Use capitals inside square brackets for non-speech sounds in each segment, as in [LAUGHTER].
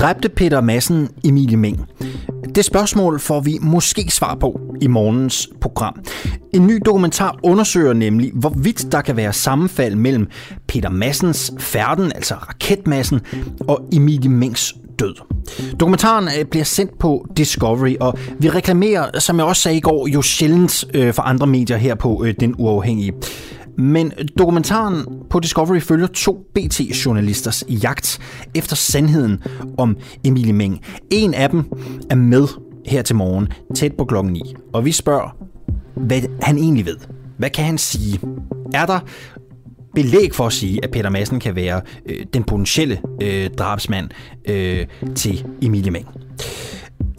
Dræbte Peter Madsen Emilie Meng? Det spørgsmål får vi måske svar på i morgens program. En ny dokumentar undersøger nemlig, hvorvidt der kan være sammenfald mellem Peter Massens færden, altså raketmassen, og Emilie Mengs død. Dokumentaren øh, bliver sendt på Discovery, og vi reklamerer, som jeg også sagde i går, jo sjældent øh, for andre medier her på øh, Den Uafhængige. Men dokumentaren på Discovery følger to BT-journalisters jagt efter sandheden om Emilie Meng. En af dem er med her til morgen, tæt på klokken 9. Og vi spørger, hvad han egentlig ved. Hvad kan han sige? Er der belæg for at sige, at Peter Madsen kan være øh, den potentielle øh, drabsmand øh, til Emilie Meng?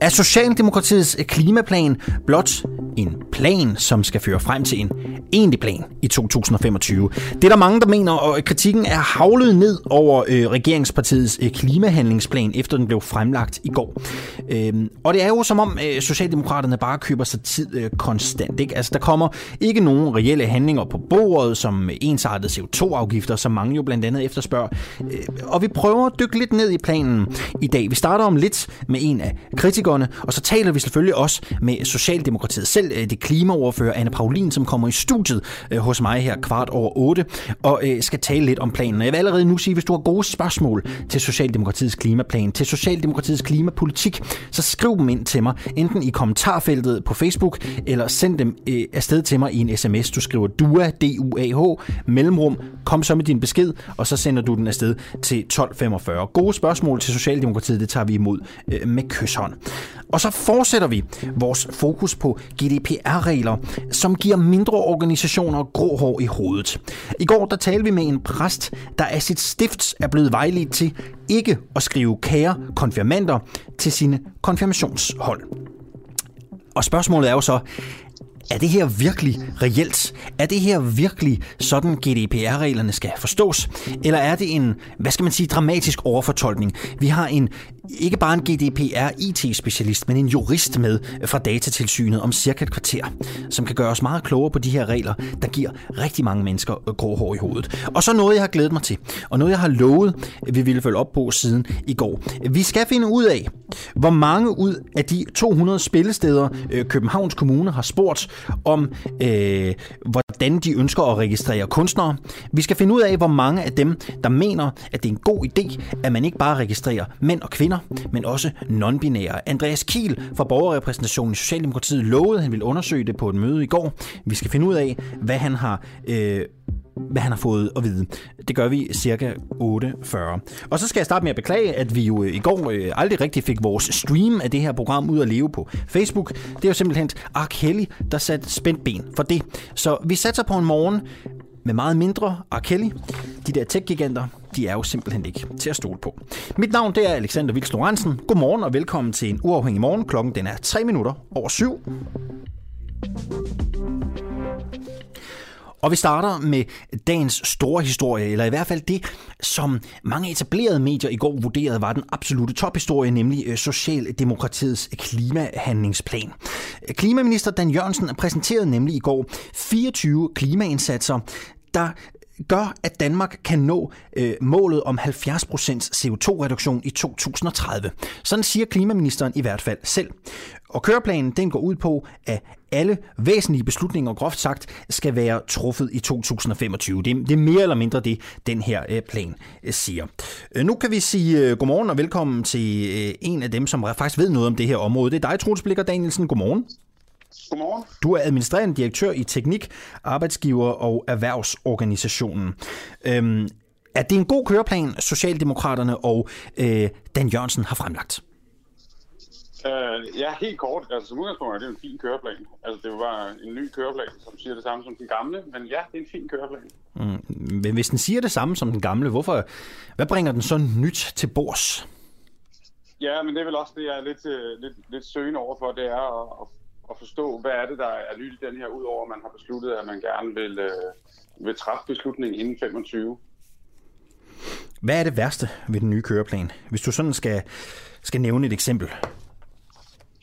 Er Socialdemokratiets eh, klimaplan blot en plan, som skal føre frem til en egentlig plan i 2025? Det er der mange, der mener, og eh, kritikken er havlet ned over øh, regeringspartiets øh, klimahandlingsplan, efter den blev fremlagt i går. Øhm, og det er jo som om øh, Socialdemokraterne bare køber sig tid øh, konstant. Ikke? Altså, der kommer ikke nogen reelle handlinger på bordet, som ensartede CO2-afgifter, som mange jo blandt andet efterspørger. Øh, og vi prøver at dykke lidt ned i planen i dag. Vi starter om lidt med en af kritikerne, og så taler vi selvfølgelig også med Socialdemokratiet selv, øh, det klimaoverfører Anne Paulin, som kommer i studiet øh, hos mig her kvart over 8, og øh, skal tale lidt om planen. Jeg vil allerede nu sige, hvis du har gode spørgsmål til Socialdemokratiets klimaplan, til Socialdemokratiets klimapolitik, så skriv dem ind til mig, enten i kommentarfeltet på Facebook, eller send dem afsted til mig i en sms. Du skriver DUA, D-U-A-H, mellemrum, kom så med din besked, og så sender du den afsted til 1245. Gode spørgsmål til Socialdemokratiet, det tager vi imod med kysshånd. Og så fortsætter vi vores fokus på GDPR-regler, som giver mindre organisationer grå hår i hovedet. I går der talte vi med en præst, der af sit stift er blevet vejledt til ikke at skrive kære konfirmander til sine konfirmationshold. Og spørgsmålet er jo så, er det her virkelig reelt? Er det her virkelig sådan GDPR-reglerne skal forstås? Eller er det en, hvad skal man sige, dramatisk overfortolkning? Vi har en ikke bare en GDPR-IT-specialist, men en jurist med fra Datatilsynet om cirka et kvarter, som kan gøre os meget klogere på de her regler, der giver rigtig mange mennesker øh, grå hår i hovedet. Og så noget, jeg har glædet mig til, og noget, jeg har lovet, vi ville følge op på siden i går. Vi skal finde ud af, hvor mange ud af de 200 spillesteder, øh, Københavns Kommune har spurgt om, øh, hvordan de ønsker at registrere kunstnere. Vi skal finde ud af, hvor mange af dem, der mener, at det er en god idé, at man ikke bare registrerer mænd og kvinder, men også non-binære. Andreas Kiel fra Borgerrepræsentationen i Socialdemokratiet lovede, at han ville undersøge det på et møde i går. Vi skal finde ud af, hvad han har øh, hvad han har fået at vide. Det gør vi cirka 8.40. Og så skal jeg starte med at beklage, at vi jo øh, i går øh, aldrig rigtig fik vores stream af det her program ud at leve på Facebook. Det er jo simpelthen Ark Kelly, der satte spændt ben for det. Så vi satser på en morgen med meget mindre Ark Kelly. De der tech-giganter, de er jo simpelthen ikke til at stole på. Mit navn det er Alexander Vils Lorentzen. Godmorgen og velkommen til en uafhængig morgen. Klokken den er 3 minutter over 7. Og vi starter med dagens store historie, eller i hvert fald det, som mange etablerede medier i går vurderede var den absolute tophistorie, nemlig øh, Socialdemokratiets klimahandlingsplan. Klimaminister Dan Jørgensen præsenterede nemlig i går 24 klimaindsatser, der gør, at Danmark kan nå øh, målet om 70% CO2-reduktion i 2030. Sådan siger klimaministeren i hvert fald selv. Og køreplanen den går ud på, at alle væsentlige beslutninger, groft sagt, skal være truffet i 2025. Det, det er mere eller mindre det, den her øh, plan øh, siger. Øh, nu kan vi sige øh, godmorgen og velkommen til øh, en af dem, som faktisk ved noget om det her område. Det er dig, Troels Blikker Danielsen. Godmorgen. Godmorgen. Du er administrerende direktør i Teknik, Arbejdsgiver og Erhvervsorganisationen. Øhm, er det en god køreplan, Socialdemokraterne og øh, Dan Jørgensen har fremlagt? Uh, ja, helt kort. Altså, som udgangspunkt er det en fin køreplan. Altså, det var en ny køreplan, som siger det samme som den gamle, men ja, det er en fin køreplan. Mm. Men hvis den siger det samme som den gamle, hvorfor, hvad bringer den så nyt til bords? Ja, men det er vel også det, jeg er lidt, øh, lidt, lidt søgende over for, det er at, at forstå, hvad er det, der er nyt i den her, udover at man har besluttet, at man gerne vil, øh, vil træffe beslutningen inden 25. Hvad er det værste ved den nye køreplan? Hvis du sådan skal, skal nævne et eksempel.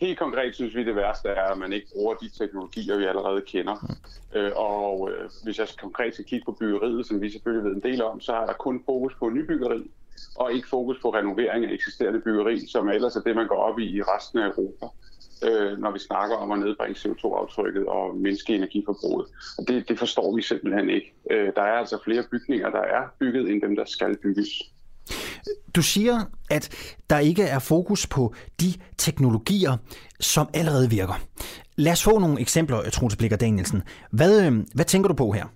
Helt konkret synes vi, det værste er, at man ikke bruger de teknologier, vi allerede kender. Mm. Øh, og øh, hvis jeg konkret skal kigge på byggeriet, som vi selvfølgelig ved en del om, så er der kun fokus på nybyggeri, og ikke fokus på renovering af eksisterende byggeri, som ellers er det, man går op i i resten af Europa øh, når vi snakker om at nedbringe CO2-aftrykket og mindske energiforbruget. Og det, det forstår vi simpelthen ikke. Øh, der er altså flere bygninger, der er bygget, end dem, der skal bygges. Du siger, at der ikke er fokus på de teknologier, som allerede virker. Lad os få nogle eksempler, Troels Blikker Danielsen. Hvad, øh, hvad tænker du på her?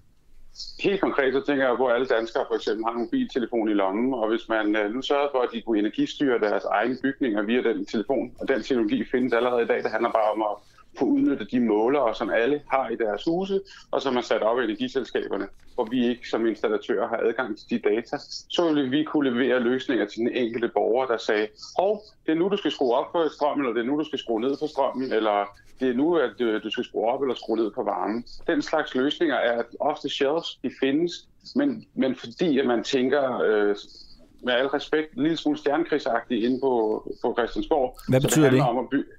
Helt konkret så tænker jeg på, at alle danskere for eksempel har en mobiltelefon i lommen, og hvis man øh, nu sørger for, at de kunne energistyre deres egne bygninger via den telefon, og den teknologi findes allerede i dag, det handler bare om at få udnyttet de målere, som alle har i deres huse, og som er sat op i energiselskaberne, hvor vi ikke som installatører har adgang til de data, så ville vi kunne levere løsninger til den enkelte borger, der sagde, hov, det er nu, du skal skrue op på strømmen, eller det er nu, du skal skrue ned på strømmen, eller det er nu, at øh, du skal skrue op eller skrue ned på varmen. Den slags løsninger er ofte shells, de findes, men, men fordi at man tænker, øh, med al respekt, en lille smule stjernekrigsagtigt inde på, på Christiansborg. Hvad betyder det? det? Om at bygge,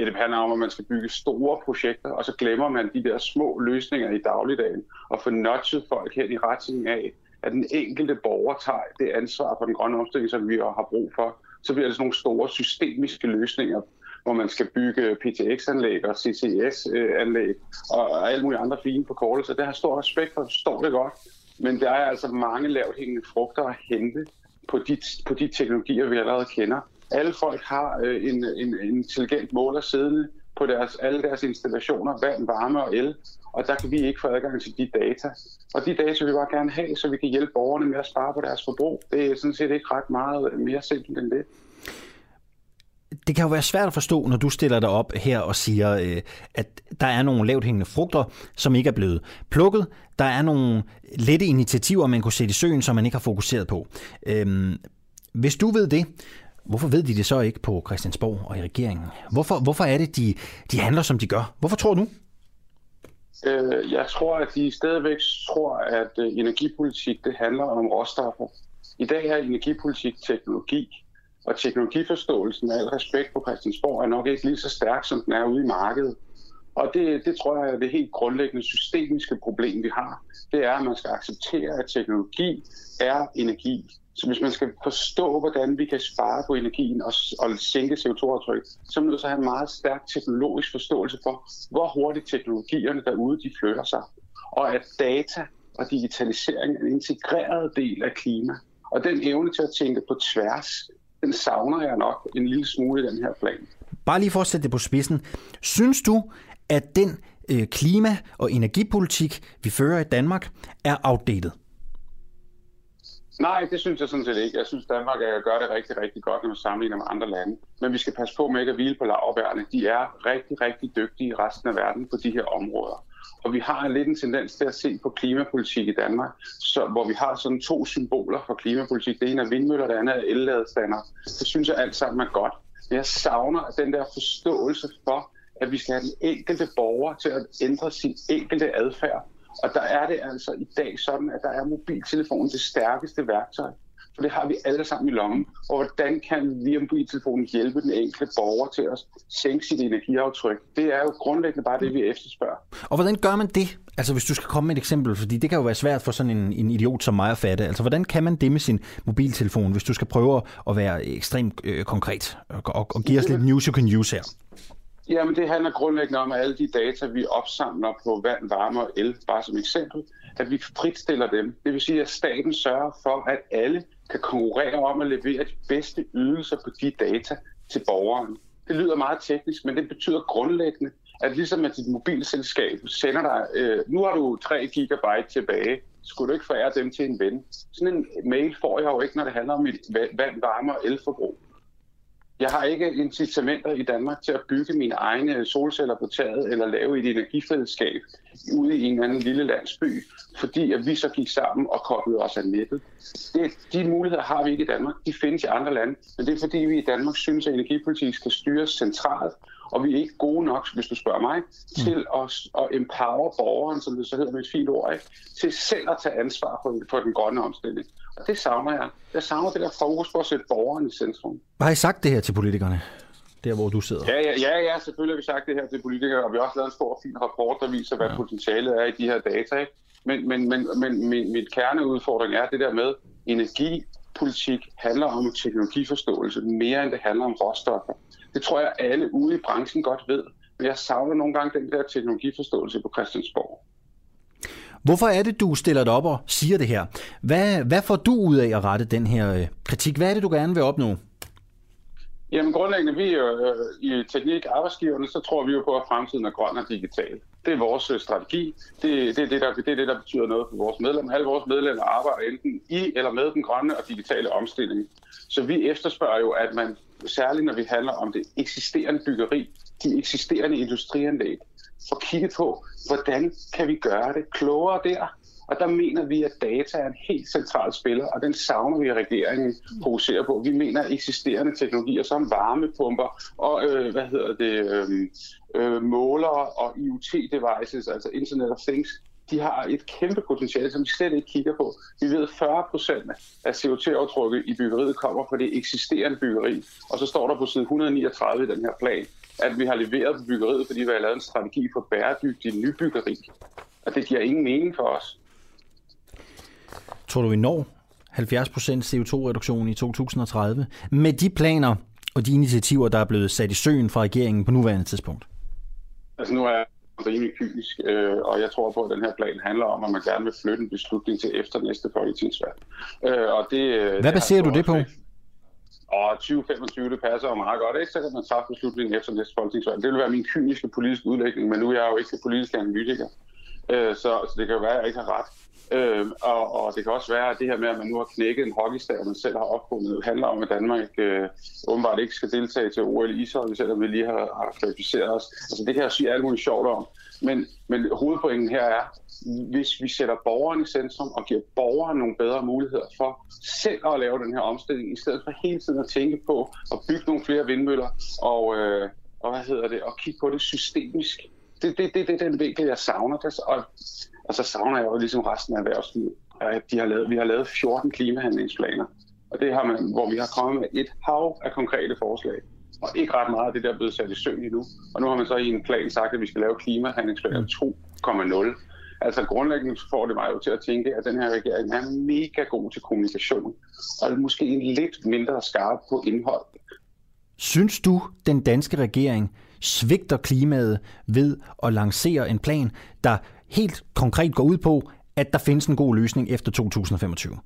Ja, det handler om, at man skal bygge store projekter, og så glemmer man de der små løsninger i dagligdagen, og få notchet folk hen i retning af, at den enkelte borger tager det ansvar for den grønne omstilling, som vi har brug for. Så bliver det sådan nogle store systemiske løsninger, hvor man skal bygge PTX-anlæg og CCS-anlæg og alle mulige andre fine forkortelser. Det har stor respekt for, forstår det godt, men der er altså mange lavt hængende frugter at hente på de, på de teknologier, vi allerede kender. Alle folk har øh, en, en, en intelligent måler siddende på deres, alle deres installationer, vand, varme og el, og der kan vi ikke få adgang til de data. Og de data vil vi bare gerne have, så vi kan hjælpe borgerne med at spare på deres forbrug. Det er sådan set ikke ret meget mere simpelt end det det kan jo være svært at forstå, når du stiller dig op her og siger, øh, at der er nogle lavt hængende frugter, som ikke er blevet plukket. Der er nogle lette initiativer, man kunne sætte i søen, som man ikke har fokuseret på. Øhm, hvis du ved det, hvorfor ved de det så ikke på Christiansborg og i regeringen? Hvorfor, hvorfor er det, de, de handler, som de gør? Hvorfor tror du? Øh, jeg tror, at de stadigvæk tror, at øh, energipolitik det handler om råstoffer. I dag er energipolitik teknologi. Og teknologiforståelsen, med al respekt på Christiansborg, er nok ikke lige så stærk, som den er ude i markedet. Og det, det tror jeg er det helt grundlæggende systemiske problem, vi har. Det er, at man skal acceptere, at teknologi er energi. Så hvis man skal forstå, hvordan vi kan spare på energien og, og sænke CO2-aftryk, så er man nødt til at have en meget stærk teknologisk forståelse for, hvor hurtigt teknologierne derude de flytter sig. Og at data og digitalisering er en integreret del af klima. Og den evne til at tænke på tværs, den savner jeg nok en lille smule i den her plan. Bare lige for at sætte det på spidsen. Synes du, at den øh, klima- og energipolitik, vi fører i Danmark, er outdated? Nej, det synes jeg sådan set ikke. Jeg synes, Danmark gør det rigtig, rigtig godt, når man sammenligner med andre lande. Men vi skal passe på med ikke at hvile på laverbærene. De er rigtig, rigtig dygtige i resten af verden på de her områder. Og vi har lidt en tendens til at se på klimapolitik i Danmark, så, hvor vi har sådan to symboler for klimapolitik. Det ene er vindmøller, det andet er elladestander. Det synes jeg alt sammen er godt. Men jeg savner den der forståelse for, at vi skal have den enkelte borger til at ændre sin enkelte adfærd. Og der er det altså i dag sådan, at der er mobiltelefonen det stærkeste værktøj for det har vi alle sammen i lommen. Og hvordan kan vi mobiltelefonen hjælpe den enkelte borger til at sænke sit energiaftryk? Det er jo grundlæggende bare det, vi efterspørger. Og hvordan gør man det? Altså hvis du skal komme med et eksempel, fordi det kan jo være svært for sådan en, en idiot som mig at fatte. Altså hvordan kan man det med sin mobiltelefon, hvis du skal prøve at være ekstremt øh, konkret og, og, og give os lidt news you can use her? Jamen det handler grundlæggende om, at alle de data, vi opsamler på vand, varme og el, bare som eksempel, at vi fritstiller dem. Det vil sige, at staten sørger for, at alle kan konkurrere om at levere de bedste ydelser på de data til borgeren. Det lyder meget teknisk, men det betyder grundlæggende, at ligesom at dit mobilselskab sender dig, øh, nu har du 3 gigabyte tilbage, skulle du ikke forære dem til en ven? Sådan en mail får jeg jo ikke, når det handler om mit vand, varme og elforbrug. Jeg har ikke incitamenter i Danmark til at bygge mine egne solceller på taget eller lave et energifællesskab ude i en eller anden lille landsby, fordi at vi så gik sammen og koblede os af nettet. Det, de muligheder har vi ikke i Danmark. De findes i andre lande. Men det er fordi, vi i Danmark synes, at energipolitik skal styres centralt, og vi er ikke gode nok, hvis du spørger mig, mm. til at, at empower borgeren, som det så hedder med et fint ord, ikke? til selv at tage ansvar for, for den grønne omstilling. Og det savner jeg. Jeg savner det der fokus på at sætte borgeren i centrum. Har I sagt det her til politikerne? Der, hvor du sidder? Ja, ja, ja, ja selvfølgelig har vi sagt det her til politikere, og vi har også lavet en stor fin rapport, der viser, hvad ja. potentialet er i de her data. Ikke? Men, men, men, men min, mit kerneudfordring er det der med, energipolitik handler om teknologiforståelse mere end det handler om råstoffer. Det tror jeg alle ude i branchen godt ved, men jeg savner nogle gange den der teknologiforståelse på Christiansborg. Hvorfor er det, du stiller dig op og siger det her? Hvad, hvad får du ud af at rette den her øh, kritik? Hvad er det, du gerne vil opnå? Jamen grundlæggende, vi øh, i Teknik Arbejdsgiverne, så tror vi jo på, at fremtiden er grøn og digital. Det er vores øh, strategi. Det, det, er det, der, det er det, der betyder noget for vores medlemmer. Alle vores medlemmer arbejder enten i eller med den grønne og digitale omstilling. Så vi efterspørger jo, at man, særligt når vi handler om det eksisterende byggeri, de eksisterende industrianlæg, får kigget på, hvordan kan vi gøre det klogere der, og der mener vi, at data er en helt central spiller, og den savner vi, at regeringen fokuserer på. Vi mener, at eksisterende teknologier som varmepumper og øh, hvad hedder det, øh, øh, målere og IoT-devices, altså Internet of Things, de har et kæmpe potentiale, som vi slet ikke kigger på. Vi ved, at 40 procent af CO2-aftrykket i byggeriet kommer fra det eksisterende byggeri. Og så står der på side 139 i den her plan, at vi har leveret på byggeriet, fordi vi har lavet en strategi for bæredygtig nybyggeri. Og det giver ingen mening for os. Tror du, vi når 70% CO2-reduktion i 2030 med de planer og de initiativer, der er blevet sat i søen fra regeringen på nuværende tidspunkt? Altså nu er rimelig kynisk, øh, og jeg tror på, at den her plan handler om, at man gerne vil flytte en beslutning til efter næste folketingsvalg. Øh, og det, øh, Hvad baserer du det på? Og 2025, det passer jo meget godt, ikke? Så kan man tage beslutningen efter næste folketingsvalg. Det vil være min kyniske politiske udlægning, men nu er jeg jo ikke politisk analytiker. Øh, så, så det kan jo være, at jeg ikke har ret. Øh, og, og det kan også være, at det her med, at man nu har knækket en hockeystav, man selv har opfundet, handler om, at Danmark øh, åbenbart ikke skal deltage til OL i ishockey, selvom vi lige har, har kvalificeret os. Altså det kan jeg sige alt muligt sjovt om. Men, men hovedpointen her er, hvis vi sætter borgeren i centrum og giver borgeren nogle bedre muligheder for selv at lave den her omstilling, i stedet for hele tiden at tænke på at bygge nogle flere vindmøller og, øh, og hvad hedder det, og kigge på det systemisk. Det, det, det, det er den vinkel, jeg savner. Og og så savner jeg jo ligesom resten af erhvervslivet. De har lavet, vi har lavet 14 klimahandlingsplaner, og det har man, hvor vi har kommet med et hav af konkrete forslag. Og ikke ret meget af det der er blevet sat i søen endnu. Og nu har man så i en plan sagt, at vi skal lave klimahandlingsplaner 2,0. Altså grundlæggende får det mig jo til at tænke, at den her regering er mega god til kommunikation, og måske en lidt mindre skarp på indhold. Synes du, den danske regering svigter klimaet ved at lancere en plan, der helt konkret går ud på, at der findes en god løsning efter 2025?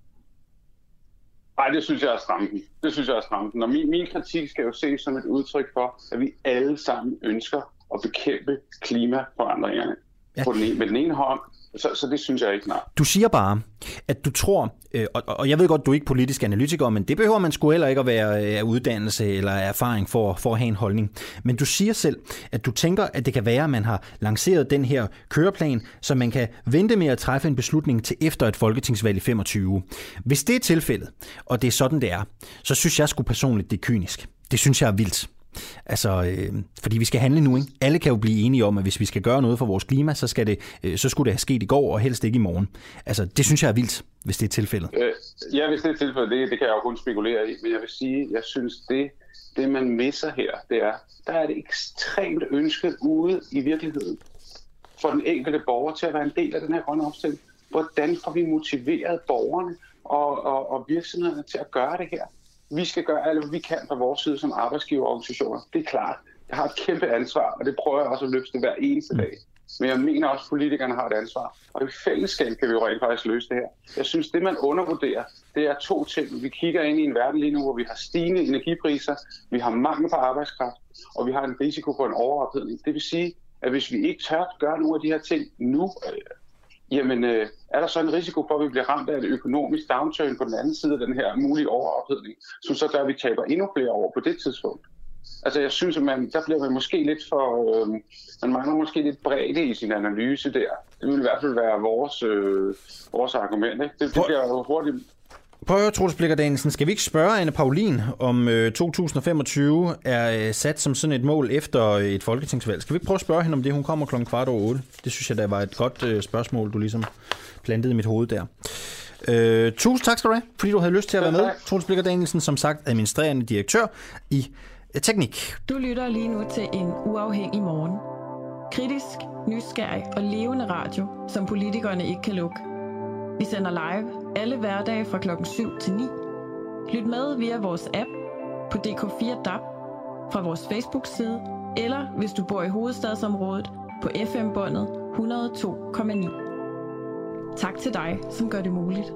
Nej, det synes jeg er stramt. Det synes jeg er stramt. Og min, min kritik skal jo ses som et udtryk for, at vi alle sammen ønsker at bekæmpe klimaforandringerne ja. på den, med den ene hånd, så, så det synes jeg ikke, nej. Du siger bare, at du tror, øh, og, og jeg ved godt, du er ikke politisk analytiker, men det behøver man sgu heller ikke at være øh, af uddannelse eller erfaring for, for at have en holdning. Men du siger selv, at du tænker, at det kan være, at man har lanceret den her køreplan, så man kan vente med at træffe en beslutning til efter et folketingsvalg i 25. Hvis det er tilfældet, og det er sådan, det er, så synes jeg sgu personligt, det er kynisk. Det synes jeg er vildt. Altså, øh, fordi vi skal handle nu, ikke? Alle kan jo blive enige om, at hvis vi skal gøre noget for vores klima, så, skal det, øh, så skulle det have sket i går, og helst ikke i morgen. Altså, det synes jeg er vildt, hvis det er tilfældet. Øh, ja, hvis det er tilfældet, det, det kan jeg jo kun spekulere i, men jeg vil sige, jeg synes, det, det man misser her, det er, der er det ekstremt ønske ude i virkeligheden for den enkelte borger til at være en del af den her grønne omstilling. Hvordan får vi motiveret borgerne og, og, og virksomhederne til at gøre det her? Vi skal gøre alt, hvad vi kan fra vores side som arbejdsgiverorganisationer. Det er klart. Jeg har et kæmpe ansvar, og det prøver jeg også at løfte hver eneste dag. Men jeg mener også, at politikerne har et ansvar. Og i fællesskab kan vi jo rent faktisk løse det her. Jeg synes, det man undervurderer, det er to ting. Vi kigger ind i en verden lige nu, hvor vi har stigende energipriser, vi har mangel på arbejdskraft, og vi har en risiko for en overophedning. Det vil sige, at hvis vi ikke tør gøre nogle af de her ting nu, jamen øh, er der så en risiko for, at vi bliver ramt af et økonomisk downturn på den anden side af den her mulige overophedning, som så gør, at vi taber endnu flere år på det tidspunkt. Altså jeg synes, at man, der bliver man måske lidt for, øh, man mangler måske lidt bredde i sin analyse der. Det vil i hvert fald være vores, øh, vores argument. Ikke? Det, det bliver jo hurtigt Prøv at høre, Troels Blikker Danielsen. Skal vi ikke spørge Anne Paulin, om øh, 2025 er øh, sat som sådan et mål efter øh, et folketingsvalg? Skal vi ikke prøve at spørge hende om det? Hun kommer klokken kvart over otte. Det synes jeg, der var et godt øh, spørgsmål, du ligesom plantede i mit hoved der. Øh, tusind tak skal du have, fordi du havde lyst til at være med. Troels Blikker Danielsen, som sagt administrerende direktør i øh, Teknik. Du lytter lige nu til en uafhængig morgen. Kritisk, nysgerrig og levende radio, som politikerne ikke kan lukke. Vi sender live alle hverdage fra klokken 7 til 9. Lyt med via vores app på DK4 DAB, fra vores Facebook-side, eller hvis du bor i hovedstadsområdet på FM-båndet 102,9. Tak til dig, som gør det muligt.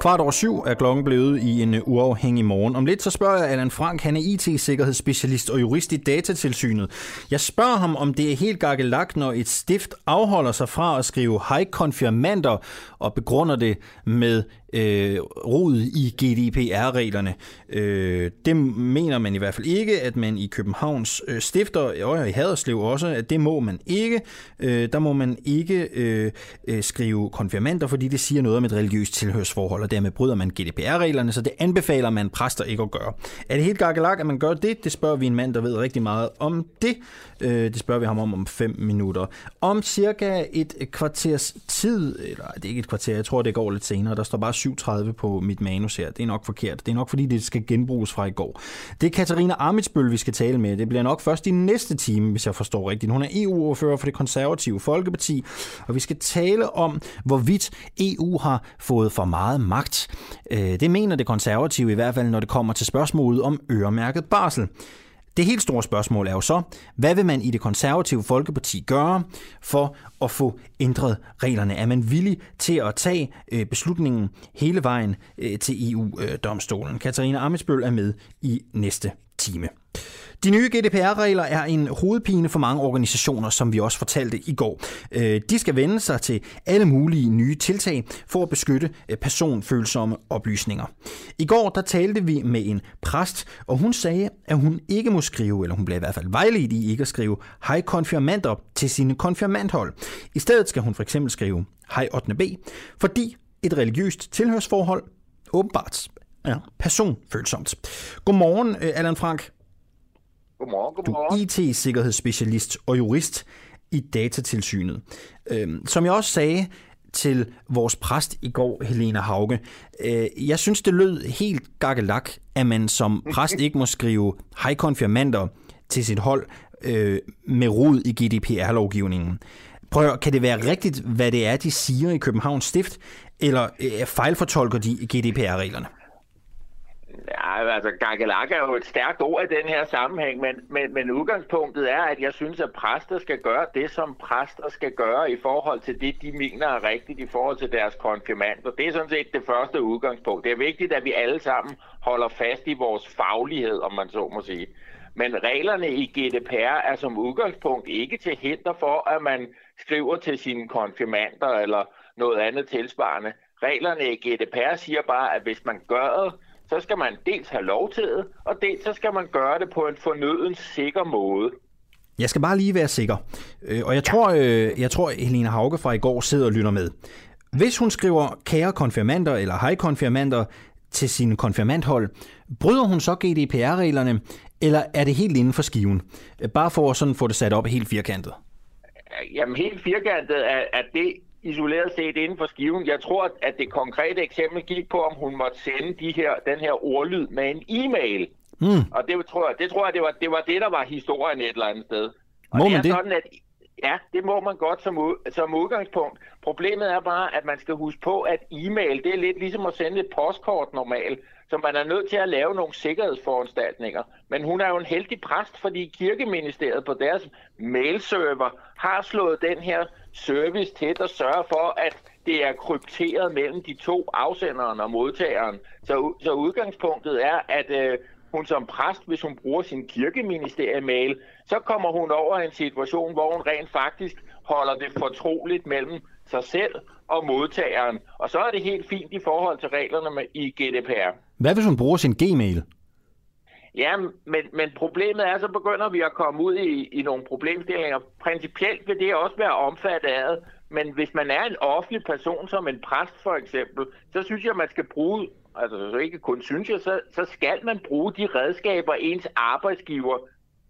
Kvart over syv er klokken blevet i en uafhængig morgen. Om lidt så spørger jeg Allan Frank, han er IT-sikkerhedsspecialist og jurist i datatilsynet. Jeg spørger ham, om det er helt gakkelagt, når et stift afholder sig fra at skrive hej konfirmander og begrunder det med øh, rod i GDPR-reglerne. Øh, det mener man i hvert fald ikke, at man i Københavns øh, stifter, og i Haderslev også, at det må man ikke. Øh, der må man ikke øh, øh, skrive konfirmander, fordi det siger noget om et religiøst tilhørsforhold, og dermed bryder man GDPR-reglerne, så det anbefaler man præster ikke at gøre. Er det helt gakkelag, at man gør det? Det spørger vi en mand, der ved rigtig meget om det. Øh, det spørger vi ham om om fem minutter. Om cirka et kvarters tid, eller det er ikke et kvarter, jeg tror det går lidt senere, der står bare 37 på mit manus her. Det er nok forkert. Det er nok fordi, det skal genbruges fra i går. Det er Katarina Amitsbøl, vi skal tale med. Det bliver nok først i næste time, hvis jeg forstår rigtigt. Hun er EU-ordfører for det konservative Folkeparti, og vi skal tale om, hvorvidt EU har fået for meget magt. Øh, det mener det konservative i hvert fald, når det kommer til spørgsmålet om øremærket barsel. Det helt store spørgsmål er jo så, hvad vil man i det konservative Folkeparti gøre for at få ændret reglerne? Er man villig til at tage øh, beslutningen hele vejen øh, til EU-domstolen? Øh, Katarina Amitsbøl er med i næste time. De nye GDPR-regler er en hovedpine for mange organisationer, som vi også fortalte i går. Øh, de skal vende sig til alle mulige nye tiltag for at beskytte øh, personfølsomme oplysninger. I går der talte vi med en præst, og hun sagde, at hun ikke må skrive, eller hun blev i hvert fald vejledt i ikke at skrive, hej konfirmander til sine konfirmandhold. I stedet skal hun for eksempel skrive, hej 8. B, fordi et religiøst tilhørsforhold åbenbart er personfølsomt. Godmorgen, øh, Allan Frank. Godmorgen, godmorgen. Du er IT-sikkerhedsspecialist og jurist i datatilsynet. Øhm, som jeg også sagde til vores præst i går, Helena Hauge, øh, jeg synes, det lød helt gakkelak, at man som [LAUGHS] præst ikke må skrive hej konfirmander til sit hold øh, med rod i GDPR-lovgivningen. Prøv kan det være rigtigt, hvad det er, de siger i Københavns Stift, eller øh, fejlfortolker de GDPR-reglerne? Ja, altså gakkelak er jo et stærkt ord i den her sammenhæng, men, men, men udgangspunktet er, at jeg synes, at præster skal gøre det, som præster skal gøre i forhold til det, de mener er rigtigt i forhold til deres konfirmander. Det er sådan set det første udgangspunkt. Det er vigtigt, at vi alle sammen holder fast i vores faglighed, om man så må sige. Men reglerne i GDPR er som udgangspunkt ikke til hinder for, at man skriver til sine konfirmander eller noget andet tilsvarende. Reglerne i GDPR siger bare, at hvis man gør det, så skal man dels have lov til det, og dels så skal man gøre det på en fornøden sikker måde. Jeg skal bare lige være sikker. Øh, og jeg tror, øh, jeg tror Helena Hauge fra i går sidder og lytter med. Hvis hun skriver kære konfirmander eller hej konfirmander til sin konfirmandhold, bryder hun så GDPR-reglerne, eller er det helt inden for skiven? Bare for at sådan få det sat op helt firkantet. Jamen helt firkantet er, er det isoleret set inden for skiven. Jeg tror, at det konkrete eksempel gik på, om hun måtte sende de her, den her ordlyd med en e-mail. Mm. Og det tror jeg, det, tror jeg det, var, det var det, der var historien et eller andet sted. Og må det man er det? sådan, at Ja, det må man godt som, ud, som udgangspunkt. Problemet er bare, at man skal huske på, at e-mail, det er lidt ligesom at sende et postkort normalt, så man er nødt til at lave nogle sikkerhedsforanstaltninger. Men hun er jo en heldig præst, fordi kirkeministeriet på deres mailserver har slået den her service til og sørger for, at det er krypteret mellem de to afsenderen og modtageren. Så, så udgangspunktet er, at øh, hun som præst, hvis hun bruger sin kirkeministeriemail, så kommer hun over i en situation, hvor hun rent faktisk holder det fortroligt mellem sig selv og modtageren. Og så er det helt fint i forhold til reglerne med, i GDPR. Hvad hvis hun bruger sin Gmail? Ja, men, men problemet er, så begynder vi at komme ud i, i nogle problemstillinger. Principielt vil det også være omfattet af, men hvis man er en offentlig person, som en præst for eksempel, så synes jeg, man skal bruge, altså så ikke kun synes jeg, så, så skal man bruge de redskaber, ens arbejdsgiver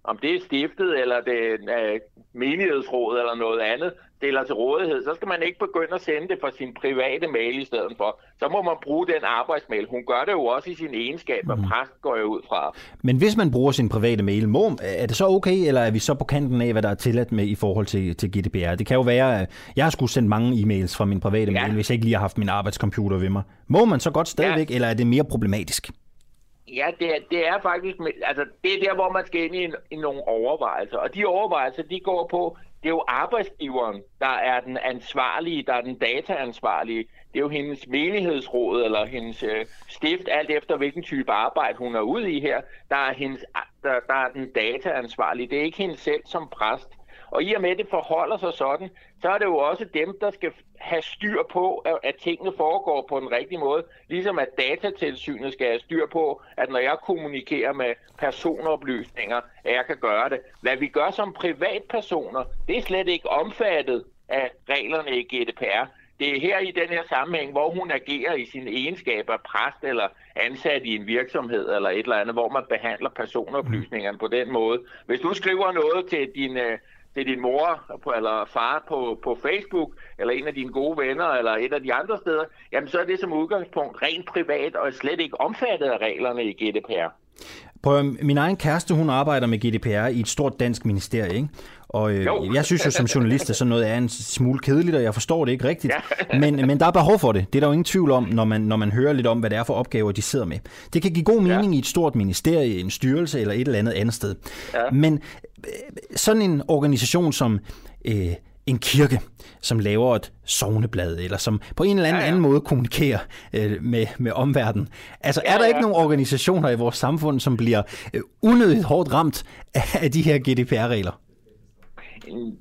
om det er stiftet eller det er øh, menighedsråd eller noget andet, stiller til rådighed, så skal man ikke begynde at sende det fra sin private mail i stedet for. Så må man bruge den arbejdsmail. Hun gør det jo også i sin egenskab, og mm. præst går jeg ud fra. Men hvis man bruger sin private mail, må, er det så okay, eller er vi så på kanten af, hvad der er tilladt med i forhold til, til GDPR? Det kan jo være, at jeg har skulle sendt mange e-mails fra min private ja. mail, hvis jeg ikke lige har haft min arbejdscomputer ved mig. Må man så godt stadigvæk, ja. eller er det mere problematisk? Ja, det er, det er faktisk, altså det er der, hvor man skal ind i, en, i nogle overvejelser. Og de overvejelser, de går på, det er jo arbejdsgiveren, der er den ansvarlige, der er den dataansvarlige. Det er jo hendes menighedsråd eller hendes øh, stift, alt efter hvilken type arbejde hun er ude i her, der er, hendes, der, der er den dataansvarlige. Det er ikke hende selv som præst. Og i og med, at det forholder sig sådan, så er det jo også dem, der skal have styr på, at tingene foregår på den rigtige måde. Ligesom at datatilsynet skal have styr på, at når jeg kommunikerer med personoplysninger, at jeg kan gøre det. Hvad vi gør som privatpersoner, det er slet ikke omfattet af reglerne i GDPR. Det er her i den her sammenhæng, hvor hun agerer i sin egenskab af præst eller ansat i en virksomhed eller et eller andet, hvor man behandler personoplysningerne på den måde. Hvis du skriver noget til din øh, det er din mor eller far på, på Facebook, eller en af dine gode venner, eller et af de andre steder, jamen så er det som udgangspunkt rent privat og er slet ikke omfattet af reglerne i GDPR. På min egen kæreste, hun arbejder med GDPR i et stort dansk ministerie, ikke? Og øh, jeg synes jo som journalist, at sådan noget er en smule kedeligt, og jeg forstår det ikke rigtigt. Ja. [LAUGHS] men, men der er behov for det. Det er der jo ingen tvivl om, når man, når man hører lidt om, hvad det er for opgaver, de sidder med. Det kan give god mening ja. i et stort ministerie, en styrelse eller et eller andet andet sted. Ja. Men øh, sådan en organisation som øh, en kirke, som laver et sovneblad, eller som på en eller anden, ja, ja. anden måde kommunikerer øh, med, med omverdenen. Altså, ja, er der ja. ikke nogen organisationer i vores samfund, som bliver øh, unødigt hårdt ramt af, af de her GDPR-regler?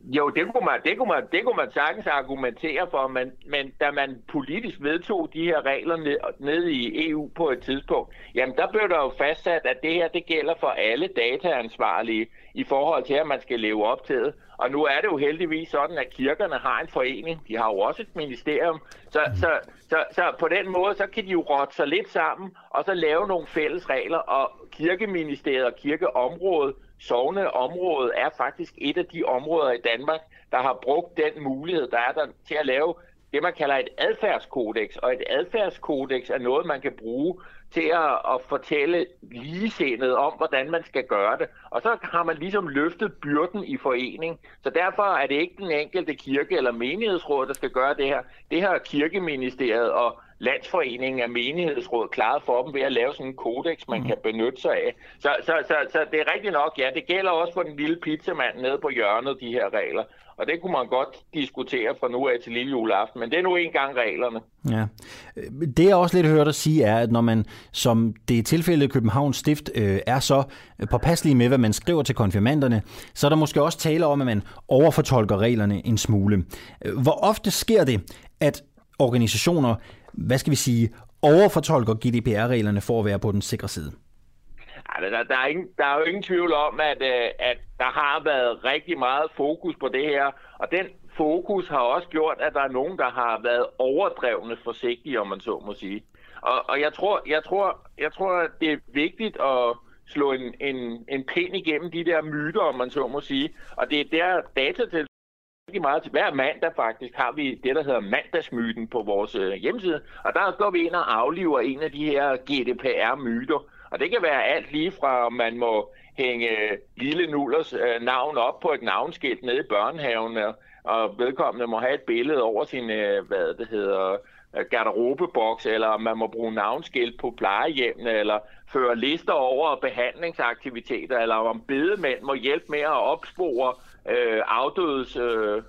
Jo, det kunne man, det kunne man, det kunne man sagtens argumentere for, men, men da man politisk vedtog de her regler ned, ned i EU på et tidspunkt, jamen der blev der jo fastsat, at det her det gælder for alle dataansvarlige i forhold til, at man skal leve op til det. Og nu er det jo heldigvis sådan, at kirkerne har en forening. De har jo også et ministerium. Så, mm. så, så, så på den måde, så kan de jo rotte sig lidt sammen, og så lave nogle fælles regler. Og kirkeministeriet og kirkeområdet Sovne område er faktisk et af de områder i Danmark, der har brugt den mulighed, der er der til at lave det, man kalder et adfærdskodex. Og et adfærdskodex er noget, man kan bruge til at, at fortælle ligesindet om, hvordan man skal gøre det. Og så har man ligesom løftet byrden i forening. Så derfor er det ikke den enkelte kirke eller menighedsråd, der skal gøre det her. Det her kirkeministeriet og landsforeningen af menighedsråd klaret for dem ved at lave sådan en kodex, man mm. kan benytte sig af. Så, så, så, så det er rigtigt nok, ja, det gælder også for den lille pizzamand nede på hjørnet, de her regler. Og det kunne man godt diskutere fra nu af til lille juleaften, men det er nu engang reglerne. Ja. Det jeg også lidt hørt at sige er, at når man, som det er tilfældet i Københavns Stift, øh, er så påpasselig med, hvad man skriver til konfirmanderne, så er der måske også tale om, at man overfortolker reglerne en smule. Hvor ofte sker det, at organisationer hvad skal vi sige, overfortolker GDPR-reglerne for at være på den sikre side? Ja, der, der, er ingen, der er jo ingen tvivl om, at, øh, at der har været rigtig meget fokus på det her, og den fokus har også gjort, at der er nogen, der har været overdrevne forsigtige, om man så må sige. Og, og jeg, tror, jeg, tror, jeg tror, at det er vigtigt at slå en, en, en pind igennem de der myter, om man så må sige. Og det er der datatil rigtig meget til. Hver mandag faktisk har vi det, der hedder mandagsmyten på vores øh, hjemmeside. Og der går vi ind og afliver en af de her GDPR-myter. Og det kan være alt lige fra, om man må hænge øh, lille Nullers øh, navn op på et navnskilt nede i børnehaven, og vedkommende må have et billede over sin, øh, hvad det hedder, øh, garderobeboks, eller man må bruge navnskilt på plejehjemmene, eller føre lister over behandlingsaktiviteter, eller om bedemænd må hjælpe med at opspore øh, afdødes, øh,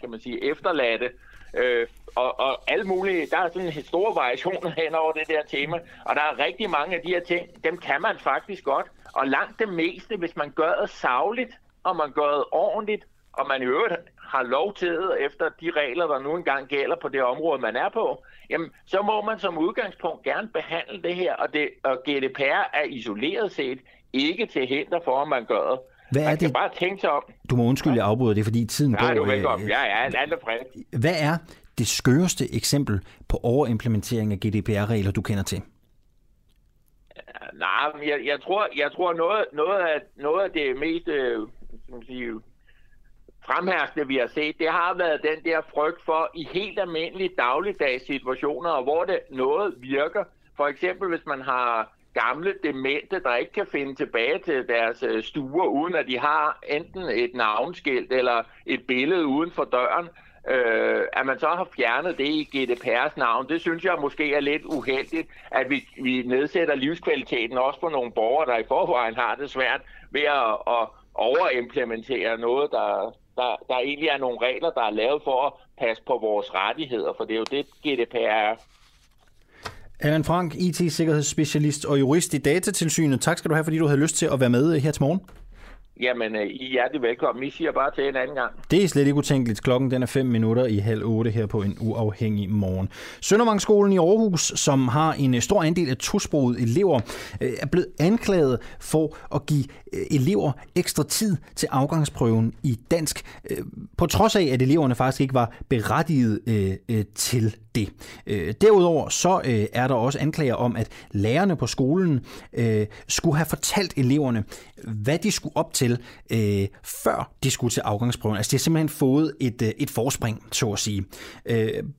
kan man sige, efterladte, øh, og, og alle mulige, der er sådan en stor variation [LAUGHS] hen over det der tema, og der er rigtig mange af de her ting, dem kan man faktisk godt, og langt det meste, hvis man gør det savligt, og man gør det ordentligt, og man i øvrigt har lov til det efter de regler, der nu engang gælder på det område, man er på, jamen, så må man som udgangspunkt gerne behandle det her, og, det, og GDPR er isoleret set ikke til hinder for, at man gør det. Hvad Man er det? bare tænke sig om. Du må undskylde, jeg afbryder det, fordi tiden Nej, går. du er øh, velkommen. Ja, ja, alt er frisk. Hvad er det skøreste eksempel på overimplementering af GDPR-regler, du kender til? Nej, men jeg, jeg tror, jeg tror noget, noget, af, noget af det mest øh, man sige, fremherskende, vi har set, det har været den der frygt for i helt almindelige dagligdags situationer, hvor det noget virker. For eksempel, hvis man har gamle demente, der ikke kan finde tilbage til deres øh, stuer, uden at de har enten et navnskilt eller et billede uden for døren, øh, at man så har fjernet det i GDPR's navn, det synes jeg måske er lidt uheldigt, at vi, vi nedsætter livskvaliteten også for nogle borgere, der i forvejen har det svært ved at, at overimplementere noget, der, der, der egentlig er nogle regler, der er lavet for at passe på vores rettigheder, for det er jo det, GDPR er. Allan Frank, IT-sikkerhedsspecialist og jurist i Datatilsynet. Tak skal du have, fordi du havde lyst til at være med her til morgen. Jamen, øh, I er hjertelig velkommen. I siger bare til en anden gang. Det er slet ikke utænkeligt. Klokken den er 5 minutter i halv 8 her på en uafhængig morgen. Søndervangsskolen i Aarhus, som har en øh, stor andel af tosprogede elever, øh, er blevet anklaget for at give øh, elever ekstra tid til afgangsprøven i dansk, på trods af, at eleverne faktisk ikke var berettiget til det. Øh, derudover så øh, er der også anklager om, at lærerne på skolen øh, skulle have fortalt eleverne, hvad de skulle op til, før de skulle til afgangsprøven. Altså de har simpelthen fået et, et forspring, så at sige.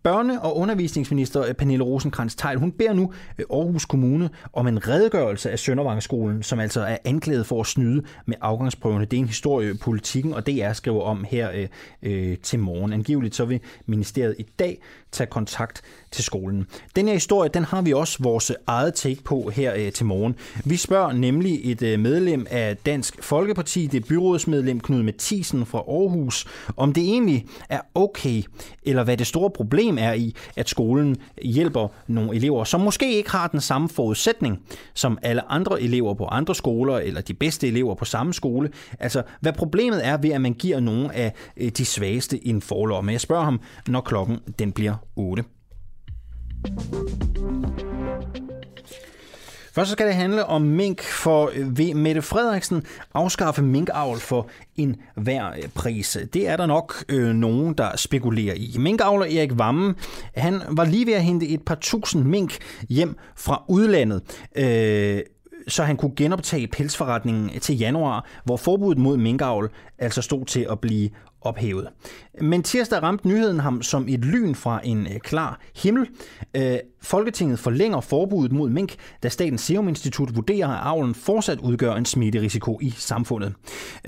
Børne- og undervisningsminister Pernille rosenkrantz teil hun beder nu Aarhus Kommune om en redegørelse af Søndervangsskolen, som altså er anklaget for at snyde med afgangsprøvene. Det er en historie, politikken og DR skriver om her øh, øh, til morgen. Angiveligt så vil ministeriet i dag tage kontakt til skolen. Den her historie, den har vi også vores eget take på her øh, til morgen. Vi spørger nemlig et øh, medlem af Dansk Folkeparti, det er byrådsmedlem Knud Mathisen fra Aarhus, om det egentlig er okay, eller hvad det store problem er i, at skolen hjælper nogle elever, som måske ikke har den samme forudsætning som alle andre elever på andre skoler, eller de bedste elever på samme skole. Altså, hvad problemet er ved, at man giver nogle af øh, de svageste en forlomme. Jeg spørger ham, når klokken den bliver 8. Først skal det handle om mink, for vil Mette Frederiksen afskaffe minkavl for en hver øh, pris. Det er der nok øh, nogen, der spekulerer i. Minkavler Erik Vammen, han var lige ved at hente et par tusind mink hjem fra udlandet. Øh, så han kunne genoptage pelsforretningen til januar, hvor forbuddet mod minkavl altså stod til at blive ophævet. Men tirsdag ramte nyheden ham som et lyn fra en øh, klar himmel. Øh, Folketinget forlænger forbuddet mod mink, da Statens Serum Institut vurderer, at avlen fortsat udgør en smitterisiko i samfundet.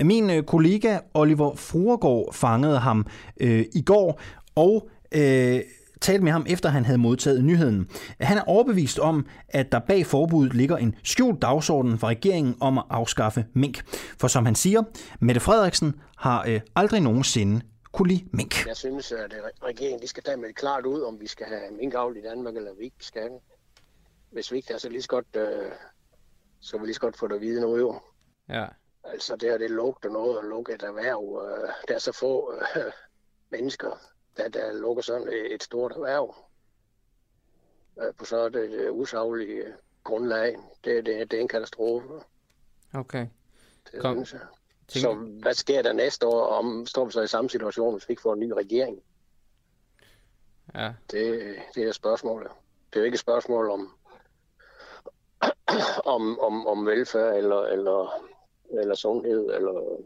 Min øh, kollega Oliver Fruergaard fangede ham øh, i går, og øh, talte med ham, efter han havde modtaget nyheden. Han er overbevist om, at der bag forbuddet ligger en skjult dagsorden fra regeringen om at afskaffe mink. For som han siger, Mette Frederiksen har øh, aldrig nogensinde kunne lide mink. Jeg synes, at regeringen de skal tage med klart ud, om vi skal have minkavl i Danmark, eller vi ikke skal. Hvis vi ikke har, så lige så godt, øh, så vil vi lige så godt få det at vide nu jo. Ja. Altså det her, det lugter noget at lukke et erhverv. Øh, der er så få øh, mennesker, der, der lukker sådan et stort erhverv øh, på så det, det usaglige grundlag. Det, det, det er en katastrofe. Okay. Det Kom. synes jeg. Tænk- Så hvad sker der næste år, om står vi så i samme situation, hvis vi ikke får en ny regering? Ja. Det, det er spørgsmålet. Det er jo ikke et spørgsmål om, [CLEARS THROAT] om, om, om velfærd eller, eller, eller sundhed, eller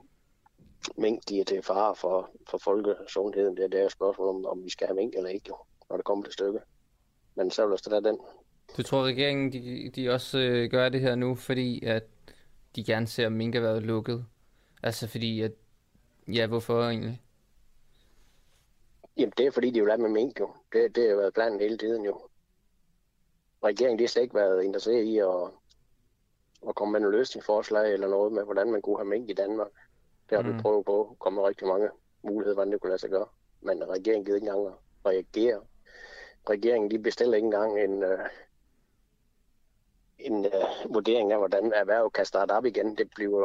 mink, de er til fare for, for folkesundheden. Det, det er et spørgsmål om, om vi skal have mink eller ikke, jo, når det kommer til stykket. Men så vil der den. Du tror, regeringen de, de også øh, gør det her nu, fordi at de gerne ser minkerhvervet lukket? Altså fordi at... Ja, hvorfor egentlig? Jamen, det er fordi, de vil have med mink, jo. Det, det har været planen hele tiden, jo. Regeringen, de har slet ikke været interesseret i at, at komme med en løsningsforslag eller noget med, hvordan man kunne have mink i Danmark. Det har mm. vi prøvet på at komme med rigtig mange muligheder, hvordan det kunne lade sig gøre. Men regeringen gider ikke engang at reagere. Regeringen, de bestiller ikke engang en, uh, en uh, vurdering af, hvordan erhvervet kan starte op igen. Det bliver,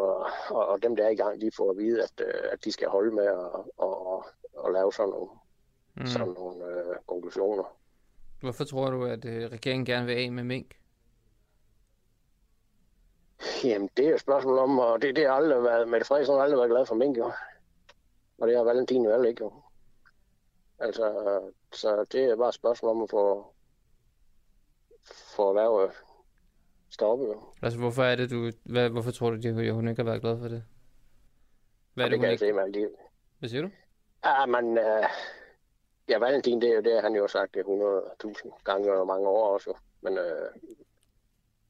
og, og dem, der er i gang, de får at vide, at, uh, at de skal holde med at, at, at lave sådan nogle, Mm. sådan nogle uh, konklusioner. Hvorfor tror du, at øh, regeringen gerne vil af med mink? Jamen, det er jo et spørgsmål om, og det, det har aldrig været, Mette Frederiksen har aldrig været glad for mink, jo. Og det har Valentin jo ikke, jo. Altså, så det er bare et spørgsmål om at få, få erhvervet stoppet, jo. Altså, hvorfor er det, du... Hvad, hvorfor tror du, at hun ikke har været glad for det? Hvad er det, det kan jeg se. Hvad siger du? Ja, men... Uh... Ja, Valentin, det er jo det, han jo har sagt det 100.000 gange over mange år også. Men uh...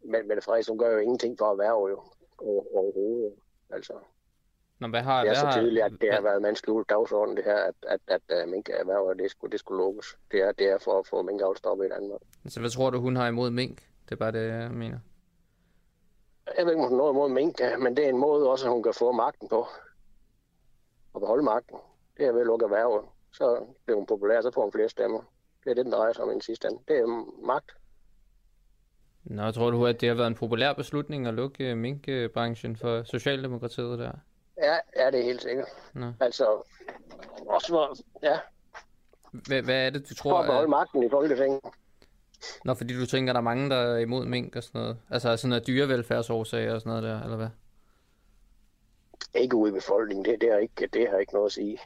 Men Mette Frederiksen gør jo ingenting for at være jo overhovedet. Altså, Nå, hvad har, det er hvad så tydeligt, at det hvad, har været mandskjult dagsorden, det her, at, at, at, at minkerhvervet, det skulle, det skulle lukkes. Det er, det er for at få minkavl stoppet i Danmark. Så hvad tror du, hun har imod mink? Det er bare det, jeg mener. Jeg ved ikke, om hun har noget imod mink, men det er en måde også, at hun kan få magten på. Og beholde magten. Det er ved at lukke erhvervet. Så bliver hun populær, så får hun flere stemmer. Det er det, den drejer sig om i den sidste ende. Det er magt. Nå, tror du, at det har været en populær beslutning at lukke minkbranchen for Socialdemokratiet der? Ja, ja det er helt sikkert. Nå. Altså, også for, ja. Hvad, hvad er det, du tror? For at beholde at... magten i Folketinget. Nå, fordi du tænker, der er mange, der er imod mink og sådan noget? Altså sådan noget dyrevelfærdsårsager og sådan noget der, eller hvad? Ikke ude i befolkningen, det, det, har, ikke, det har ikke noget at sige.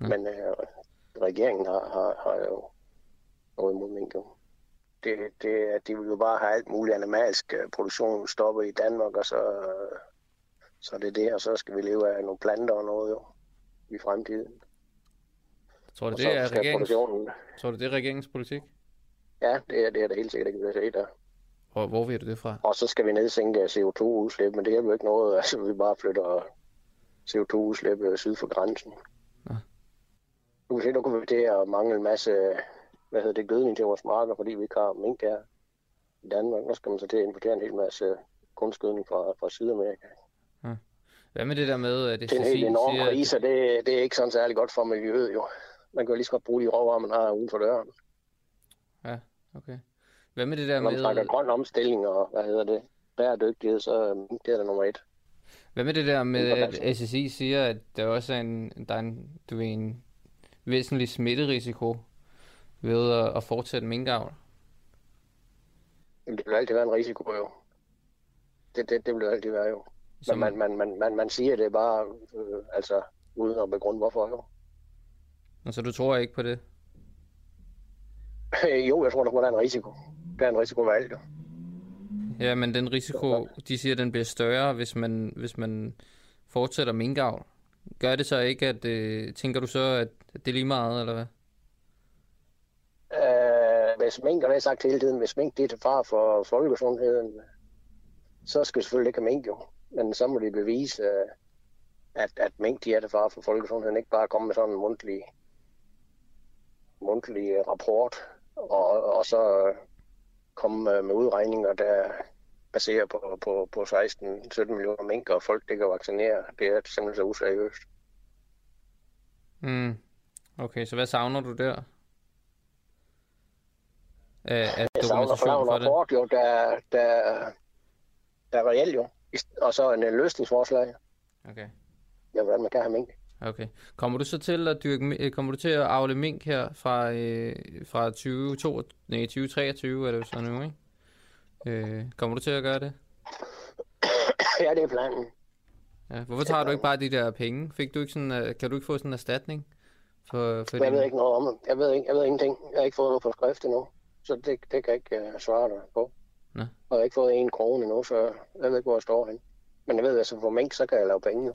Ja. Men øh, regeringen har, har, har jo noget imod mink. Jo det, det, de vil jo bare have alt muligt animalsk øh, produktion stoppet i Danmark, og så, så det er det, og så skal vi leve af nogle planter og noget jo i fremtiden. Tror du, det er, regeringens, tror du, det er regeringens politik? Ja, det er det, er det helt sikkert ikke, vil se der. Hvor, hvor ved du det fra? Og så skal vi nedsænke CO2-udslip, men det er jo ikke noget, [LAUGHS] altså vi bare flytter CO2-udslip øh, syd for grænsen. Ja. Du kan se, nu kommer vi til at mangle en masse hvad hedder det, gødning til vores marker, fordi vi ikke har mink her i Danmark. Nu skal man så til at importere en hel masse kunstgødning fra, fra Sydamerika. Ja. Hvad med det der med, at det, det er en helt enorm siger, krise, det, det er ikke sådan særlig godt for miljøet jo. Man kan jo lige så godt bruge de råvarer, man har uden for døren. Ja, okay. Hvad med det der Når med... man snakker grøn omstilling og, hvad hedder det, bæredygtighed, så det er der nummer et. Hvad med det der med, at SSI siger, at der også er en, der er en, du ved, en væsentlig smitterisiko ved at, at fortsætte minkavl? Jamen, det vil altid være en risiko, jo. Det, det, det vil altid være, jo. Men man, man, man, man, man siger det bare, øh, altså, uden at begrunde hvorfor, jo. Og så du tror ikke på det? [LAUGHS] jo, jeg tror, der er en risiko. Der er en risiko ved alt, jo. Ja, men den risiko, de siger, den bliver større, hvis man, hvis man fortsætter minkavl. Gør det så ikke, at øh, tænker du så, at det er lige meget, eller hvad? Hvis smink, og det har jeg sagt hele tiden, hvis smink det er til far for folkesundheden, så skal det selvfølgelig ikke have mink jo. Men så må de bevise, øh, at, at mink de er til far for folkesundheden, ikke bare komme med sådan en mundtlig, mundtlig rapport, og, og så øh, komme med udregninger, der baserer på, på, på 16-17 millioner mink, og folk det kan vaccinere. Det er simpelthen så useriøst. Mm. Okay, så hvad savner du der? Af, af dokumentation for det? rapport, jo, der, der, der er reelt jo. Og så en løsningsforslag. Okay. Ja, hvordan man kan have mink. Okay. Kommer du så til at dyrke, kommer du til at afle mink her fra, øh, fra 2022, nej, 2023 er det så nu, ikke? Øh, kommer du til at gøre det? ja, det er planen. Ja, hvorfor tager du ikke bare de der penge? Fik du ikke sådan, uh, kan du ikke få sådan en erstatning? For, for jeg din... ved ikke noget om det. Jeg ved, ikke, jeg ved ingenting. Jeg har ikke fået noget på skrift endnu. Så det, det kan jeg ikke uh, svare dig på. Nå. Og jeg har ikke fået en krone endnu, så jeg ved ikke, hvor jeg står hen. Men jeg ved, jeg får mink, så kan jeg lave penge.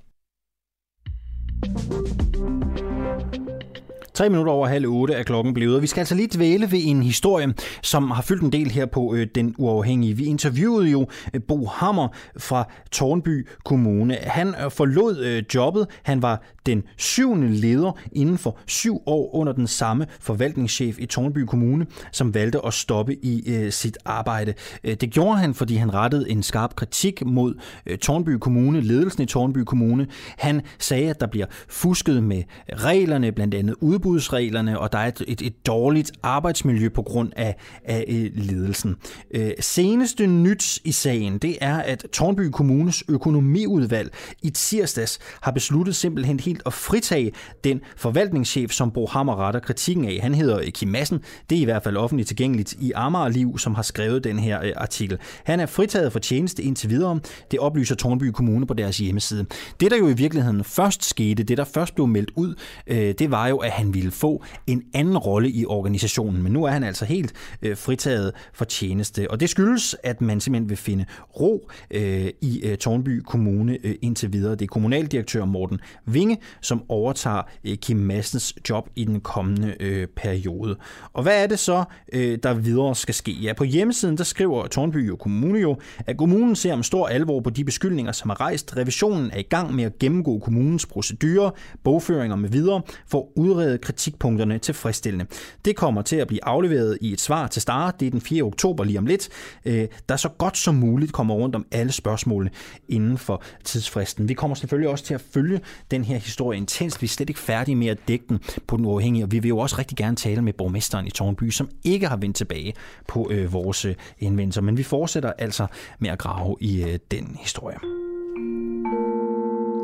Tre minutter over halv otte er klokken blevet, og vi skal altså lige dvæle ved en historie, som har fyldt en del her på øh, Den Uafhængige. Vi interviewede jo øh, Bo Hammer fra Tornby Kommune. Han øh, forlod øh, jobbet. Han var den syvende leder inden for syv år under den samme forvaltningschef i Tornby Kommune, som valgte at stoppe i øh, sit arbejde. Øh, det gjorde han, fordi han rettede en skarp kritik mod øh, Tornby Kommune, ledelsen i Tornby Kommune. Han sagde, at der bliver fusket med reglerne, blandt andet udbudsreglerne, og der er et, et, et dårligt arbejdsmiljø på grund af, af øh, ledelsen. Øh, seneste nyt i sagen, det er, at Tornby Kommunes økonomiudvalg i tirsdags har besluttet simpelthen helt at fritage den forvaltningschef, som Bo Hammer retter kritikken af. Han hedder øh, Kim Madsen. Det er i hvert fald offentligt tilgængeligt i Amager Liv, som har skrevet den her øh, artikel. Han er fritaget for tjeneste indtil videre. Det oplyser Tornby Kommune på deres hjemmeside. Det, der jo i virkeligheden først skete, det der først blev meldt ud, øh, det var jo, at han ville få en anden rolle i organisationen. Men nu er han altså helt øh, fritaget for tjeneste. Og det skyldes, at man simpelthen vil finde ro øh, i øh, Tornby Kommune indtil videre. Det er kommunaldirektør Morten Vinge, som overtager øh, Kim Massens job i den kommende øh, periode. Og hvad er det så, øh, der videre skal ske? Ja, på hjemmesiden der skriver Tornby Kommune jo, at kommunen ser om stor alvor på de beskyldninger, som er rejst. Revisionen er i gang med at gennemgå kommunens procedurer, bogføringer med videre, for at udrede kritikpunkterne tilfredsstillende. Det kommer til at blive afleveret i et svar til Star. det er den 4. oktober lige om lidt, øh, der så godt som muligt kommer rundt om alle spørgsmålene inden for tidsfristen. Vi kommer selvfølgelig også til at følge den her historie intens. Vi er slet ikke færdige med at dække den på den uafhængige, og vi vil jo også rigtig gerne tale med borgmesteren i Tornby, som ikke har vendt tilbage på øh, vores øh, indvendelser. Men vi fortsætter altså med at grave i øh, den historie.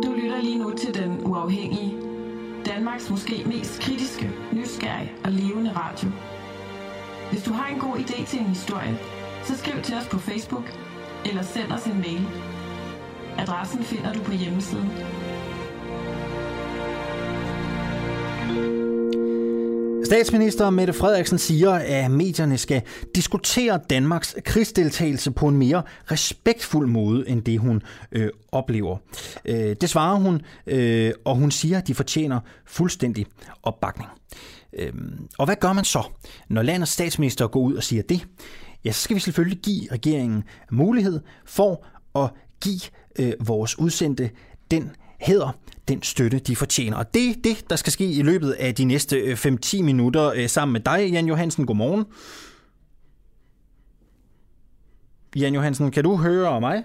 Du lytter lige nu til Den Uafhængige. Danmarks måske mest kritiske, nysgerrige og levende radio. Hvis du har en god idé til en historie, så skriv til os på Facebook eller send os en mail. Adressen finder du på hjemmesiden. Statsminister Mette Frederiksen siger, at medierne skal diskutere Danmarks krigsdeltagelse på en mere respektfuld måde, end det hun øh, oplever. Øh, det svarer hun, øh, og hun siger, at de fortjener fuldstændig opbakning. Øh, og hvad gør man så, når landets statsminister går ud og siger det? Ja, så skal vi selvfølgelig give regeringen mulighed for at give øh, vores udsendte den hedder den støtte, de fortjener. Og det er det, der skal ske i løbet af de næste øh, 5-10 minutter øh, sammen med dig, Jan Johansen. Godmorgen. Jan Johansen, kan du høre mig?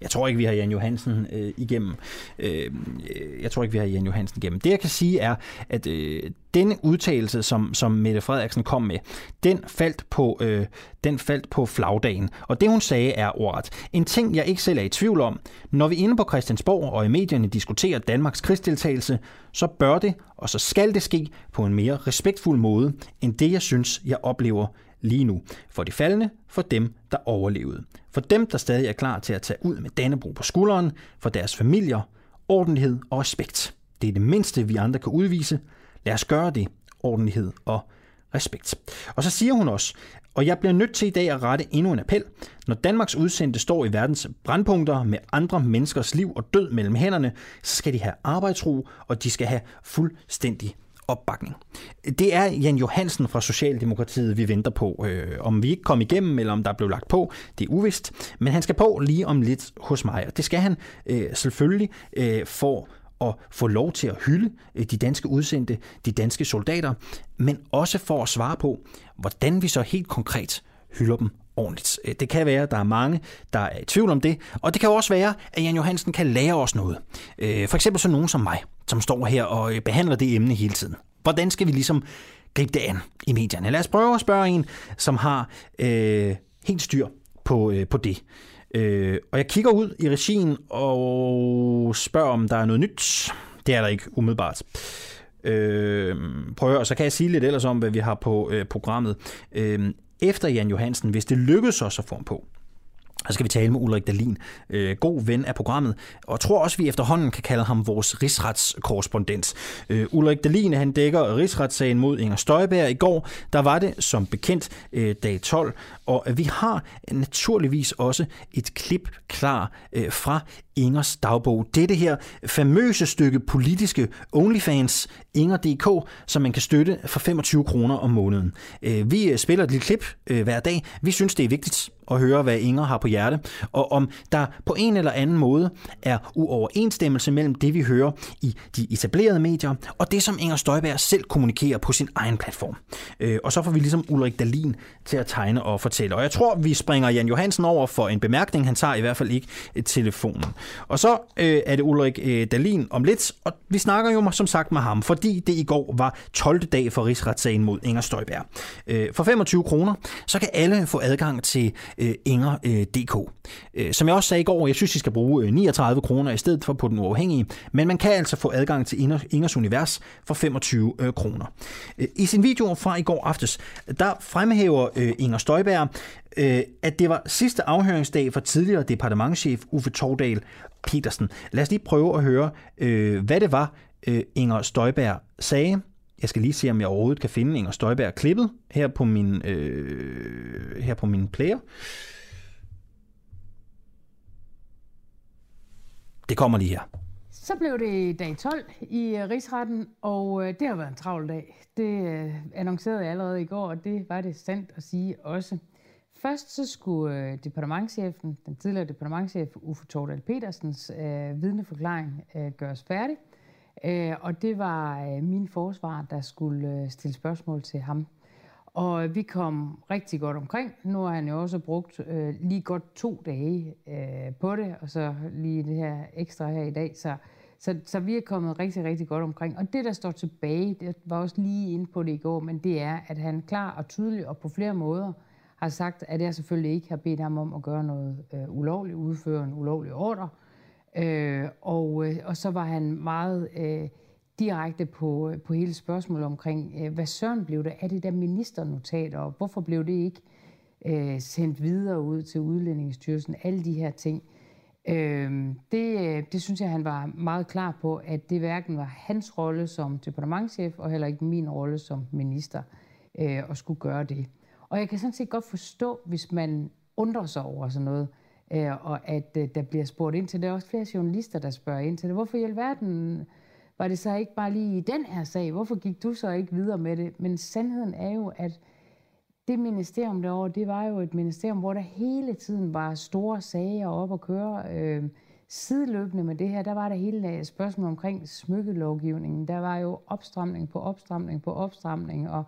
Jeg tror ikke, vi har Jan Johansen øh, igennem. Øh, øh, jeg tror ikke, vi har Jan Johansen igennem. Det, jeg kan sige, er, at øh, denne udtalelse, som, som Mette Frederiksen kom med, den faldt, på, øh, den faldt på flagdagen. Og det, hun sagde, er ordet. En ting, jeg ikke selv er i tvivl om. Når vi inde på Christiansborg og i medierne diskuterer Danmarks krigsdeltagelse, så bør det, og så skal det ske på en mere respektfuld måde, end det, jeg synes, jeg oplever lige nu. For de faldende, for dem, der overlevede. For dem, der stadig er klar til at tage ud med Dannebro på skulderen, for deres familier, ordentlighed og respekt. Det er det mindste, vi andre kan udvise. Lad os gøre det. Ordentlighed og respekt. Og så siger hun også, og jeg bliver nødt til i dag at rette endnu en appel. Når Danmarks udsendte står i verdens brandpunkter med andre menneskers liv og død mellem hænderne, så skal de have arbejdsro, og de skal have fuldstændig opbakning. Det er Jan Johansen fra Socialdemokratiet, vi venter på. Øh, om vi ikke kom igennem, eller om der blev lagt på, det er uvist. Men han skal på lige om lidt hos mig, og det skal han øh, selvfølgelig øh, for at få lov til at hylde øh, de danske udsendte, de danske soldater, men også for at svare på, hvordan vi så helt konkret hylder dem ordentligt. Øh, det kan være, at der er mange, der er i tvivl om det, og det kan også være, at Jan Johansen kan lære os noget. Øh, for eksempel så nogen som mig, som står her og øh, behandler det emne hele tiden. Hvordan skal vi ligesom gribe det an i medierne? Lad os prøve at spørge en, som har øh, helt styr på, øh, på det. Øh, og jeg kigger ud i regien og spørger, om der er noget nyt. Det er der ikke umiddelbart. Øh, prøv og så kan jeg sige lidt ellers om, hvad vi har på øh, programmet. Øh, efter Jan Johansen, hvis det lykkes os at få ham på, så skal vi tale med Ulrik Dalin, øh, god ven af programmet, og tror også, vi efterhånden kan kalde ham vores rigsretskorrespondent. Øh, Ulrik Dalin, han dækker rigsretssagen mod Inger Støjberg. I går, der var det som bekendt øh, dag 12, og vi har naturligvis også et klip klar øh, fra Ingers dagbog. Det er det her famøse stykke politiske OnlyFans, Inger.dk, som man kan støtte for 25 kroner om måneden. Øh, vi øh, spiller et lille klip øh, hver dag. Vi synes, det er vigtigt at høre, hvad Inger har på hjerte, og om der på en eller anden måde er uoverensstemmelse mellem det, vi hører i de etablerede medier, og det, som Inger Støjberg selv kommunikerer på sin egen platform. Og så får vi ligesom Ulrik Dalin til at tegne og fortælle. Og jeg tror, vi springer Jan Johansen over for en bemærkning. Han tager i hvert fald ikke telefonen. Og så øh, er det Ulrik øh, Dalin om lidt, og vi snakker jo som sagt med ham, fordi det i går var 12. dag for rigsretssagen mod Inger Støjberg. Øh, for 25 kroner, så kan alle få adgang til øh, Inger.dk. Øh, øh, som jeg også sagde i går, jeg synes, I skal bruge øh, 39 kroner i stedet for på den uafhængige, men man kan altså få adgang til Ingers Univers for 25 øh, kroner. Øh, I sin video fra i går aftes, der fremhæver øh, Inger Støjberg, øh, at det var sidste afhøringsdag for tidligere departementchef Uffe Tordal Petersen. Lad os lige prøve at høre, øh, hvad det var, øh, Inger Støjberg sagde. Jeg skal lige se, om jeg overhovedet kan finde Inger Støjberg klippet her på min, øh, her på min player. Det kommer lige her. Så blev det dag 12 i øh, rigsretten, og øh, det har været en travl dag. Det øh, annoncerede jeg allerede i går, og det var det sandt at sige også. Først så skulle øh, departementchefen, den tidligere departementchef Uffe Tordal Petersens øh, vidneforklaring øh, gøres færdig. Øh, og det var øh, min forsvar, der skulle øh, stille spørgsmål til ham. Og vi kom rigtig godt omkring. Nu har han jo også brugt øh, lige godt to dage øh, på det, og så lige det her ekstra her i dag. Så, så, så vi er kommet rigtig, rigtig godt omkring. Og det, der står tilbage, det var også lige inde på det i går, men det er, at han klar og tydelig og på flere måder har sagt, at jeg selvfølgelig ikke har bedt ham om at gøre noget øh, ulovligt, udføre en ulovlig ordre. Øh, og, øh, og så var han meget... Øh, direkte på, øh, på hele spørgsmålet omkring, øh, hvad søren blev det af det der ministernotater, og hvorfor blev det ikke øh, sendt videre ud til Udlændingsstyrelsen, alle de her ting. Øh, det, øh, det synes jeg, han var meget klar på, at det hverken var hans rolle som departementchef, og heller ikke min rolle som minister øh, at skulle gøre det. Og jeg kan sådan set godt forstå, hvis man undrer sig over sådan noget, øh, og at øh, der bliver spurgt ind til det. Der er også flere journalister, der spørger ind til det. Hvorfor i alverden var det så ikke bare lige i den her sag? Hvorfor gik du så ikke videre med det? Men sandheden er jo, at det ministerium derovre, det var jo et ministerium, hvor der hele tiden var store sager op at køre. Øh, sideløbende med det her, der var der hele spørgsmål omkring smykkelovgivningen. Der var jo opstramning på opstramning på opstramning, og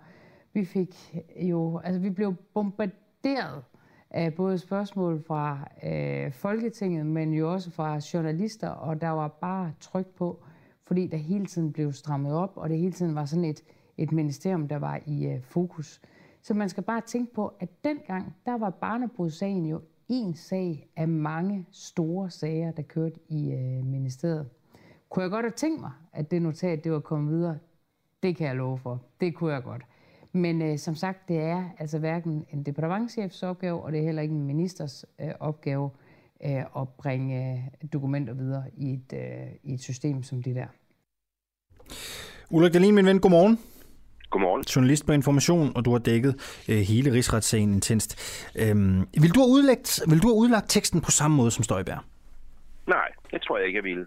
vi fik jo, altså vi blev bombarderet af både spørgsmål fra øh, Folketinget, men jo også fra journalister, og der var bare tryk på, fordi der hele tiden blev strammet op, og det hele tiden var sådan et, et ministerium, der var i øh, fokus. Så man skal bare tænke på, at dengang, der var barnebrudssagen jo en sag af mange store sager, der kørte i øh, ministeriet. Kunne jeg godt have tænkt mig, at det notat, det var kommet videre? Det kan jeg love for. Det kunne jeg godt. Men uh, som sagt, det er altså hverken en departementchefs opgave, og det er heller ikke en ministers uh, opgave uh, at bringe dokumenter videre i et, uh, i et system som det der. Ulrik Dahlin, min ven, godmorgen. Godmorgen. Journalist på Information, og du har dækket øh, hele rigsretssagen intenst. Øhm, vil, du have udlagt, vil du have udlagt teksten på samme måde som Støjberg? Nej, det tror jeg ikke, jeg ville.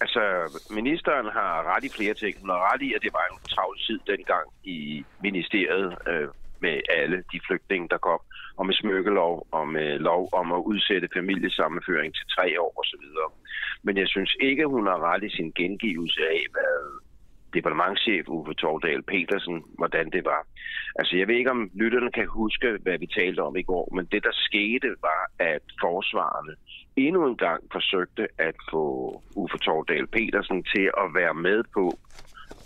Altså, ministeren har ret i flere ting. Hun har ret i, at det var en travl tid dengang i ministeriet øh, med alle de flygtninge, der kom, og med smykkelov, og med lov om at udsætte familiesammenføring til tre år osv. Men jeg synes ikke, hun har ret i sin gengivelse af, hvad departementchef Uffe Tordal Petersen, hvordan det var. Altså, jeg ved ikke, om lytterne kan huske, hvad vi talte om i går, men det, der skete, var, at forsvarerne endnu en gang forsøgte at få Uffe Tordal Petersen til at være med på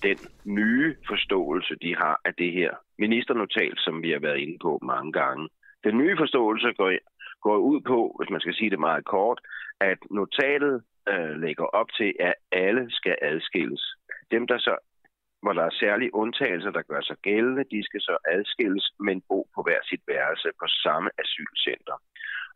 den nye forståelse, de har af det her ministernotat, som vi har været inde på mange gange. Den nye forståelse går, går ud på, hvis man skal sige det meget kort, at notatet øh, lægger op til, at alle skal adskilles. Dem, der så, hvor der er særlige undtagelser, der gør sig gældende, de skal så adskilles, men bo på hver sit værelse på samme asylcenter.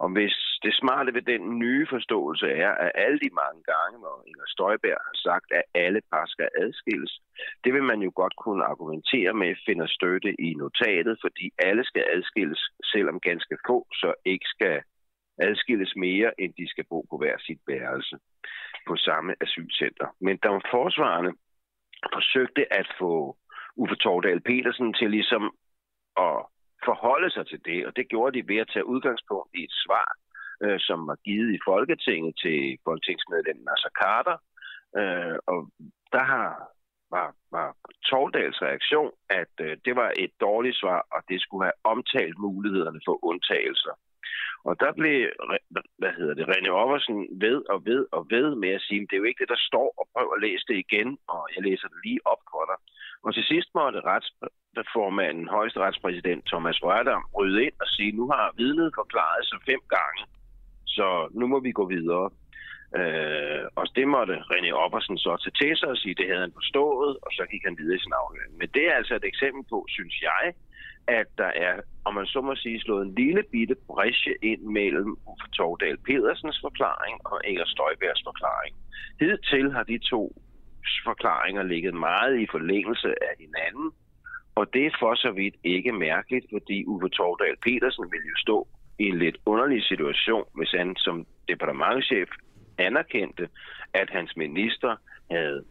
Og hvis det smarte ved den nye forståelse er, at alle de mange gange, hvor Inger Støjberg har sagt, at alle par skal adskilles, det vil man jo godt kunne argumentere med, finder støtte i notatet, fordi alle skal adskilles, selvom ganske få så ikke skal adskilles mere, end de skal bo på hver sit værelse på samme asylcenter. Men da forsvarende forsøgte at få Uffe Tordal Petersen til ligesom at forholde sig til det, og det gjorde de ved at tage udgangspunkt i et svar, øh, som var givet i Folketinget til folketingsmedlem Nasser Carter, øh, og der har var, var Tordals reaktion, at øh, det var et dårligt svar, og det skulle have omtalt mulighederne for undtagelser. Og der blev, hvad hedder det, René Oversen ved og ved og ved med at sige, det er jo ikke det, der står, og prøv at læse det igen, og jeg læser det lige op for dig. Og til sidst måtte retsformanden, højesteretspræsident Thomas Rørdam, rydde ind og sige, nu har vidnet forklaret sig fem gange, så nu må vi gå videre. Øh, og det måtte René Oppersen så til til sig og sige, det havde han forstået, og så gik han videre i sin afhøring. Men det er altså et eksempel på, synes jeg, at der er, om man så må sige, slået en lille bitte bræsje ind mellem Uffe Torgdal Pedersens forklaring og Inger Støjbergs forklaring. Hidtil har de to forklaringer ligget meget i forlængelse af hinanden, og det er for så vidt ikke mærkeligt, fordi Uwe Tordal Petersen vil jo stå i en lidt underlig situation, hvis han som departementchef anerkendte, at hans minister havde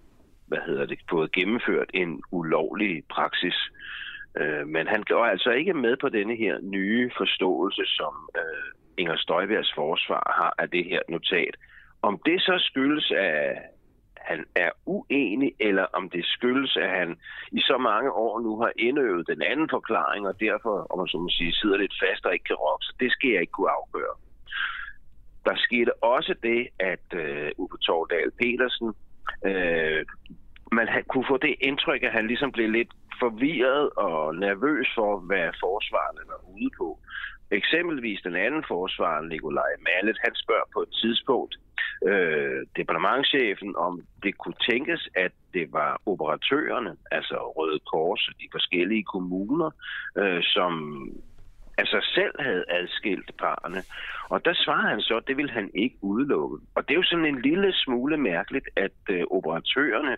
hvad hedder det, fået gennemført en ulovlig praksis. Øh, men han går altså ikke med på denne her nye forståelse, som øh, Inger Støjbergs forsvar har af det her notat. Om det så skyldes, at han er uenig, eller om det skyldes, at han i så mange år nu har indøvet den anden forklaring, og derfor, om man så må sige, sidder lidt fast og ikke kan råbe, så det skal jeg ikke kunne afgøre. Der skete også det, at øh, Uffe Tordal Petersen, øh, man kunne få det indtryk, at han ligesom blev lidt forvirret og nervøs for, hvad forsvarerne var ude på. Eksempelvis den anden forsvarer, Nikolaj Mallet, han spørger på et tidspunkt øh, departementchefen, om det kunne tænkes, at det var operatørerne, altså Røde Kors, de forskellige kommuner, øh, som altså selv havde adskilt parerne. Og der svarede han så, at det ville han ikke udelukke. Og det er jo sådan en lille smule mærkeligt, at øh, operatørerne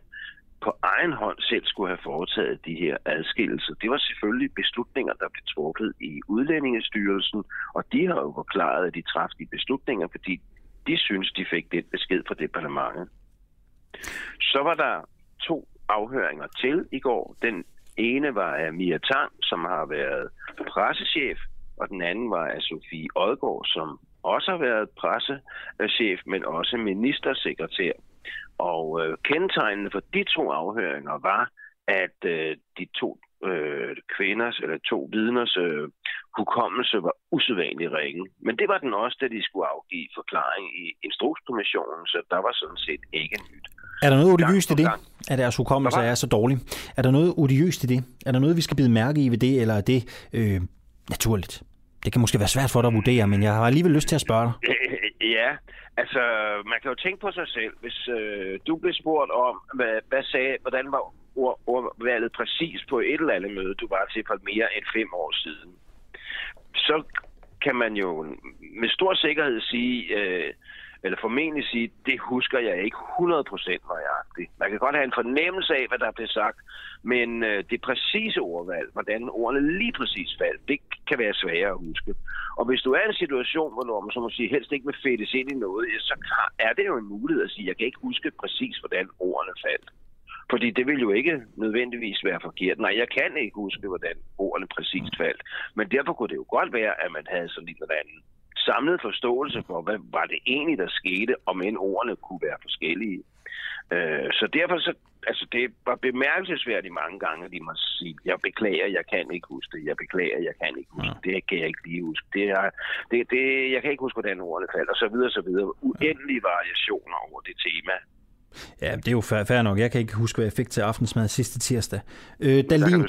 på egen hånd selv skulle have foretaget de her adskillelser. Det var selvfølgelig beslutninger, der blev truffet i Udlændingestyrelsen, og de har jo forklaret, at de træffede de beslutninger, fordi de synes, de fik den besked fra departementet. Så var der to afhøringer til i går. Den ene var af Mia Tang, som har været pressechef, og den anden var af Sofie Odgaard, som også har været pressechef, men også ministersekretær. Og øh, kendetegnende for de to afhøringer var, at øh, de to øh, kvinders eller to vidners øh, hukommelse var usædvanligt ringe. Men det var den også, da de skulle afgive forklaring i Instrukskommissionen, så der var sådan set ikke nyt. Er der noget odiøst i det, at deres hukommelse er så dårlig? Er der noget odiøst i det? Er der noget, vi skal bide mærke i ved det, eller er det øh, naturligt? Det kan måske være svært for dig at vurdere, men jeg har alligevel lyst til at spørge dig. [LAUGHS] Ja, altså man kan jo tænke på sig selv. Hvis øh, du blev spurgt om, hvad, hvad sagde, hvordan var ord, ordvalget præcis på et eller andet møde, du var til for mere end fem år siden, så kan man jo med stor sikkerhed sige, øh, eller formentlig sige, det husker jeg ikke 100% nøjagtigt. Man kan godt have en fornemmelse af, hvad der blev sagt, men øh, det præcise ordvalg, hvordan ordene lige præcis faldt, det kan være sværere at huske. Og hvis du er i en situation, hvor man så må sige, helst ikke vil fættes ind i noget, så er det jo en mulighed at sige, jeg kan ikke huske præcis, hvordan ordene faldt. Fordi det vil jo ikke nødvendigvis være forkert. Nej, jeg kan ikke huske, hvordan ordene præcist faldt. Men derfor kunne det jo godt være, at man havde sådan en eller anden samlet forståelse for, hvad var det egentlig, der skete, om end ordene kunne være forskellige. Øh, så derfor så, altså det var bemærkelsesværdigt mange gange, at de må sige, jeg beklager, jeg kan ikke huske det, jeg beklager, jeg kan ikke huske det, det kan jeg ikke lige huske. Det er, det, det, jeg kan ikke huske, hvordan ordene faldt, og så videre, så videre. Uendelige variationer over det tema. Ja, det er jo fair, fair nok. Jeg kan ikke huske, hvad jeg fik til aftensmad sidste tirsdag. Øh, Dalin,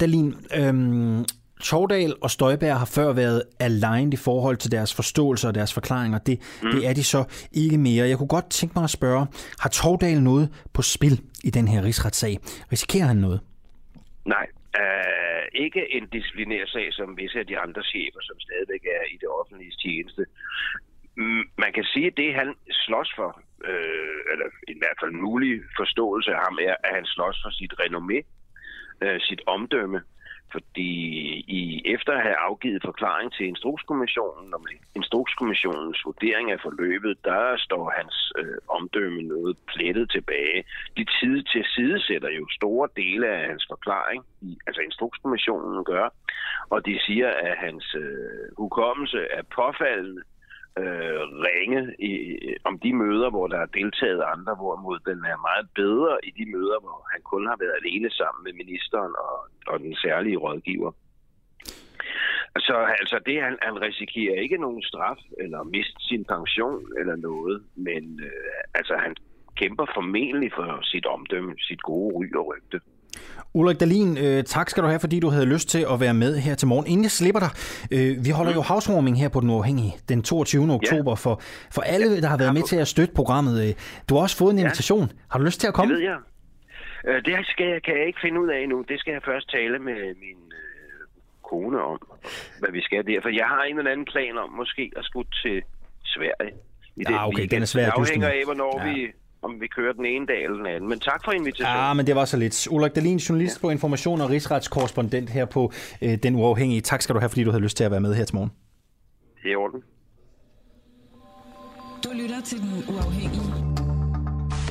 Dalin øhm, Tordal og Støjberg har før været aligned i forhold til deres forståelse og deres forklaringer. Det, mm. det er de så ikke mere. Jeg kunne godt tænke mig at spørge, har Tordal noget på spil i den her rigsretssag? Risikerer han noget? Nej, øh, ikke en disciplinær sag som visse af de andre chefer, som stadigvæk er i det offentlige tjeneste. Man kan sige, at det han slås for, øh, eller i hvert fald en mulig forståelse af ham, er, at han slås for sit renommé, øh, sit omdømme. Fordi i, efter at have afgivet forklaring til Instrukskommissionen, om Instrukskommissionens vurdering af forløbet, der står hans øh, omdømme noget plettet tilbage. De tid til side sætter jo store dele af hans forklaring, i, altså Instrukskommissionen gør, og de siger, at hans øh, hukommelse er påfaldende, øh, ringe i, om de møder, hvor der er deltaget andre, hvorimod den er meget bedre i de møder, hvor han kun har været alene sammen med ministeren og, og den særlige rådgiver. Så altså, det, han, han risikerer ikke nogen straf eller miste sin pension eller noget, men øh, altså, han kæmper formentlig for sit omdømme, sit gode ry og rygte. Ulrik Dahlin, øh, tak skal du have, fordi du havde lyst til at være med her til morgen. Inden jeg slipper dig, øh, vi holder mm. jo housewarming her på Den Uafhængige den 22. Ja. oktober for, for alle, der har været med til at støtte programmet. Øh, du har også fået en invitation. Har du lyst til at komme? Det ved jeg. Øh, det skal jeg, kan jeg ikke finde ud af endnu. Det skal jeg først tale med min øh, kone om, hvad vi skal der. For jeg har en eller anden plan om måske at skulle til Sverige. I ja, okay, den er svær. Det afhænger af, hvornår ja. vi om vi kører den ene dag eller den anden. Men tak for invitationen. Ja, men det var så lidt. Ulrik Dahlin, journalist ja. på Information og rigsretskorrespondent her på øh, Den Uafhængige. Tak skal du have, fordi du havde lyst til at være med her til morgen. Det er i orden. Du lytter til Den Uafhængige.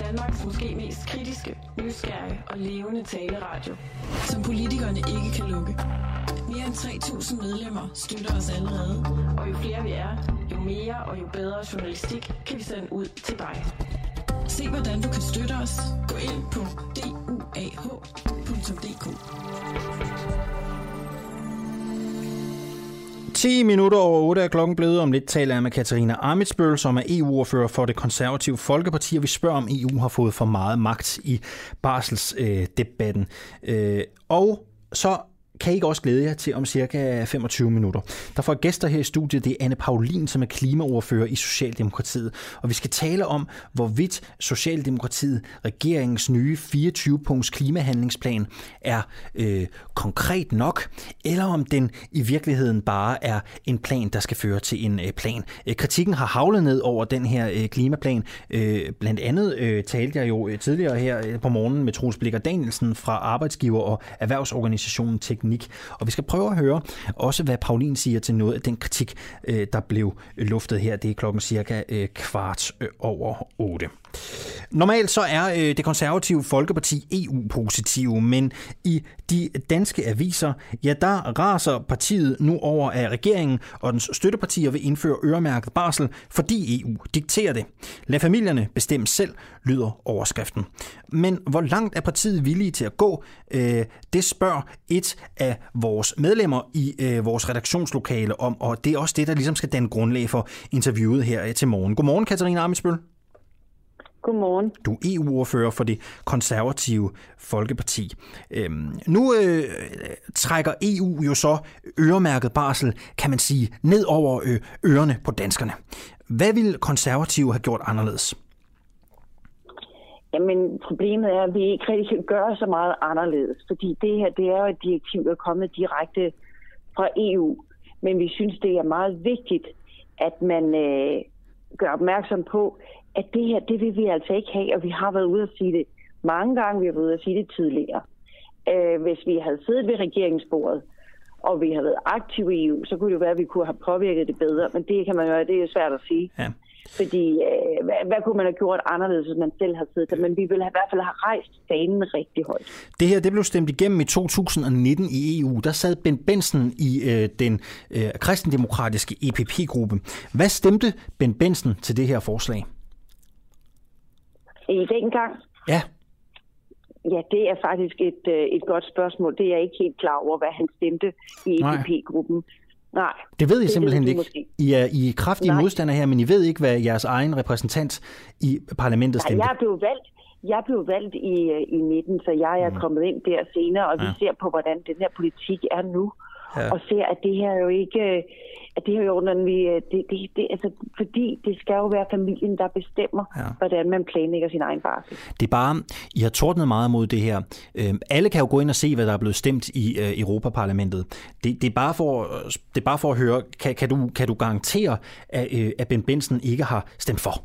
Danmarks måske mest kritiske, nysgerrige og levende taleradio, som politikerne ikke kan lukke. Mere end 3.000 medlemmer støtter os allerede, og jo flere vi er, jo mere og jo bedre journalistik kan vi sende ud til dig. Se hvordan du kan støtte os. Gå ind på duah.dk 10 minutter over 8 er klokken blevet. Om lidt taler jeg med Katarina Amitsbøl, som er EU-ordfører for det konservative Folkeparti, og vi spørger, om EU har fået for meget magt i barselsdebatten. Øh, og så kan I ikke også glæde jer til om cirka 25 minutter. Der får gæster her i studiet, det er Anne Paulin, som er klimaordfører i Socialdemokratiet. Og vi skal tale om, hvorvidt Socialdemokratiet, regeringens nye 24-punkts klimahandlingsplan, er øh, konkret nok, eller om den i virkeligheden bare er en plan, der skal føre til en øh, plan. Øh, kritikken har havlet ned over den her øh, klimaplan. Øh, blandt andet øh, talte jeg jo øh, tidligere her øh, på morgenen med Troels Blikker Danielsen fra Arbejdsgiver- og Erhvervsorganisationen Teknik teknik. Og vi skal prøve at høre også, hvad Paulin siger til noget af den kritik, øh, der blev luftet her. Det er klokken cirka øh, kvart øh, over 8. Normalt så er øh, det konservative Folkeparti EU-positive, men i de danske aviser, ja, der raser partiet nu over, af regeringen og dens støttepartier vil indføre øremærket barsel, fordi EU dikterer det. Lad familierne bestemme selv, lyder overskriften. Men hvor langt er partiet villige til at gå? Øh, det spørger et af vores medlemmer i øh, vores redaktionslokale om, og det er også det, der ligesom skal danne grundlag for interviewet her til morgen. Godmorgen, Katarina Amitsbøl. Godmorgen. Du er EU-ordfører for det konservative Folkeparti. Øhm, nu øh, trækker EU jo så øremærket barsel, kan man sige, ned over øh, ørerne på danskerne. Hvad vil konservative have gjort anderledes? Jamen, problemet er, at vi ikke rigtig kan gøre så meget anderledes, fordi det her, det er jo et direktiv, der er kommet direkte fra EU. Men vi synes, det er meget vigtigt, at man øh, gør opmærksom på, at det her, det vil vi altså ikke have, og vi har været ude at sige det mange gange, vi har været ude at sige det tidligere. Øh, hvis vi havde siddet ved regeringsbordet, og vi havde været aktive i EU, så kunne det jo være, at vi kunne have påvirket det bedre, men det kan man jo, det er svært at sige. Ja. Fordi øh, hvad, hvad kunne man have gjort anderledes, hvis man selv har siddet der? Men vi ville have, i hvert fald have rejst fanen rigtig højt. Det her det blev stemt igennem i 2019 i EU. Der sad Ben Benson i øh, den øh, kristendemokratiske EPP-gruppe. Hvad stemte Ben Benson til det her forslag? I dengang? Ja. Ja, det er faktisk et, øh, et godt spørgsmål. Det er jeg ikke helt klar over, hvad han stemte i EPP-gruppen. Nej. Det ved I det simpelthen ved ikke. Måske. I er, I er kraftige Nej. modstandere her, men I ved ikke, hvad jeres egen repræsentant i parlamentet stemte. Nej, jeg blev valgt. Jeg blev valgt i, øh, i 19, så jeg er mm. kommet ind der senere, og ja. vi ser på, hvordan den her politik er nu. Ja. Og ser, at det her jo ikke at det her jo, når vi, øh, det, det, det, altså, fordi det skal jo være familien, der bestemmer, ja. hvordan man planlægger sin egen barsel. Det er bare, I har tordnet meget mod det her. Øh, alle kan jo gå ind og se, hvad der er blevet stemt i øh, Europaparlamentet. Det, det, er bare for, det er bare for at høre, kan, kan, du, kan du garantere, at, at Ben Benson ikke har stemt for?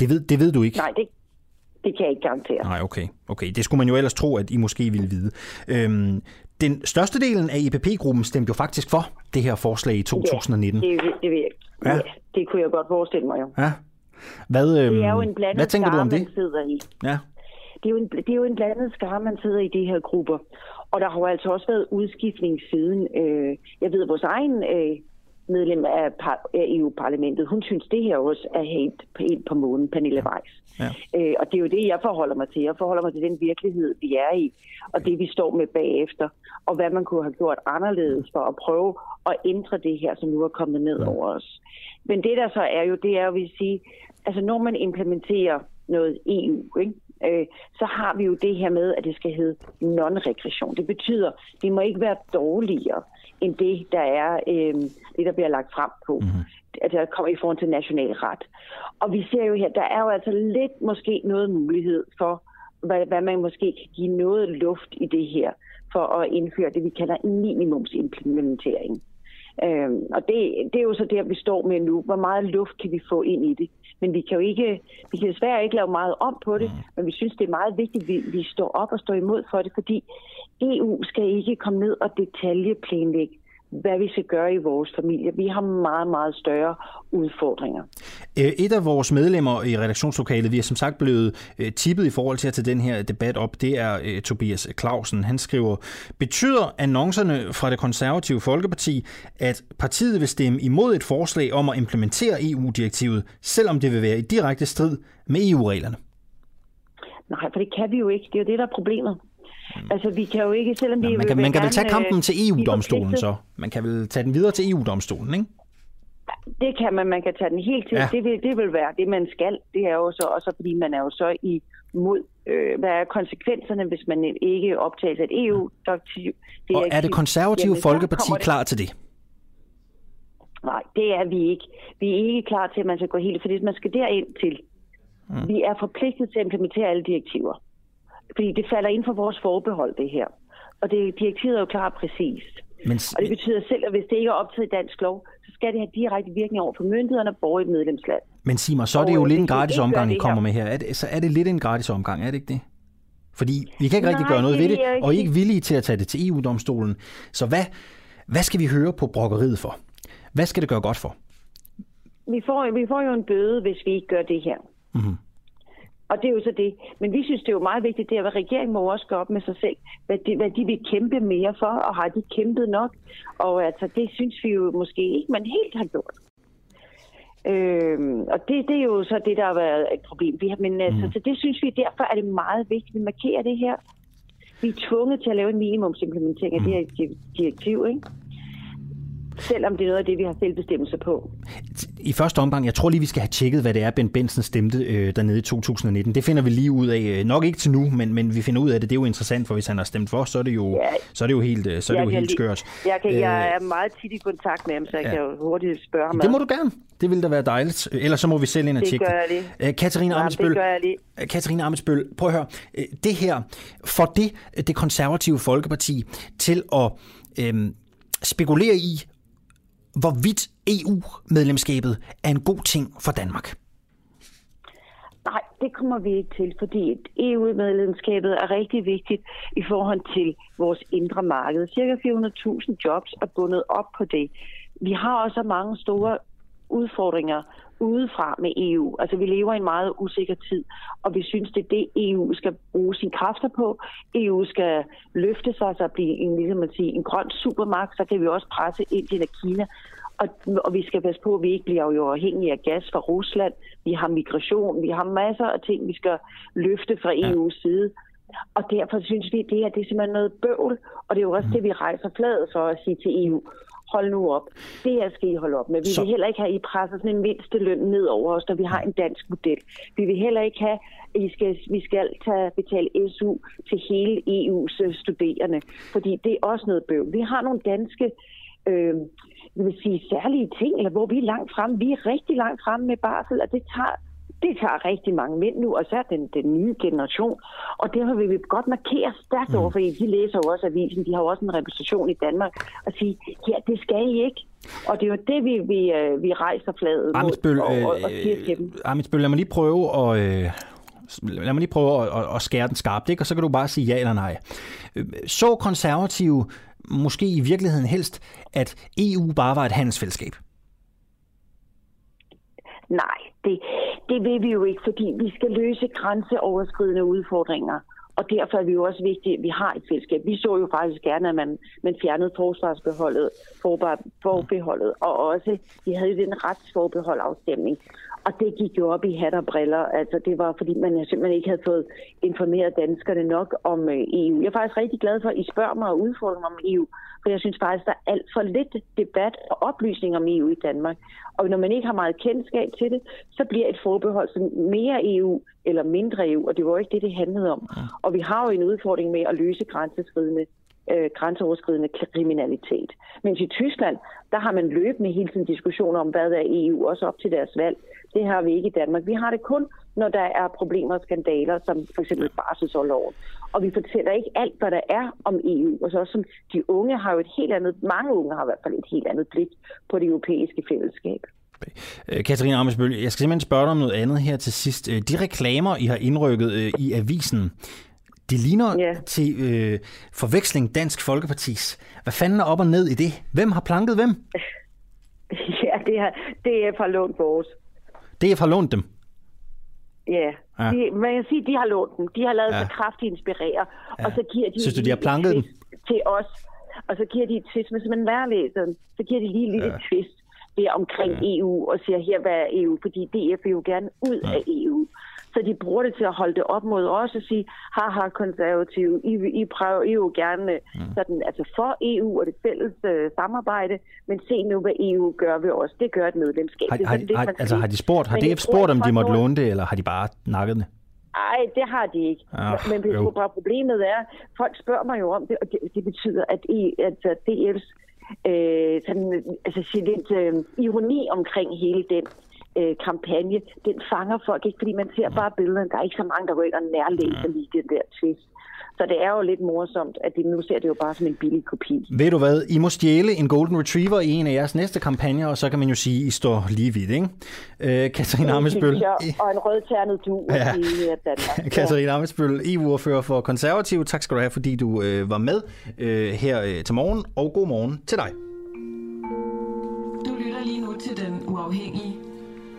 Det ved, det ved du ikke? Nej, det, det kan jeg ikke garantere. Nej, okay. okay. Det skulle man jo ellers tro, at I måske ville vide. Øhm, den største delen af EPP-gruppen stemte jo faktisk for det her forslag i 2019. Ja, det, det, det, ja. ja, det kunne jeg godt forestille mig jo. Ja. Hvad, øhm, det er jo en blandet hvad tænker skare, du om det? man sidder i. Ja. Det er, jo en, det er jo en blandet skare, man sidder i de her grupper. Og der har jo altså også været udskiftning siden. Øh, jeg ved, vores egen øh, medlem af, af EU-parlamentet, hun synes, det her også er helt, helt på månen, Pernille Weiss. Ja. Øh, og det er jo det, jeg forholder mig til. Jeg forholder mig til den virkelighed, vi er i, og det, vi står med bagefter, og hvad man kunne have gjort anderledes for at prøve at ændre det her, som nu er kommet ned over os. Men det, der så er jo, det er jo, vil sige, altså når man implementerer noget EU, ikke? øh, så har vi jo det her med, at det skal hedde non-regression. Det betyder, at det må ikke være dårligere end det, der er øh, det, der bliver lagt frem på. Mm-hmm. Der kommer i forhold til nationalret. Og vi ser jo her, der er jo altså lidt måske noget mulighed for, hvad, hvad man måske kan give noget luft i det her, for at indføre det, vi kalder en minimumsimplementering. Øhm, og det, det er jo så der, vi står med nu. Hvor meget luft kan vi få ind i det? Men vi kan jo ikke, vi kan desværre ikke lave meget om på det, mm. men vi synes, det er meget vigtigt, at vi, vi står op og står imod for det, fordi EU skal ikke komme ned og detaljeplanlægge hvad vi skal gøre i vores familie. Vi har meget, meget større udfordringer. Øh, et af vores medlemmer i redaktionslokalet, vi er som sagt blevet øh, tippet i forhold til at tage den her debat op, det er øh, Tobias Clausen. Han skriver, betyder annoncerne fra det konservative Folkeparti, at partiet vil stemme imod et forslag om at implementere EU-direktivet, selvom det vil være i direkte strid med EU-reglerne? Nej, for det kan vi jo ikke. Det er jo det, der er problemet. Mm. Altså, vi kan jo ikke, selvom vi... Ja, man kan, man kan vel tage kampen til EU-domstolen så? Man kan vel tage den videre til EU-domstolen, ikke? Det kan man. Man kan tage den helt til. Ja. Det, vil, det vil være det, man skal. Det er jo så også, fordi man er jo så imod, øh, hvad er konsekvenserne, hvis man ikke optager et EU-direktiv. Og er det konservative Jamen, Folkeparti det... klar til det? Nej, det er vi ikke. Vi er ikke klar til, at man skal gå helt, fordi man skal derind til. Mm. Vi er forpligtet til at implementere alle direktiver. Fordi det falder ind for vores forbehold, det her. Og det, direktivet er jo klart præcist. Men... Og det betyder selv, at hvis det ikke er optaget i dansk lov, så skal det have direkte virkning over for myndighederne og borgere i et medlemsland. Men sig mig, så er det jo og lidt en gratis omgang, I kommer med her. Er det, så er det lidt en gratis omgang, er det ikke det? Fordi vi kan ikke Nej, rigtig gøre noget ved det, og I er ikke villige til at tage det til EU-domstolen. Så hvad, hvad skal vi høre på brokkeriet for? Hvad skal det gøre godt for? Vi får, vi får jo en bøde, hvis vi ikke gør det her. Mm-hmm. Og det er jo så det. Men vi synes, det er jo meget vigtigt, det er, at regeringen må også gå op med sig selv, hvad de, hvad de vil kæmpe mere for, og har de kæmpet nok? Og altså, det synes vi jo måske ikke, man helt har gjort. Øhm, og det, det er jo så det, der har været et problem. Vi har, men altså, mm. så det synes vi, derfor er det meget vigtigt, at vi markerer det her. Vi er tvunget til at lave en minimumsimplementering af mm. det her direktiv, ikke? selvom det er noget af det, vi har selvbestemmelse på. I første omgang, jeg tror lige, vi skal have tjekket, hvad det er, Ben Benson stemte øh, dernede i 2019. Det finder vi lige ud af. Øh, nok ikke til nu, men, men vi finder ud af det. Det er jo interessant, for hvis han har stemt for, så er det jo, ja, så er det jo helt, øh, så er det jo helt skørt. Jeg, kan, jeg øh, er meget tit i kontakt med ham, så jeg ja. kan jo hurtigt spørge ham. Det må du gerne. Det vil da være dejligt. Ellers så må vi selv ind og tjekke det. Gør jeg. Katarina ja, Amitsbøl, det gør jeg lige. Katarina Amitsbøl, prøv at høre. Det her, for det, det konservative Folkeparti til at øhm, spekulere i, hvorvidt EU-medlemskabet er en god ting for Danmark? Nej, det kommer vi ikke til, fordi EU-medlemskabet e er rigtig vigtigt i forhold til vores indre marked. Cirka 400.000 jobs er bundet op på det. Vi har også mange store udfordringer udefra med EU. Altså vi lever i en meget usikker tid, og vi synes, det er det, EU skal bruge sine kræfter på. EU skal løfte sig så blive en, ligesom at sige, en grøn supermagt, så kan vi også presse Indien og Kina. Og, og vi skal passe på, at vi ikke bliver jo afhængige af gas fra Rusland. Vi har migration, vi har masser af ting, vi skal løfte fra EU's ja. side. Og derfor synes vi, at det her det er simpelthen noget bøvl, og det er jo også mm. det, vi rejser fladet for at sige til EU hold nu op. Det her skal I holde op med. Vi så... vil heller ikke have, at I presser sådan en mindste løn ned over os, når vi har en dansk model. Vi vil heller ikke have, at I skal, vi skal tage, betale SU til hele EU's øh, studerende, fordi det er også noget bøv. Vi har nogle danske øh, jeg vil sige, særlige ting, eller hvor vi er langt frem. Vi er rigtig langt frem med barsel, og det tager det tager rigtig mange mænd nu, og så den, den nye generation. Og derfor vil vi godt markere stærkt mm. over, for de læser jo også avisen, de har jo også en repræsentation i Danmark, og sige, ja, det skal I ikke. Og det er jo det, vi, vi, øh, vi rejser fladet Amitsbøl, mod og, og, og siger til dem. Amitsbøl, lad mig lige prøve at... Øh lad mig lige prøve at, at, at skære den skarpt, ikke? og så kan du bare sige ja eller nej. Øh, så konservative måske i virkeligheden helst, at EU bare var et handelsfællesskab? Nej, det, det vil vi jo ikke, fordi vi skal løse grænseoverskridende udfordringer. Og derfor er vi jo også vigtigt, at vi har et fællesskab. Vi så jo faktisk gerne, at man, man fjernede forsvarsbeholdet, forbeholdet, og også, vi havde jo den retsforbehold afstemning. Og det gik jo op i hat og briller. Altså, det var, fordi man simpelthen ikke havde fået informeret danskerne nok om øh, EU. Jeg er faktisk rigtig glad for, at I spørger mig og udfordrer mig om EU. For jeg synes faktisk, der er alt for lidt debat og oplysning om EU i Danmark. Og når man ikke har meget kendskab til det, så bliver et forbehold som mere EU eller mindre EU, og det var ikke det, det handlede om. Og vi har jo en udfordring med at løse grænseskridende øh, grænseoverskridende kriminalitet. Mens i Tyskland, der har man løbende hele tiden diskussioner om, hvad er EU, også op til deres valg. Det har vi ikke i Danmark. Vi har det kun, når der er problemer og skandaler, som for eksempel barselsårloven. Og vi fortæller ikke alt, hvad der er om EU. Og så også som de unge har jo et helt andet, mange unge har i hvert fald et helt andet blik på det europæiske fællesskab. Øh, Katarina Amesbøl, jeg skal simpelthen spørge dig om noget andet her til sidst. Øh, de reklamer, I har indrykket øh, i avisen, de ligner ja. til øh, forveksling Dansk Folkepartis. Hvad fanden er op og ned i det? Hvem har planket hvem? [LAUGHS] Ja, det er, det er fra lånt vores. Det er fra lånt dem? Ja, ja. De, man kan sige, de har lånt dem. De har lavet ja. sig kraftigt inspirere, ja. og så giver de... Synes du, de har planket dem? Til os, og så giver de et twist. Hvis man læser den, så giver de lige et lille ja. twist der omkring ja. EU, og siger, her hvad er EU? Fordi DF vil jo gerne ud ja. af EU. Så de bruger det til at holde det op mod os og sige, haha konservative, I, I prøver I jo gerne mm. sådan, altså for EU og det fælles øh, samarbejde, men se nu, hvad EU gør ved os. Det gør et medlemskab. Har, det, har, det, har, altså, har de spurgt, har DF spurgt, om de måtte låne det, eller har de bare nakket det? Nej, det har de ikke. Oh, men bare problemet er, folk spørger mig jo om det, og det, det betyder, at, I, at DF's øh, sådan, altså, lidt øh, ironi omkring hele den øh, kampagne, den fanger folk ikke, fordi man ser bare billederne. Der er ikke så mange, der går ind og nærlæser lige den der twist. Så det er jo lidt morsomt, at de nu ser det jo bare som en billig kopi. Ved du hvad? I må stjæle en Golden Retriever i en af jeres næste kampagner, og så kan man jo sige, at I står lige vidt, ikke? Øh, Katarina Amesbøl. Og en rødternet du ja. i Danmark. [LAUGHS] Katarina Amesbøl, EU-ordfører for Konservativ. Tak skal du have, fordi du øh, var med øh, her øh, til morgen, og god morgen til dig. Du lytter lige nu til Den Uafhængige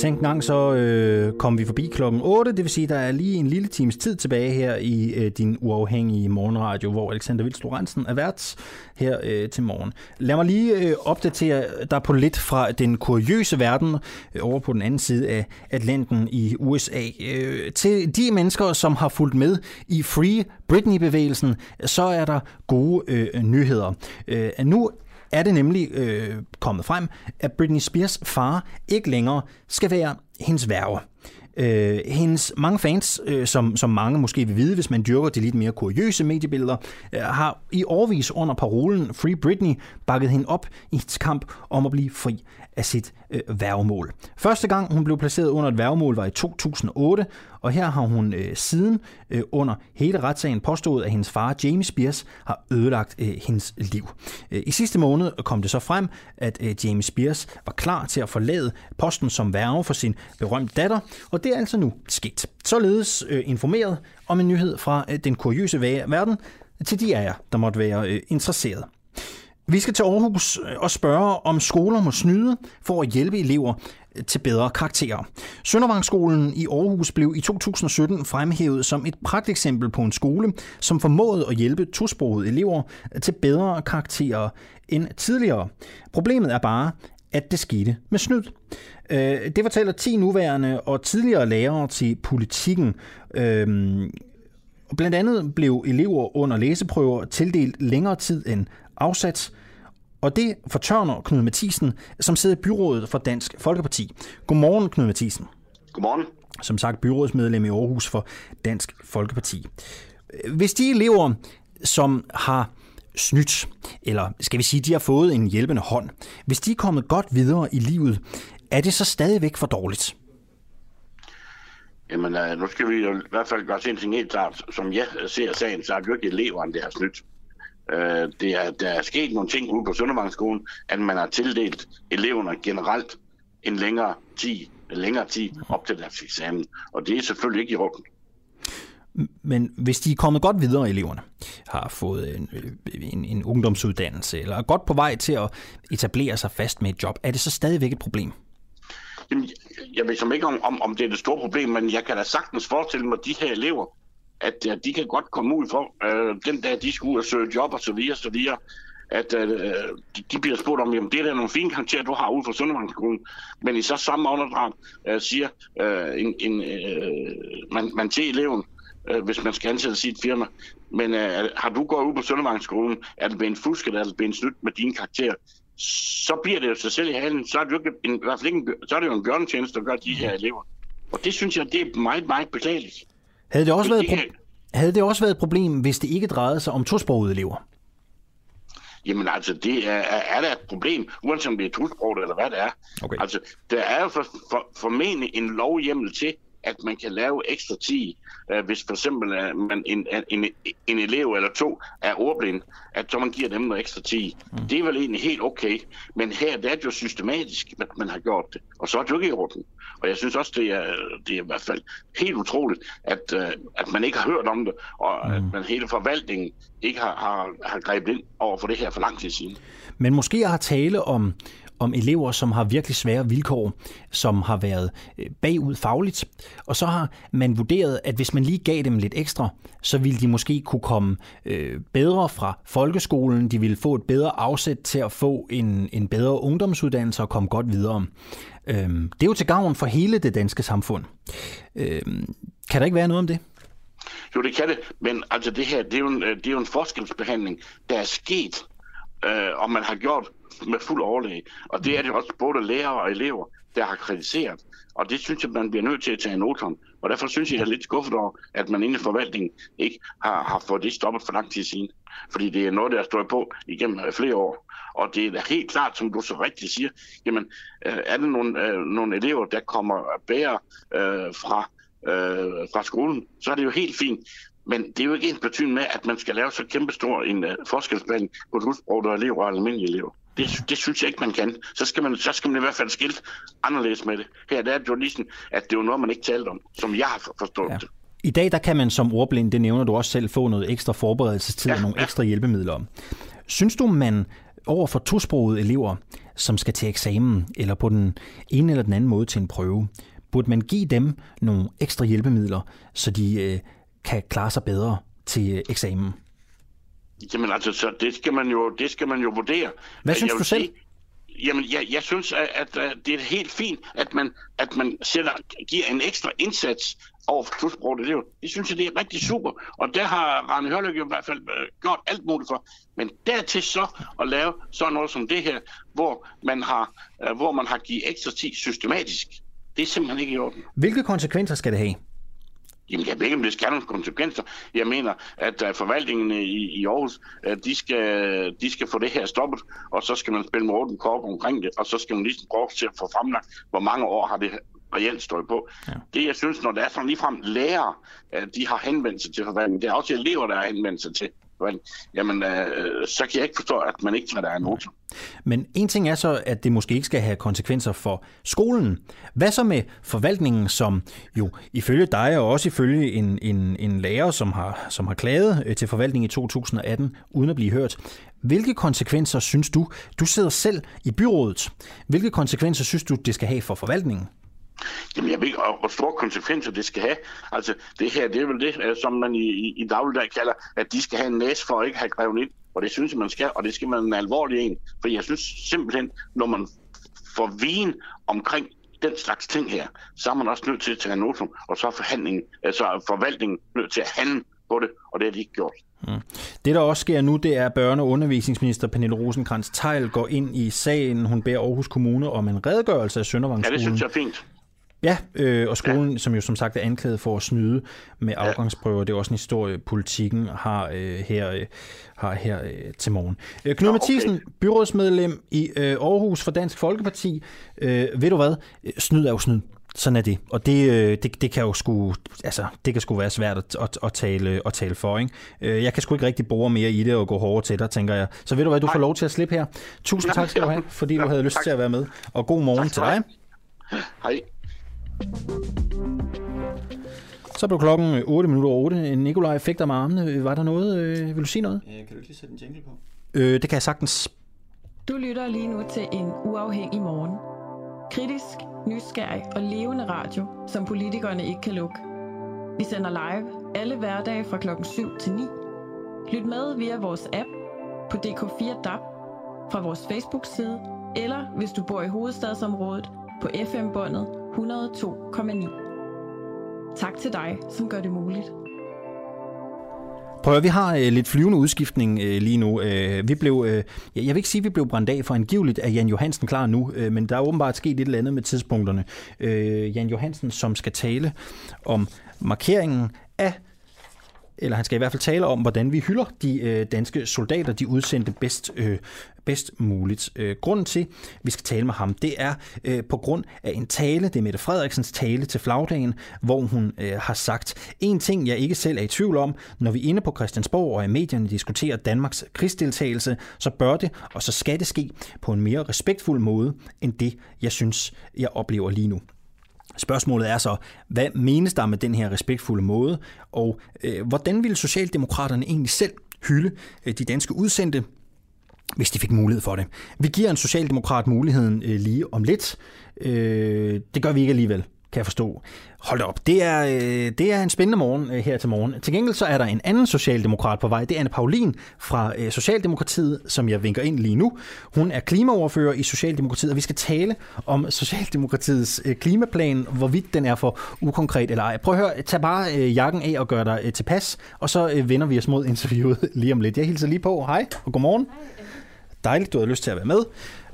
Tænk nok, gang, så øh, kom vi forbi klokken 8, det vil sige, der er lige en lille times tid tilbage her i øh, din uafhængige morgenradio, hvor Alexander Vils Lorentzen er vært her øh, til morgen. Lad mig lige øh, opdatere dig på lidt fra den kuriøse verden øh, over på den anden side af Atlanten i USA. Øh, til de mennesker, som har fulgt med i Free Britney-bevægelsen, så er der gode øh, nyheder. Øh, nu er det nemlig øh, kommet frem, at Britney Spears far ikke længere skal være hendes værge. Øh, hendes mange fans, øh, som, som mange måske vil vide, hvis man dyrker de lidt mere kuriøse mediebilleder, øh, har i årvis under parolen Free Britney bakket hende op i hendes kamp om at blive fri af sit øh, værgemål. Første gang hun blev placeret under et værgemål var i 2008, og her har hun øh, siden øh, under hele retssagen påstået, at hendes far James Spears har ødelagt øh, hendes liv. Øh, I sidste måned kom det så frem, at øh, James Spears var klar til at forlade posten som værge for sin berømte datter, og det er altså nu sket. Således øh, informeret om en nyhed fra øh, den kuriøse verden til de af jer, der måtte være øh, interesseret. Vi skal til Aarhus øh, og spørge, om skoler må snyde for at hjælpe elever øh, til bedre karakterer. Søndervangsskolen i Aarhus blev i 2017 fremhævet som et pragteksempel på en skole, som formåede at hjælpe tosprogede elever øh, til bedre karakterer end tidligere. Problemet er bare, at det skete med snyd. Det fortæller 10 nuværende og tidligere lærere til politikken. Øhm, blandt andet blev elever under læseprøver tildelt længere tid end afsat. Og det fortørner Knud Mathisen, som sidder i byrådet for Dansk Folkeparti. Godmorgen, Knud Mathisen. Godmorgen. Som sagt, byrådsmedlem i Aarhus for Dansk Folkeparti. Hvis de elever, som har snydt, eller skal vi sige, de har fået en hjælpende hånd, hvis de er kommet godt videre i livet, er det så stadigvæk for dårligt? Jamen, øh, nu skal vi jo i hvert fald gøre en ting helt klart. Som jeg ser sagen, så er det jo ikke eleverne, der har snydt. Øh, det er, der er sket nogle ting ude på Søndervangsskolen, at man har tildelt eleverne generelt en længere tid, en længere tid op til deres eksamen. Og det er selvfølgelig ikke i orden. Men hvis de er kommet godt videre, eleverne, har fået en, en, en ungdomsuddannelse, eller er godt på vej til at etablere sig fast med et job, er det så stadigvæk et problem? Jamen, jeg ved som ikke, om, om, om det er det store problem, men jeg kan da sagtens forestille mig, at de her elever, at, at de kan godt komme ud for, øh, den dag de skal ud og søge job og så videre, så videre, at øh, de, de bliver spurgt om, jamen det er da nogle fine karakterer, du har ude fra Søndervangsskolen, men i så samme åndedrag øh, siger øh, en, en, øh, man, man til eleven, øh, hvis man skal ansætte sit firma, men øh, har du gået ud på Søndervangsskolen, er det blevet fusk, eller er det blevet snydt med dine karakterer, så bliver det jo sig selv i halen, så er det jo, ikke en, i hvert fald ikke en, så er det jo en bjørnetjeneste, der gør de her elever. Og det synes jeg, det er meget, meget beklageligt. Havde det også, været, pro- havde det også været et problem, hvis det ikke drejede sig om tosprogede elever? Jamen altså, det er, er der et problem, uanset om det er tosproget eller hvad det er. Okay. Altså, der er jo for, for, formentlig en lovhjemmel til, at man kan lave ekstra 10, øh, hvis for eksempel uh, man, en, en, en elev eller to er ordblind, at så man giver dem noget ekstra 10. Mm. Det er vel egentlig helt okay, men her det er det jo systematisk, at man har gjort det, og så er det jo ikke i orden. Og jeg synes også, det er, det er i hvert fald helt utroligt, at, uh, at man ikke har hørt om det, og mm. at man hele forvaltningen ikke har, har, har grebet ind over for det her for lang tid siden. Men måske har tale om, om elever, som har virkelig svære vilkår, som har været øh, bagud fagligt, og så har man vurderet, at hvis man lige gav dem lidt ekstra, så ville de måske kunne komme øh, bedre fra folkeskolen, de ville få et bedre afsæt til at få en, en bedre ungdomsuddannelse og komme godt videre. Øh, det er jo til gavn for hele det danske samfund. Øh, kan der ikke være noget om det? Jo, det kan det, men altså det her, det er jo en, øh, det er jo en forskelsbehandling, der er sket, øh, og man har gjort med fuld overlæg. Og det er det også både lærere og elever, der har kritiseret. Og det synes jeg, man bliver nødt til at tage noter om. Og derfor synes jeg, jeg er lidt skuffet over, at man inden i forvaltningen ikke har, har fået det stoppet for lang tid siden. Fordi det er noget, der har stået på igennem øh, flere år. Og det er helt klart, som du så rigtigt siger, jamen, øh, er der nogle, øh, nogle elever, der kommer bedre øh, fra, øh, fra skolen, så er det jo helt fint. Men det er jo ikke en betydning med, at man skal lave så kæmpestor en uh, forskelsbehandling på og elever og almindelige elever. Det, det synes jeg ikke, man kan. Så skal man, så skal man i hvert fald skilt anderledes med det. Her der er det jo ligesom, at det er noget, man ikke talte om, som jeg har forstået ja. det. I dag der kan man som ordblind, det nævner du også selv, få noget ekstra forberedelsestid ja, og nogle ja. ekstra hjælpemidler. Synes du, man over for tosprogede elever, som skal til eksamen, eller på den ene eller den anden måde til en prøve, burde man give dem nogle ekstra hjælpemidler, så de øh, kan klare sig bedre til eksamen? Jamen altså, så det skal man jo, det skal man jo vurdere. Hvad synes du selv? Sige, jamen, jeg, jeg synes, at, at, at det er helt fint, at man, at man sætter, giver en ekstra indsats over for tosproget elever. Det synes jeg, det er rigtig super. Og der har Rane Hørløk i hvert fald øh, gjort alt muligt for. Men dertil så at lave sådan noget som det her, hvor man har, uh, hvor man har givet ekstra tid systematisk, det er simpelthen ikke i orden. Hvilke konsekvenser skal det have? Jamen, jeg ved ikke, om det skal have nogle konsekvenser. Jeg mener, at uh, forvaltningen i, i Aarhus, uh, de, skal, de skal få det her stoppet, og så skal man spille med åben korp omkring det, og så skal man lige prøve til at få fremlagt, hvor mange år har det reelt stået på. Ja. Det, jeg synes, når det er sådan ligefrem lærere, uh, de har henvendt sig til forvaltningen, det er også elever, der har henvendt sig til jamen, øh, så kan jeg ikke forstå, at man ikke tager der en noter. Men en ting er så, at det måske ikke skal have konsekvenser for skolen. Hvad så med forvaltningen, som jo ifølge dig og også ifølge en, en, en lærer, som har, som har klaget øh, til forvaltningen i 2018, uden at blive hørt. Hvilke konsekvenser synes du, du sidder selv i byrådet, hvilke konsekvenser synes du, det skal have for forvaltningen? Jamen, jeg ved ikke, hvor store konsekvenser det skal have. Altså, det her, det er vel det, øh, som man i, i, i dagligdag kalder, at de skal have en næse for at ikke have grevet ind. Og det synes jeg, man skal, og det skal man en alvorlig en. For jeg synes simpelthen, når man får viden omkring den slags ting her, så er man også nødt til at tage notum, og så er forhandlingen, altså forvaltningen nødt til at handle på det, og det har de ikke gjort. Mm. Det, der også sker nu, det er, at børne- og undervisningsminister Pernille rosenkrantz teil går ind i sagen. Hun beder Aarhus Kommune om en redegørelse af Søndervangsskolen. Ja, det synes jeg er fint. Ja, øh, og skolen, ja. som jo som sagt er anklaget for at snyde med afgangsprøver, det er også en historie, politikken har øh, her, øh, har her øh, til morgen. Øh, Knud ja, okay. Mathisen, byrådsmedlem i øh, Aarhus for Dansk Folkeparti. Øh, ved du hvad? Snyd er jo snyd. Sådan er det. Og det, øh, det, det kan jo sgu, altså, det kan sgu være svært at, at, at, tale, at tale for. Ikke? Øh, jeg kan sgu ikke rigtig bore mere i det og gå hårdere til dig, tænker jeg. Så ved du hvad, du får lov til at slippe her. Tusind tak skal du [LAUGHS] have, fordi du havde lyst til at være med. Og god morgen til dig. Hej. Så blev klokken 8 minutter over 8. Nikolaj fægter med armene. Var der noget? Øh, vil du sige noget? Øh, kan du ikke lige sætte en jingle på? Øh, det kan jeg sagtens. Du lytter lige nu til en uafhængig morgen. Kritisk, nysgerrig og levende radio, som politikerne ikke kan lukke. Vi sender live alle hverdage fra klokken 7 til 9. Lyt med via vores app på DK4 DAB, fra vores Facebook-side, eller hvis du bor i hovedstadsområdet på FM-båndet 102,9. Tak til dig, som gør det muligt. Prøv at, vi har øh, lidt flyvende udskiftning øh, lige nu. Øh, vi blev, øh, jeg vil ikke sige, at vi blev brændt af, for angiveligt er Jan Johansen klar nu, øh, men der er åbenbart sket et eller andet med tidspunkterne. Øh, Jan Johansen, som skal tale om markeringen af eller han skal i hvert fald tale om, hvordan vi hylder de øh, danske soldater, de udsendte bedst, øh, bedst muligt. Øh, grunden til, at vi skal tale med ham, det er øh, på grund af en tale, det er Mette Frederiksens tale til flagdagen, hvor hun øh, har sagt, en ting, jeg ikke selv er i tvivl om, når vi inde på Christiansborg og i medierne diskuterer Danmarks krigsdeltagelse, så bør det, og så skal det ske på en mere respektfuld måde, end det, jeg synes, jeg oplever lige nu. Spørgsmålet er så, hvad menes der med den her respektfulde måde, og øh, hvordan ville Socialdemokraterne egentlig selv hylde øh, de danske udsendte, hvis de fik mulighed for det. Vi giver en socialdemokrat muligheden øh, lige om lidt. Øh, det gør vi ikke alligevel kan jeg forstå. Hold op, det er, øh, det er en spændende morgen øh, her til morgen. Til gengæld så er der en anden socialdemokrat på vej. Det er Anne Paulin fra øh, Socialdemokratiet, som jeg vinker ind lige nu. Hun er klimaoverfører i Socialdemokratiet, og vi skal tale om Socialdemokratiets klimaplan, hvorvidt den er for ukonkret eller ej. Prøv at høre, tag bare jakken af og gør dig tilpas, og så vender vi os mod interviewet [LAUGHS] lige om lidt. Jeg hilser lige på. Hej og godmorgen. Dejligt, du har lyst til at være med.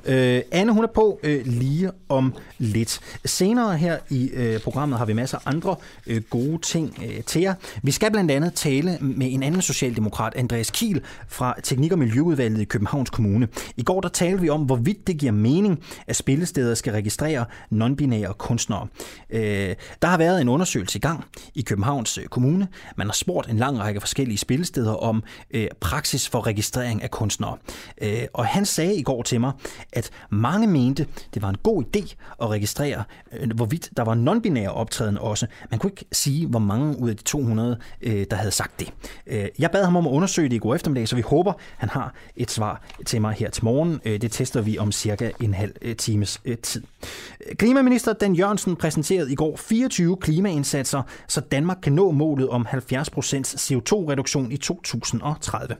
Øh, Anne, hun er på øh, lige om lidt. Senere her i øh, programmet har vi masser af andre øh, gode ting øh, til jer. Vi skal blandt andet tale med en anden socialdemokrat, Andreas Kiel fra Teknik- og Miljøudvalget i Københavns Kommune. I går der talte vi om, hvorvidt det giver mening, at spillesteder skal registrere non-binære kunstnere. Øh, der har været en undersøgelse i gang i Københavns øh, Kommune. Man har spurgt en lang række forskellige spillesteder om øh, praksis for registrering af kunstnere. Øh, og han sagde i går til mig, at mange mente, det var en god idé at registrere, øh, hvorvidt der var non-binære optræden også. Man kunne ikke sige, hvor mange ud af de 200, øh, der havde sagt det. Øh, jeg bad ham om at undersøge det i går eftermiddag, så vi håber, han har et svar til mig her til morgen. Det tester vi om cirka en halv times tid. Klimaminister Dan Jørgensen præsenterede i går 24 klimaindsatser, så Danmark kan nå målet om 70% CO2-reduktion i 2030.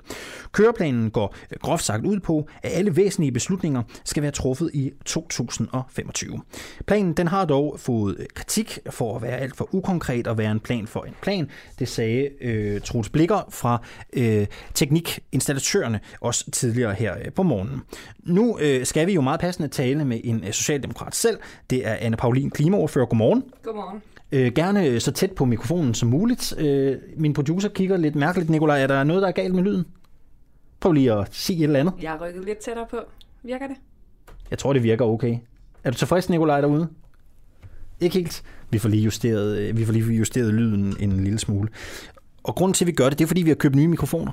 Køreplanen går groft sagt ud på, at alle væsentlige beslutninger skal være truffet i 2025. Planen den har dog fået kritik for at være alt for ukonkret og være en plan for en plan. Det sagde øh, Troels Blikker fra øh, teknikinstallatørerne også tidligere her øh, på morgenen. Nu øh, skal vi jo meget passende tale med en øh, socialdemokrat selv. Det er Anne Paulin, klimaordfører. Godmorgen. Godmorgen. Øh, gerne øh, så tæt på mikrofonen som muligt. Øh, min producer kigger lidt mærkeligt. Nikolaj, er der noget, der er galt med lyden? Prøv lige at sige et eller andet. Jeg har rykket lidt tættere på. Virker det? Jeg tror, det virker okay. Er du tilfreds, Nikolaj, derude? Ikke helt. Vi får lige justeret, øh, vi får lige justeret lyden en lille smule. Og grunden til, at vi gør det, det er, fordi vi har købt nye mikrofoner.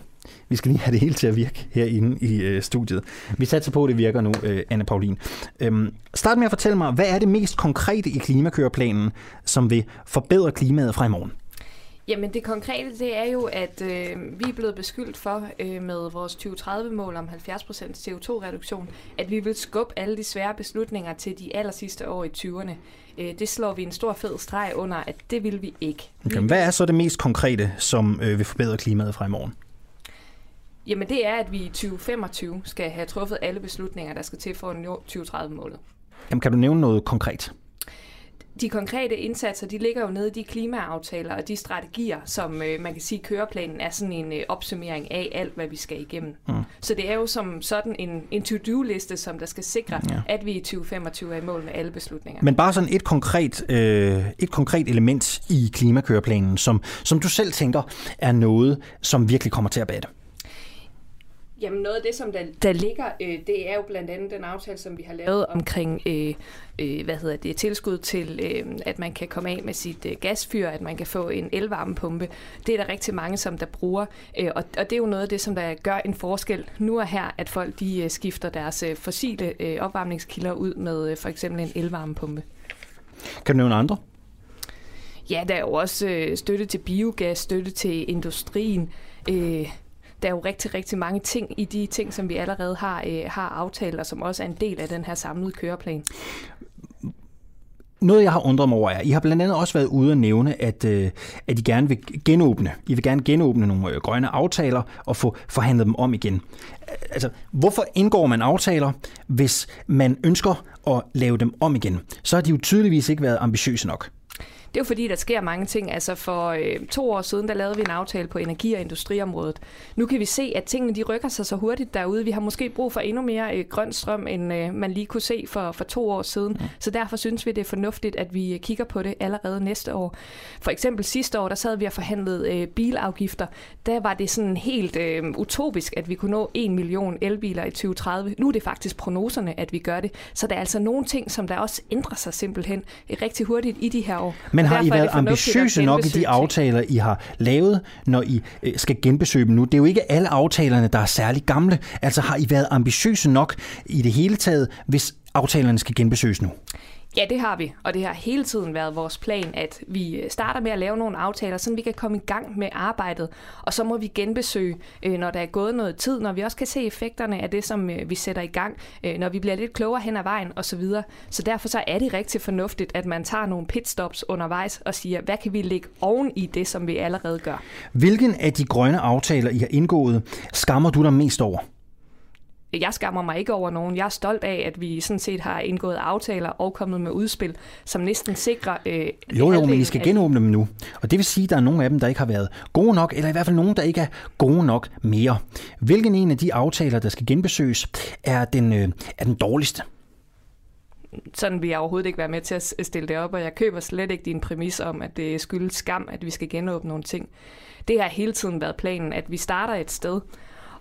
Vi skal lige have det hele til at virke herinde i øh, studiet. Vi satser på, at det virker nu, øh, Anne Paulin. Øhm, start med at fortælle mig, hvad er det mest konkrete i klimakøreplanen, som vil forbedre klimaet fra i morgen? Jamen det konkrete, det er jo, at øh, vi er blevet beskyldt for øh, med vores 2030-mål om 70% CO2-reduktion, at vi vil skubbe alle de svære beslutninger til de aller sidste år i 20'erne. Øh, det slår vi en stor fed streg under, at det vil vi ikke. Okay, hvad er så det mest konkrete, som øh, vil forbedre klimaet fra i morgen? Jamen det er, at vi i 2025 skal have truffet alle beslutninger, der skal til for at nå 2030-målet. Jamen kan du nævne noget konkret? De konkrete indsatser, de ligger jo nede i de klimaaftaler og de strategier, som øh, man kan sige, køreplanen er sådan en øh, opsummering af alt, hvad vi skal igennem. Mm. Så det er jo som sådan en, en to-do-liste, som der skal sikre, ja. at vi i 2025 er i mål med alle beslutninger. Men bare sådan et konkret, øh, et konkret element i klimakøreplanen, som, som du selv tænker er noget, som virkelig kommer til at batte. Jamen noget af det, som der, der ligger, øh, det er jo blandt andet den aftale, som vi har lavet omkring øh, øh, hvad hedder det, tilskud til, øh, at man kan komme af med sit øh, gasfyr, at man kan få en elvarmepumpe. Det er der rigtig mange, som der bruger, øh, og, og det er jo noget af det, som der gør en forskel nu og her, at folk de øh, skifter deres øh, fossile øh, opvarmningskilder ud med øh, for eksempel en elvarmepumpe. Kan du nævne andre? Ja, der er jo også øh, støtte til biogas, støtte til industrien. Øh, der er jo rigtig, rigtig mange ting i de ting, som vi allerede har, øh, har aftalt, og som også er en del af den her samlede køreplan. Noget, jeg har undret mig over, er, I har blandt andet også været ude og nævne, at, øh, at I gerne vil genåbne. I vil gerne genåbne nogle øh, grønne aftaler og få forhandlet dem om igen. Altså, hvorfor indgår man aftaler, hvis man ønsker at lave dem om igen? Så har de jo tydeligvis ikke været ambitiøse nok. Det er jo fordi, der sker mange ting. Altså for øh, to år siden, der lavede vi en aftale på energi- og industriområdet. Nu kan vi se, at tingene de rykker sig så hurtigt derude. Vi har måske brug for endnu mere øh, grøn strøm, end øh, man lige kunne se for, for to år siden. Ja. Så derfor synes vi, det er fornuftigt, at vi kigger på det allerede næste år. For eksempel sidste år, der sad vi og forhandlede øh, bilafgifter. Der var det sådan helt øh, utopisk, at vi kunne nå 1 million elbiler i 2030. Nu er det faktisk prognoserne, at vi gør det. Så der er altså nogle ting, som der også ændrer sig simpelthen rigtig hurtigt i de her år. Men har I været ambitiøse nok i de aftaler, I har lavet, når I øh, skal genbesøge dem nu? Det er jo ikke alle aftalerne, der er særlig gamle. Altså har I været ambitiøse nok i det hele taget, hvis aftalerne skal genbesøges nu? Ja, det har vi, og det har hele tiden været vores plan, at vi øh, starter med at lave nogle aftaler, så vi kan komme i gang med arbejdet, og så må vi genbesøge, øh, når der er gået noget tid, når vi også kan se effekterne af det, som øh, vi sætter i gang, når vi bliver lidt klogere hen ad vejen osv. Så derfor så er det rigtig fornuftigt, at man tager nogle pitstops undervejs og siger, hvad kan vi lægge oven i det, som vi allerede gør. Hvilken af de grønne aftaler, I har indgået, skammer du dig mest over? Jeg skammer mig ikke over nogen. Jeg er stolt af, at vi sådan set har indgået aftaler og kommet med udspil, som næsten sikrer... Øh, jo, jo, men I skal genåbne dem nu. Og det vil sige, at der er nogle af dem, der ikke har været gode nok, eller i hvert fald nogen, der ikke er gode nok mere. Hvilken en af de aftaler, der skal genbesøges, er den, øh, er den dårligste? sådan vil jeg overhovedet ikke være med til at stille det op, og jeg køber slet ikke din præmis om, at det skyldes skam, at vi skal genåbne nogle ting. Det har hele tiden været planen, at vi starter et sted,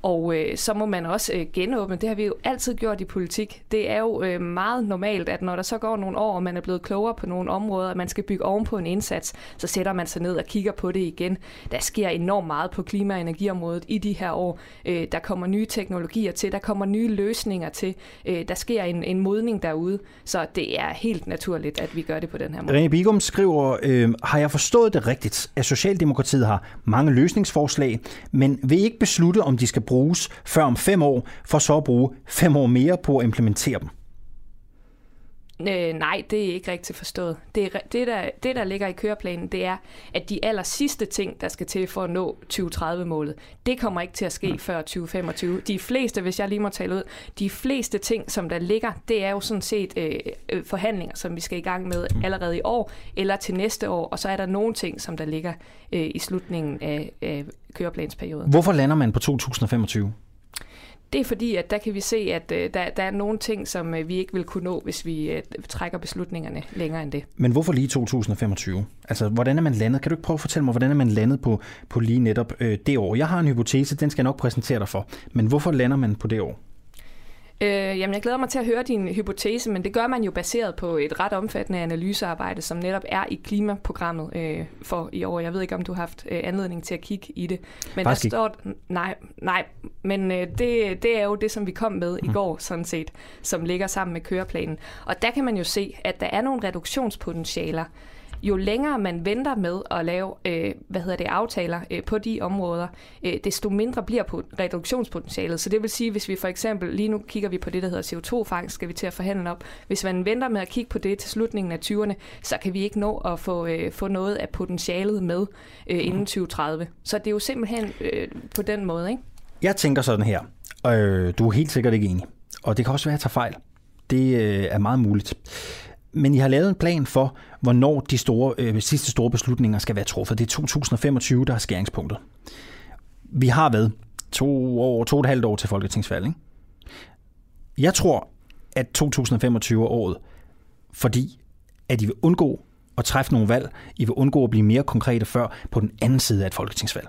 og øh, så må man også øh, genåbne. Det har vi jo altid gjort i politik. Det er jo øh, meget normalt, at når der så går nogle år, og man er blevet klogere på nogle områder, og man skal bygge ovenpå en indsats, så sætter man sig ned og kigger på det igen. Der sker enormt meget på klima- og energiområdet i de her år. Øh, der kommer nye teknologier til, der kommer nye løsninger til. Øh, der sker en, en modning derude, så det er helt naturligt, at vi gør det på den her måde. René Bigum skriver, øh, har jeg forstået det rigtigt, at Socialdemokratiet har mange løsningsforslag, men vil ikke beslutte, om de skal bruges før om fem år, for så at bruge fem år mere på at implementere dem? Øh, nej, det er ikke rigtigt forstået. Det, det, der, det, der ligger i køreplanen, det er, at de aller sidste ting, der skal til for at nå 2030-målet, det kommer ikke til at ske før 2025. De fleste, hvis jeg lige må tale ud, de fleste ting, som der ligger, det er jo sådan set øh, øh forhandlinger, som vi skal i gang med allerede i år eller til næste år, og så er der nogle ting, som der ligger øh, i slutningen af, af køreplansperioden. Hvorfor lander man på 2025? Det er fordi, at der kan vi se, at øh, der, der er nogle ting, som øh, vi ikke vil kunne nå, hvis vi øh, trækker beslutningerne længere end det. Men hvorfor lige 2025? Altså, hvordan er man landet? Kan du ikke prøve at fortælle mig, hvordan er man landet på, på lige netop øh, det år? Jeg har en hypotese, den skal jeg nok præsentere dig for. Men hvorfor lander man på det år? Øh, jamen, jeg glæder mig til at høre din hypotese, men det gør man jo baseret på et ret omfattende analysearbejde, som netop er i klimaprogrammet øh, for i år. Jeg ved ikke, om du har haft øh, anledning til at kigge i det. Men Faktisk der står, nej, nej, men øh, det, det er jo det, som vi kom med i mm. går, sådan set, som ligger sammen med køreplanen. Og der kan man jo se, at der er nogle reduktionspotentialer, jo længere man venter med at lave øh, hvad hedder det, aftaler øh, på de områder, øh, desto mindre bliver på reduktionspotentialet. Så det vil sige, hvis vi for eksempel, lige nu kigger vi på det, der hedder CO2-fangst, skal vi til at forhandle op. Hvis man venter med at kigge på det til slutningen af 20'erne, så kan vi ikke nå at få, øh, få noget af potentialet med øh, inden 2030. Så det er jo simpelthen øh, på den måde, ikke? Jeg tænker sådan her, og øh, du er helt sikkert ikke enig. Og det kan også være, at jeg tager fejl. Det øh, er meget muligt. Men I har lavet en plan for, hvornår de store, øh, sidste store beslutninger skal være truffet. Det er 2025, der er skæringspunktet. Vi har været to år, to og et halvt år til folketingsvalg. Ikke? Jeg tror, at 2025 er året, fordi at I vil undgå at træffe nogle valg. I vil undgå at blive mere konkrete før på den anden side af et folketingsvalg.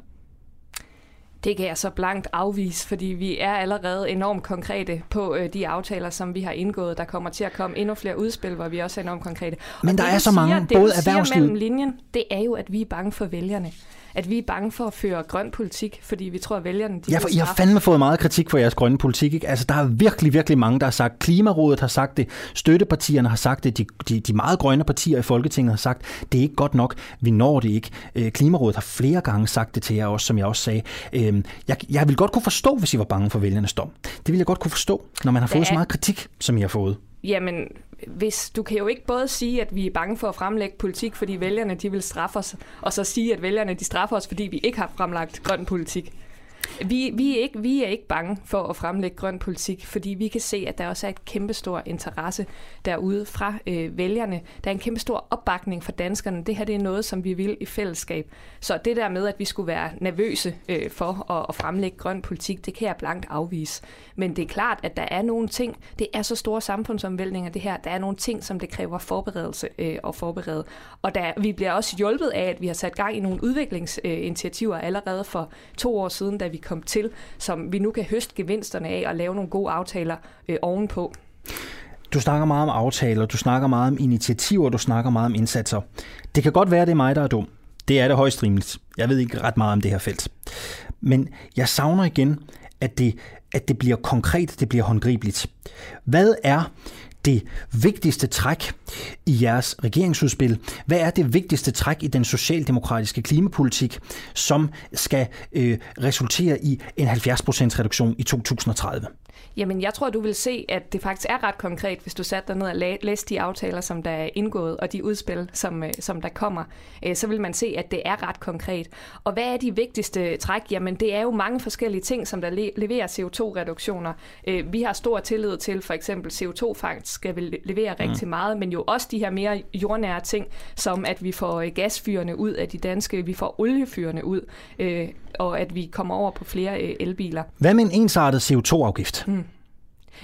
Det kan jeg så blankt afvise, fordi vi er allerede enormt konkrete på øh, de aftaler, som vi har indgået. Der kommer til at komme endnu flere udspil, hvor vi også er enormt konkrete. Men og der det, er så mange, siger, både det, erhvervsliv... mellem linjen, det er jo, at vi er bange for vælgerne. At vi er bange for at føre grøn politik, fordi vi tror, at vælgerne... De ja, for I har fandme fået meget kritik for jeres grønne politik. Ikke? Altså, der er virkelig, virkelig mange, der har sagt, Klimarådet har sagt det, støttepartierne har sagt det, de, de, de meget grønne partier i Folketinget har sagt, det er ikke godt nok, vi når det ikke. Øh, Klimarådet har flere gange sagt det til jer også, som jeg også sagde. Øh, jeg, jeg vil godt kunne forstå, hvis I var bange for vælgernes dom. Det vil jeg godt kunne forstå, når man har fået er... så meget kritik, som I har fået. Jamen, hvis, du kan jo ikke både sige, at vi er bange for at fremlægge politik, fordi vælgerne de vil straffe os, og så sige, at vælgerne de straffer os, fordi vi ikke har fremlagt grøn politik. Vi, vi, er ikke, vi er ikke bange for at fremlægge grøn politik, fordi vi kan se, at der også er et kæmpestor interesse derude fra øh, vælgerne. Der er en kæmpestor opbakning fra danskerne. Det her det er noget, som vi vil i fællesskab. Så det der med, at vi skulle være nervøse øh, for at, at fremlægge grøn politik, det kan jeg blankt afvise. Men det er klart, at der er nogle ting, det er så store samfundsomvæltninger det her, der er nogle ting, som det kræver forberedelse øh, og forberede. Og der, vi bliver også hjulpet af, at vi har sat gang i nogle udviklingsinitiativer allerede for to år siden, da vi kom til, som vi nu kan høste gevinsterne af og lave nogle gode aftaler øh, ovenpå. Du snakker meget om aftaler, du snakker meget om initiativer, du snakker meget om indsatser. Det kan godt være, at det er mig, der er dum. Det er det højst rimeligt. Jeg ved ikke ret meget om det her felt. Men jeg savner igen, at det, at det bliver konkret, det bliver håndgribeligt. Hvad er det vigtigste træk i jeres regeringsudspil? Hvad er det vigtigste træk i den socialdemokratiske klimapolitik, som skal øh, resultere i en 70% reduktion i 2030? Jamen, jeg tror, du vil se, at det faktisk er ret konkret, hvis du satte dig ned og læste de aftaler, som der er indgået, og de udspil, som, øh, som der kommer. Øh, så vil man se, at det er ret konkret. Og hvad er de vigtigste træk? Jamen, det er jo mange forskellige ting, som der leverer CO2-reduktioner. Øh, vi har stor tillid til, for eksempel CO2-fangst skal vi levere mm. rigtig meget, men jo også de her mere jordnære ting, som at vi får gasfyrene ud af de danske, vi får oliefyrene ud, og at vi kommer over på flere elbiler. Hvad med en ensartet CO2-afgift? Mm.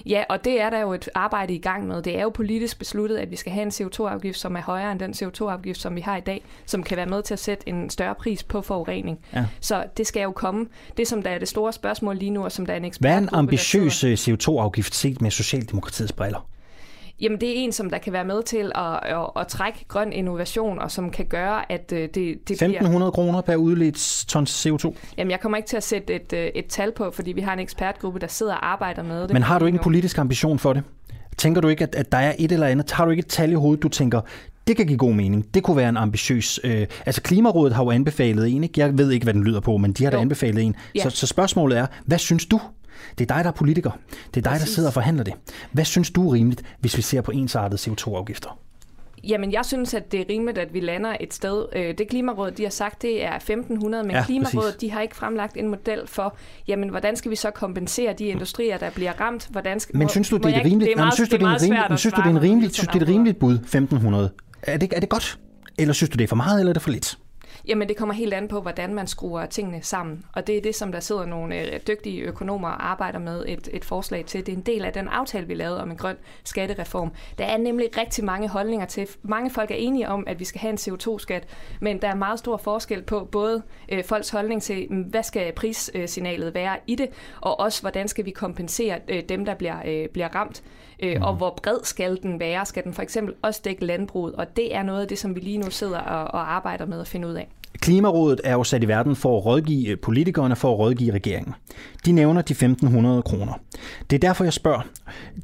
Ja, og det er der jo et arbejde i gang med. Det er jo politisk besluttet, at vi skal have en CO2-afgift, som er højere end den CO2-afgift, som vi har i dag, som kan være med til at sætte en større pris på forurening. Ja. Så det skal jo komme. Det, som der er det store spørgsmål lige nu, og som der er en ekspert. Hvad er en ambitiøs CO2-afgift set med Socialdemokratiets briller? Jamen det er en, som der kan være med til at, at, at trække grøn innovation, og som kan gøre, at øh, det, det 1500 bliver... kroner per udledt tons CO2? Jamen jeg kommer ikke til at sætte et, øh, et tal på, fordi vi har en ekspertgruppe, der sidder og arbejder med det. Men har du ikke en politisk ambition for det? Tænker du ikke, at, at der er et eller andet? Har du ikke et tal i hovedet, du tænker, det kan give god mening. Det kunne være en ambitiøs... Øh, altså Klimarådet har jo anbefalet en, ikke? Jeg ved ikke, hvad den lyder på, men de har da anbefalet en. Ja. Så, så spørgsmålet er, hvad synes du? Det er dig, der er politiker. Det er dig, der sidder og forhandler det. Hvad synes du er rimeligt, hvis vi ser på ensartede CO2-afgifter? Jamen, jeg synes, at det er rimeligt, at vi lander et sted. Øh, det Klimarådet, de har sagt, det er 1500, men ja, Klimarådet, præcis. de har ikke fremlagt en model for, jamen, hvordan skal vi så kompensere de industrier, der bliver ramt? Hvordan skal, men synes du, det er rimeligt? Det meget, synes du, det er rimeligt? Synes du, det er en rimeligt, synes du, det er et rimeligt bud, 1500? Er det, er det godt? Eller synes du, det er for meget, eller er det for lidt? Jamen, det kommer helt an på, hvordan man skruer tingene sammen. Og det er det, som der sidder nogle øh, dygtige økonomer og arbejder med et, et forslag til. Det er en del af den aftale, vi lavede om en grøn skattereform. Der er nemlig rigtig mange holdninger til. Mange folk er enige om, at vi skal have en CO2-skat, men der er meget stor forskel på både øh, folks holdning til, mm, hvad skal prissignalet være i det, og også, hvordan skal vi kompensere øh, dem, der bliver, øh, bliver ramt. Øh, mm. Og hvor bred skal den være? Skal den for eksempel også dække landbruget? Og det er noget af det, som vi lige nu sidder og, og arbejder med at finde ud af. Klimarådet er jo sat i verden for at rådgive øh, politikerne, for at rådgive regeringen. De nævner de 1.500 kroner. Det er derfor, jeg spørger.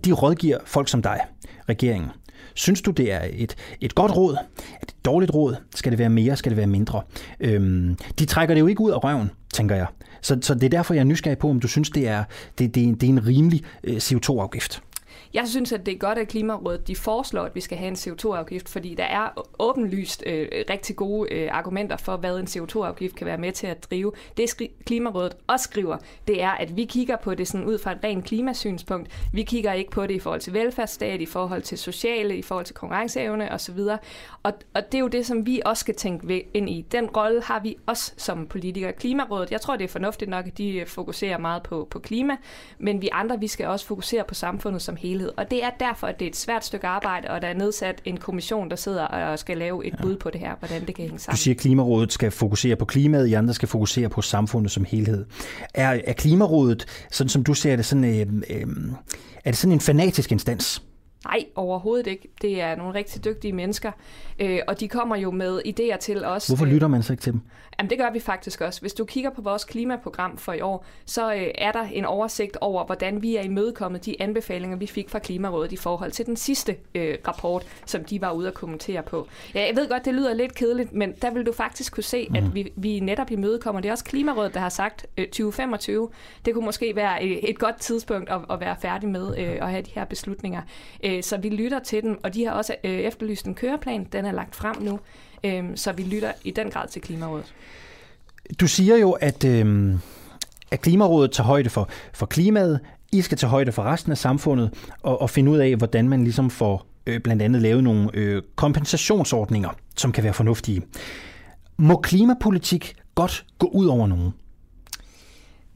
De rådgiver folk som dig, regeringen. Synes du, det er et, et godt råd? Er det et dårligt råd? Skal det være mere? Skal det være mindre? Øhm, de trækker det jo ikke ud af røven, tænker jeg. Så, så det er derfor, jeg er nysgerrig på, om du synes, det er, det, det, det er en rimelig øh, CO2-afgift. Jeg synes, at det er godt, at Klimarådet de foreslår, at vi skal have en CO2-afgift, fordi der er åbenlyst øh, rigtig gode øh, argumenter for, hvad en CO2-afgift kan være med til at drive. Det skri- Klimarådet også skriver, det er, at vi kigger på det sådan ud fra et rent klimasynspunkt. Vi kigger ikke på det i forhold til velfærdsstat, i forhold til sociale, i forhold til konkurrenceevne osv. Og, og det er jo det, som vi også skal tænke ind i. Den rolle har vi også som politikere. Klimarådet, jeg tror, det er fornuftigt nok, at de øh, fokuserer meget på, på klima, men vi andre, vi skal også fokusere på samfundet som helhed. Og det er derfor, at det er et svært stykke arbejde, og der er nedsat en kommission, der sidder og skal lave et ja. bud på det her, hvordan det kan hænge sammen. Du siger, at Klimarådet skal fokusere på klimaet, I andre skal fokusere på samfundet som helhed. Er, er Klimarådet, sådan som du ser det, sådan, øh, øh, er det sådan en fanatisk instans? Nej, overhovedet ikke. Det er nogle rigtig dygtige mennesker, øh, og de kommer jo med idéer til os. Hvorfor lytter man så ikke til dem? Jamen, det gør vi faktisk også. Hvis du kigger på vores klimaprogram for i år, så øh, er der en oversigt over, hvordan vi er imødekommet de anbefalinger, vi fik fra Klimarådet i forhold til den sidste øh, rapport, som de var ude at kommentere på. Ja, jeg ved godt, det lyder lidt kedeligt, men der vil du faktisk kunne se, mm. at vi, vi netop imødekommer. Det er også Klimarådet, der har sagt øh, 2025. Det kunne måske være et, et godt tidspunkt at, at være færdig med øh, at have de her beslutninger. Øh, så vi lytter til dem, og de har også øh, efterlyst en køreplan. Den er lagt frem nu, øh, så vi lytter i den grad til Klimarådet. Du siger jo, at, øh, at Klimarådet tager højde for, for klimaet. I skal tage højde for resten af samfundet og, og finde ud af, hvordan man ligesom får øh, blandt andet lavet nogle øh, kompensationsordninger, som kan være fornuftige. Må klimapolitik godt gå ud over nogen?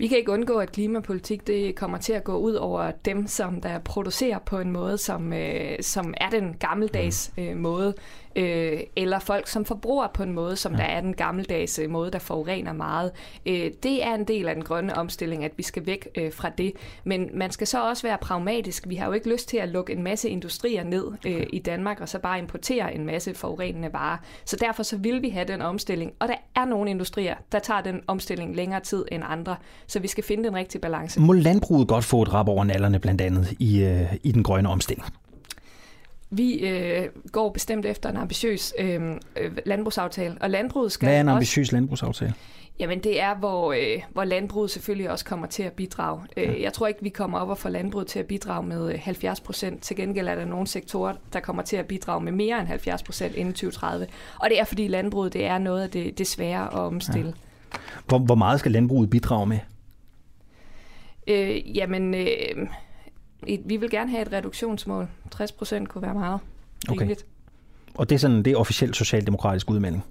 Vi kan ikke undgå, at klimapolitik det kommer til at gå ud over dem, som der producerer på en måde, som, øh, som er den gammeldags øh, måde øh, eller folk, som forbruger på en måde, som ja. der er den gammeldags måde, der forurener meget. Øh, det er en del af den grønne omstilling, at vi skal væk øh, fra det. Men man skal så også være pragmatisk. Vi har jo ikke lyst til at lukke en masse industrier ned øh, i Danmark, og så bare importere en masse forurenende varer. Så derfor så vil vi have den omstilling. Og der er nogle industrier, der tager den omstilling længere tid end andre. Så vi skal finde den rigtige balance. Må landbruget godt få et rap over nallerne blandt andet i, øh, i den grønne omstilling? Vi øh, går bestemt efter en ambitiøs øh, øh, landbrugsaftale, og landbruget skal Hvad er en ambitiøs også, landbrugsaftale? Jamen det er, hvor, øh, hvor landbruget selvfølgelig også kommer til at bidrage. Øh, ja. Jeg tror ikke, vi kommer op og får landbruget til at bidrage med 70 øh, procent. Til gengæld er der nogle sektorer, der kommer til at bidrage med mere end 70 procent inden 2030. Og det er, fordi landbruget det er noget af det, det svære at omstille. Ja. Hvor, hvor meget skal landbruget bidrage med? Øh, jamen... Øh, vi vil gerne have et reduktionsmål. 60 procent kunne være meget rimeligt. Okay. Og det er sådan det er officielt socialdemokratisk udmelding?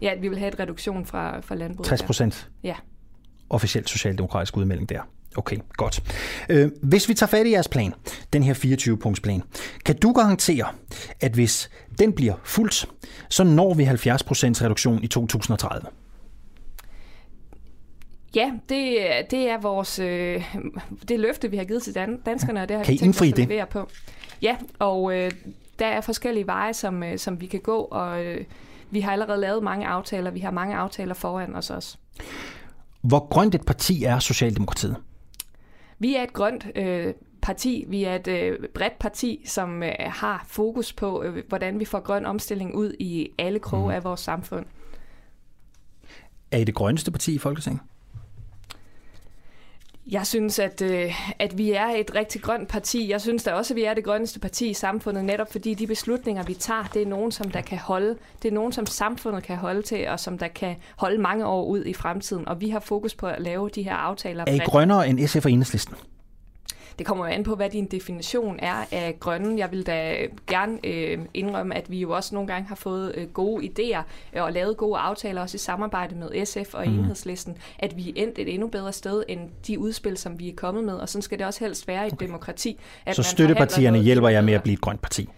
Ja, vi vil have et reduktion fra, fra landbruget. 60 procent? Ja. Officielt socialdemokratisk udmelding der. Okay, godt. Øh, hvis vi tager fat i jeres plan, den her 24-punktsplan, kan du garantere, at hvis den bliver fuldt, så når vi 70 procents reduktion i 2030? Ja, det, det er vores øh, det løfte, vi har givet til dan- danskerne, og det har kan vi tænkt os at det? på. Ja, og øh, der er forskellige veje, som, øh, som vi kan gå, og øh, vi har allerede lavet mange aftaler. Vi har mange aftaler foran os også. Hvor grønt et parti er Socialdemokratiet? Vi er et grønt øh, parti. Vi er et øh, bredt parti, som øh, har fokus på, øh, hvordan vi får grøn omstilling ud i alle kroge mm. af vores samfund. Er I det grønneste parti i Folketinget? Jeg synes, at, øh, at vi er et rigtig grønt parti. Jeg synes da også, at vi er det grønneste parti i samfundet, netop fordi de beslutninger, vi tager, det er nogen, som der kan holde. Det er nogen, som samfundet kan holde til, og som der kan holde mange år ud i fremtiden. Og vi har fokus på at lave de her aftaler. Er I grønnere end SF og Enhedslisten? Det kommer jo an på, hvad din definition er af grønne. Jeg vil da gerne øh, indrømme, at vi jo også nogle gange har fået øh, gode idéer øh, og lavet gode aftaler, også i samarbejde med SF og mm. Enhedslisten, at vi er endt et endnu bedre sted end de udspil, som vi er kommet med. Og sådan skal det også helst være i et okay. demokrati. At Så støttepartierne hjælper jer med at blive et grønt parti?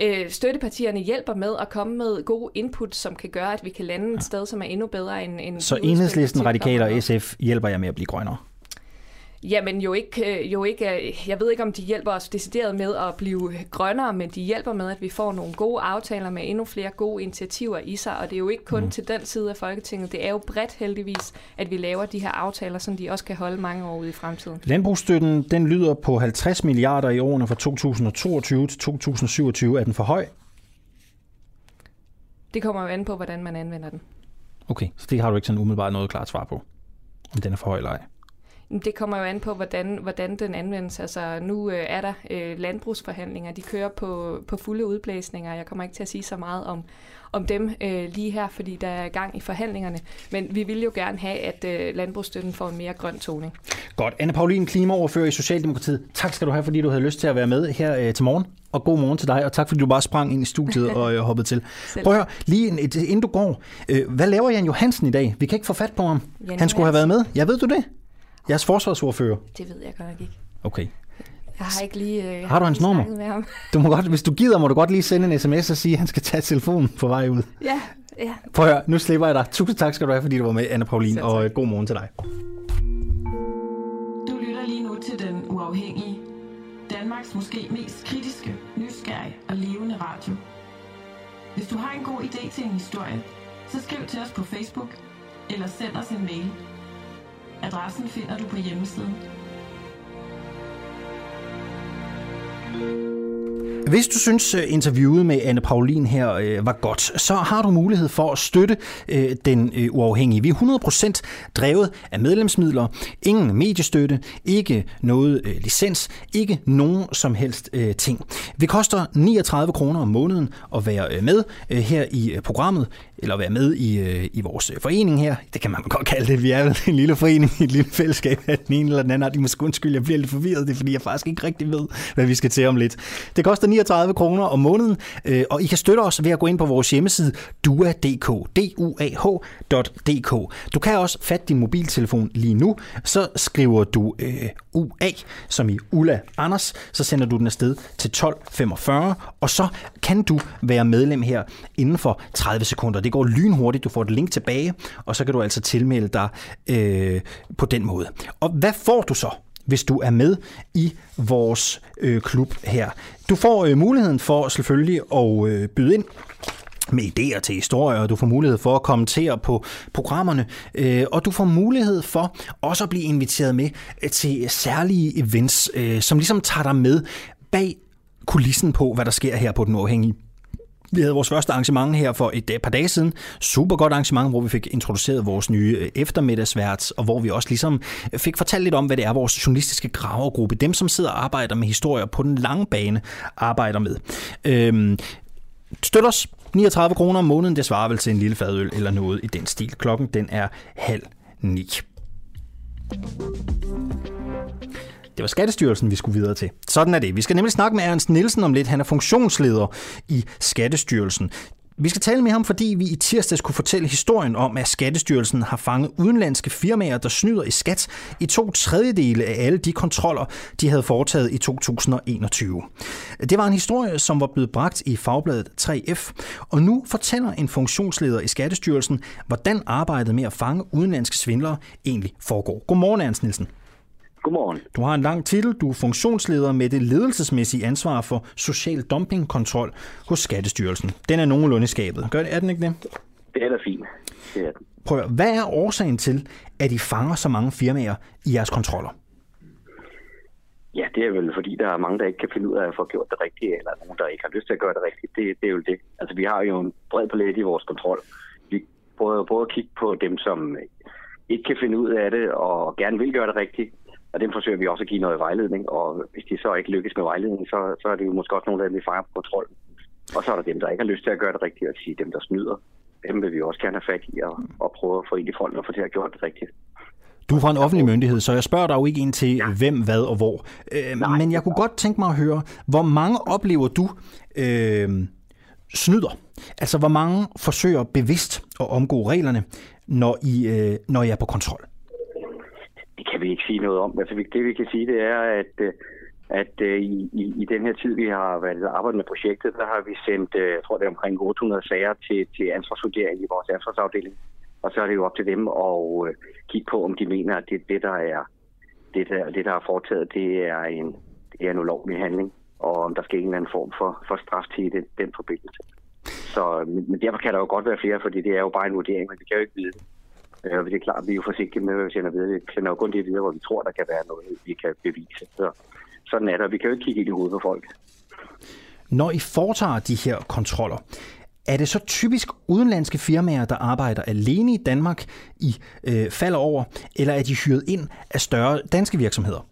øh, støttepartierne hjælper med at komme med gode input, som kan gøre, at vi kan lande et sted, som er endnu bedre end... end Så enhedslisten, radikaler og SF hjælper jer med at blive grønnere? Jamen jo ikke, øh, jo ikke, øh, jeg ved ikke om de hjælper os decideret med at blive grønnere, men de hjælper med, at vi får nogle gode aftaler med endnu flere gode initiativer i sig, og det er jo ikke kun mm. til den side af Folketinget, det er jo bredt heldigvis, at vi laver de her aftaler, som de også kan holde mange år ude i fremtiden. Landbrugsstøtten, den lyder på 50 milliarder i årene fra 2022 til 2027. Er den for høj? Det kommer jo an på, hvordan man anvender den. Okay, så det har du ikke sådan umiddelbart noget klart svar på, om den er for høj eller ej? Det kommer jo an på, hvordan, hvordan den anvendes. Altså, nu øh, er der øh, landbrugsforhandlinger, de kører på, på fulde udblæsninger. Jeg kommer ikke til at sige så meget om, om dem øh, lige her, fordi der er gang i forhandlingerne. Men vi vil jo gerne have, at øh, landbrugsstøtten får en mere grøn toning. Godt. Anne Pauline, klimaoverfører i Socialdemokratiet. Tak skal du have, fordi du havde lyst til at være med her øh, til morgen. Og god morgen til dig, og tak fordi du bare sprang ind i studiet [LAUGHS] og øh, hoppede til. Prøv at høre, lige et, inden du går. Øh, hvad laver Jan Johansen i dag? Vi kan ikke få fat på ham. Jan Han skulle have været med. Ja, ved du det? Jeres forsvarsordfører? Det ved jeg godt nok ikke. Okay. Jeg har ikke lige øh, Har du hans nummer? Med ham. Du må godt, hvis du gider, må du godt lige sende en sms og sige, at han skal tage telefonen på vej ud. Ja, ja. Prøv at høre, nu slipper jeg dig. Tusind tak skal du have, fordi du var med, Anna Paulin, og øh, god morgen til dig. Du lytter lige nu til Den Uafhængige. Danmarks måske mest kritiske, nysgerrige og levende radio. Hvis du har en god idé til en historie, så skriv til os på Facebook eller send os en mail. Adressen finder du på hjemmesiden. Hvis du synes øh, interviewet med Anne Paulin her øh, var godt, så har du mulighed for at støtte øh, den øh, uafhængige. Vi er 100% drevet af medlemsmidler. Ingen mediestøtte, ikke noget øh, licens, ikke nogen som helst øh, ting. Vi koster 39 kroner om måneden at være øh, med øh, her i øh, programmet eller være med i, øh, i vores øh, forening her. Det kan man godt kalde det. Vi er en lille forening, et lille fællesskab af den ene eller den anden. De måske undskylde, jeg bliver lidt forvirret. Det er, fordi jeg faktisk ikke rigtig ved, hvad vi skal til om lidt. Det koster 39 kroner om måneden, øh, og I kan støtte os ved at gå ind på vores hjemmeside dua.dk, duah.dk. Du kan også fatte din mobiltelefon lige nu, så skriver du øh, UA, som i Ulla Anders, så sender du den afsted til 1245, og så kan du være medlem her inden for 30 sekunder. Det går lynhurtigt, du får et link tilbage, og så kan du altså tilmelde dig øh, på den måde. Og hvad får du så? hvis du er med i vores øh, klub her. Du får øh, muligheden for selvfølgelig at øh, byde ind med idéer til historier, og du får mulighed for at kommentere på programmerne, øh, og du får mulighed for også at blive inviteret med øh, til særlige events, øh, som ligesom tager dig med bag kulissen på, hvad der sker her på Den Uafhængige. Vi havde vores første arrangement her for et øh, par dage siden. Super godt arrangement, hvor vi fik introduceret vores nye øh, eftermiddagsvært, og hvor vi også ligesom øh, fik fortalt lidt om, hvad det er, vores journalistiske gravergruppe, dem som sidder og arbejder med historier på den lange bane, arbejder med. Øhm, støt os 39 kroner om måneden, det svarer vel til en lille fadøl eller noget i den stil. Klokken den er halv ni. Det var Skattestyrelsen, vi skulle videre til. Sådan er det. Vi skal nemlig snakke med Ernst Nielsen om lidt. Han er funktionsleder i Skattestyrelsen. Vi skal tale med ham, fordi vi i tirsdags kunne fortælle historien om, at Skattestyrelsen har fanget udenlandske firmaer, der snyder i skat i to tredjedele af alle de kontroller, de havde foretaget i 2021. Det var en historie, som var blevet bragt i fagbladet 3F, og nu fortæller en funktionsleder i Skattestyrelsen, hvordan arbejdet med at fange udenlandske svindlere egentlig foregår. Godmorgen, Ernst Nielsen. Godmorgen. Du har en lang titel. Du er funktionsleder med det ledelsesmæssige ansvar for social dumpingkontrol hos Skattestyrelsen. Den er nogenlunde skabet. Gør det, er den ikke det? Det er da fint. Det er den. Prøv at, hvad er årsagen til, at I fanger så mange firmaer i jeres kontroller? Ja, det er vel fordi, der er mange, der ikke kan finde ud af at få gjort det rigtige, eller nogen, der ikke har lyst til at gøre det rigtigt. Det, det er jo det. Altså, vi har jo en bred palet i vores kontrol. Vi prøver både at kigge på dem, som ikke kan finde ud af det, og gerne vil gøre det rigtigt, og dem forsøger vi også at give noget vejledning, og hvis de så ikke lykkes med vejledning, så, så er det jo måske også nogle af dem, vi fejrer på kontrol. Og så er der dem, der ikke har lyst til at gøre det rigtigt, og sige dem, der snyder. Dem vil vi også gerne have fat i og, og prøve at få ind i folk og få til at gøre det rigtigt. Du er fra en offentlig myndighed, så jeg spørger dig jo ikke ind til, ja. hvem, hvad og hvor. Øh, Nej, men jeg kunne godt tænke mig at høre, hvor mange oplever du øh, snyder? Altså, hvor mange forsøger bevidst at omgå reglerne, når I, øh, når I er på kontrol? Det kan vi ikke sige noget om. Altså, det vi kan sige, det er, at, øh, at øh, i, i, i den her tid, vi har været arbejdet med projektet, der har vi sendt, øh, jeg tror det er omkring 800 sager til, til ansvarsvurdering i vores ansvarsafdeling. Og så er det jo op til dem at kigge på, om de mener, at det, det der er det, der, det, der er foretaget, det er en, det er en ulovlig handling, og om der skal en eller anden form for, for straf til den, den forbindelse. Så, men, men derfor kan der jo godt være flere, fordi det er jo bare en vurdering, men vi kan jo ikke vide det. Øh, det er klart, vi er jo forsigtige med, hvad vi sender videre. Vi sender jo kun det videre, hvor vi tror, der kan være noget, vi kan bevise. Så sådan er det, vi kan jo ikke kigge i hovedet på folk. Når I foretager de her kontroller, er det så typisk udenlandske firmaer, der arbejder alene i Danmark, I øh, falder over, eller er de hyret ind af større danske virksomheder?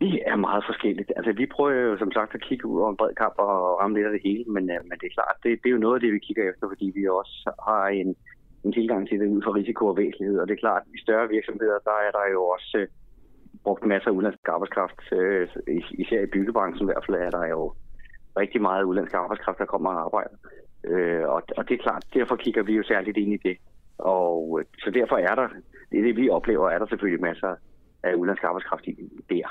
Det er meget forskelligt. Altså, vi prøver jo som sagt at kigge ud over en bred kamp og ramme lidt af det hele, men, øh, men det er klart, det, det er jo noget af det, vi kigger efter, fordi vi også har en, en tilgang til det ud fra risiko og væsentlighed. Og det er klart, at i større virksomheder, der er der jo også øh, brugt masser af udenlandsk arbejdskraft. Øh, især i byggebranchen i hvert fald er der jo rigtig meget udenlandsk arbejdskraft, der kommer og arbejder. Øh, og, og det er klart, derfor kigger vi jo særligt ind i det. Og øh, så derfor er der, det er det vi oplever, er der selvfølgelig masser af udenlandsk arbejdskraft i der.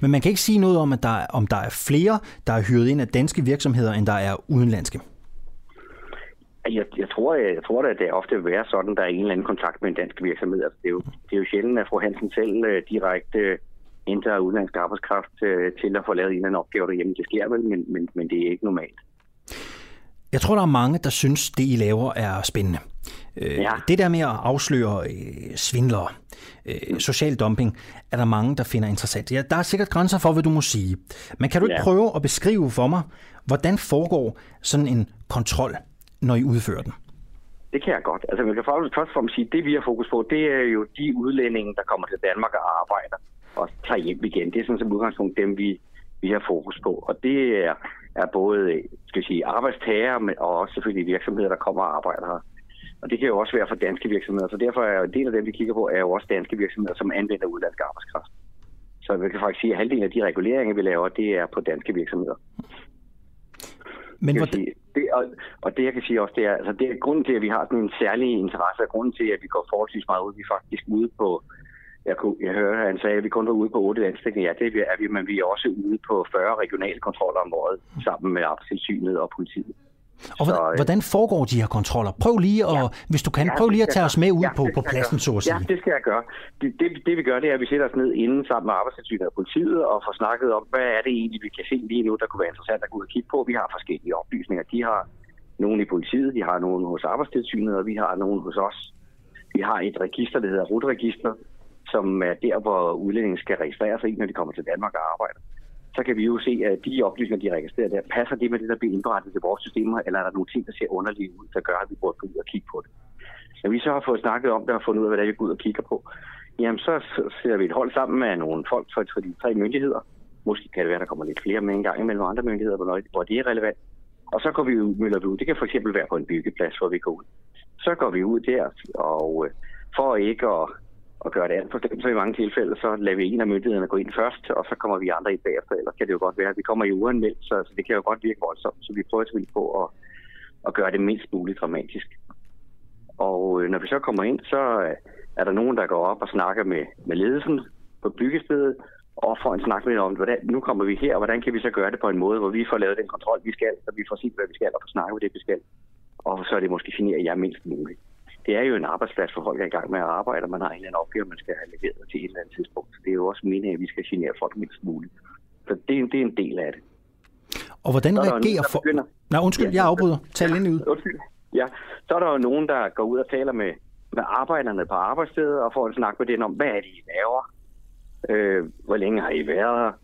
Men man kan ikke sige noget om, at der, om der er flere, der er hyret ind af danske virksomheder, end der er udenlandske. Jeg, jeg, tror, jeg, jeg tror at det ofte vil være sådan, der er en eller anden kontakt med en dansk virksomhed. Altså, det, er jo, det er jo sjældent, at fru Hansen selv uh, direkte henter udenlandsk arbejdskraft øh, til at få lavet en eller anden opgave derhjemme. Det sker vel, men, men, men det er ikke normalt. Jeg tror, der er mange, der synes, det I laver er spændende. Øh, ja. Det der med at afsløre øh, svindlere, øh, social dumping, er der mange, der finder interessant. Ja, der er sikkert grænser for, hvad du må sige. Men kan du ikke ja. prøve at beskrive for mig, hvordan foregår sådan en kontrol, når I udfører den? Det kan jeg godt. Altså, man kan først og fremmest sige, at det vi har fokus på, det er jo de udlændinge, der kommer til Danmark og arbejder og tager hjem igen. Det er sådan som udgangspunkt dem, vi, vi har fokus på. Og det er, er både skal jeg sige, arbejdstager, men og også selvfølgelig virksomheder, der kommer og arbejder her. Og det kan jo også være for danske virksomheder. Så derfor er en del af dem, vi kigger på, er jo også danske virksomheder, som anvender udlandsk arbejdskraft. Så vi kan faktisk sige, at halvdelen af de reguleringer, vi laver, det er på danske virksomheder. Men hvordan... Sige, det, og, og det jeg kan sige også, det er, altså det er grunden til, at vi har sådan en særlig interesse, og grunden til, at vi går forholdsvis meget ud, vi er faktisk ude på, jeg, kunne, jeg at han sagde, at vi kun var ude på 8 landsdækkende. Ja, det er vi, men vi er også ude på 40 regionale kontroller om året, sammen med Arbejdstilsynet og politiet. Og hvordan, så, øh, hvordan foregår de her kontroller? Prøv lige at, ja, hvis du kan, ja, prøv lige at tage os med ud ja, på, på pladsen, så at sige. Ja, det skal jeg gøre. Det, det, det vi gør, det er, at vi sætter os ned inden sammen med Arbejdstilsynet og politiet og får snakket om, hvad er det egentlig, vi kan se lige nu, der kunne være interessant at gå ud og kigge på. Vi har forskellige oplysninger. De har nogle i politiet, de har nogle hos Arbejdstilsynet, og vi har nogle hos os. Vi har et register, der hedder RUT-register, som er der, hvor udlændingen skal registrere sig i, når de kommer til Danmark og arbejder så kan vi jo se, at de oplysninger, de registrerer der, passer det med det, der bliver indberettet til vores systemer, eller er der nogle ting, der ser underlige ud, der gør, at vi burde gå ud og kigge på det. Når vi så har fået snakket om det og fundet ud af, hvad det er, vi går ud og kigger på, jamen så ser vi et hold sammen med nogle folk fra de tre myndigheder. Måske kan det være, at der kommer lidt flere med en gang imellem andre myndigheder, hvor det er relevant. Og så går vi ud, møller vi ud. Det kan for eksempel være på en byggeplads, hvor vi går ud. Så går vi ud der, og øh, for ikke at at gøre det alt for slemt, så i mange tilfælde, så lader vi en af myndighederne gå ind først, og så kommer vi andre ind bagefter, eller kan det jo godt være, at vi kommer i uanmeldt, så, så det kan jo godt virke voldsomt, så vi prøver selvfølgelig på at, at gøre det mindst muligt dramatisk. Og øh, når vi så kommer ind, så øh, er der nogen, der går op og snakker med, med ledelsen på byggestedet, og får en snak med om, hvordan, nu kommer vi her, og hvordan kan vi så gøre det på en måde, hvor vi får lavet den kontrol, vi skal, og vi får set, hvad vi skal, og får snakket med det, vi skal. Og så er det måske genere jer mindst muligt det er jo en arbejdsplads, for folk er i gang med at arbejde, og man har en eller anden opgave, man skal have leveret til et eller andet tidspunkt. Så det er jo også meningen, at vi skal genere folk mindst muligt. Så det, det er en del af det. Og hvordan reagerer for... Begynder... Nej, undskyld, ja, jeg afbryder. Tal ja, ind ud. Undskyld. Ja, så er der jo nogen, der går ud og taler med, med arbejderne på arbejdsstedet og får en snak med den om, hvad er det, I laver? Øh, hvor længe har I været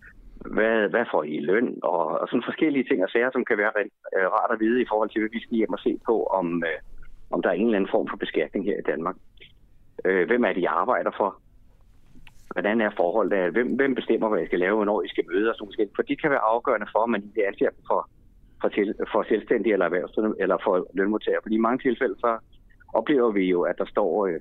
Hvad, hvad får I løn? Og, og sådan forskellige ting og sager, som kan være øh, rart at vide i forhold til, hvad vi skal hjem og se på, om, øh, om der er en eller anden form for beskatning her i Danmark. Øh, hvem er det, jeg arbejder for? Hvordan er forholdet? Hvem, hvem bestemmer, hvad jeg skal lave, hvornår I skal møde? Og sådan For de kan være afgørende for, om man er anser dem for, for, til, for selvstændige eller erhvervsdrivende eller for lønmodtagere. Fordi i mange tilfælde så oplever vi jo, at der står øh,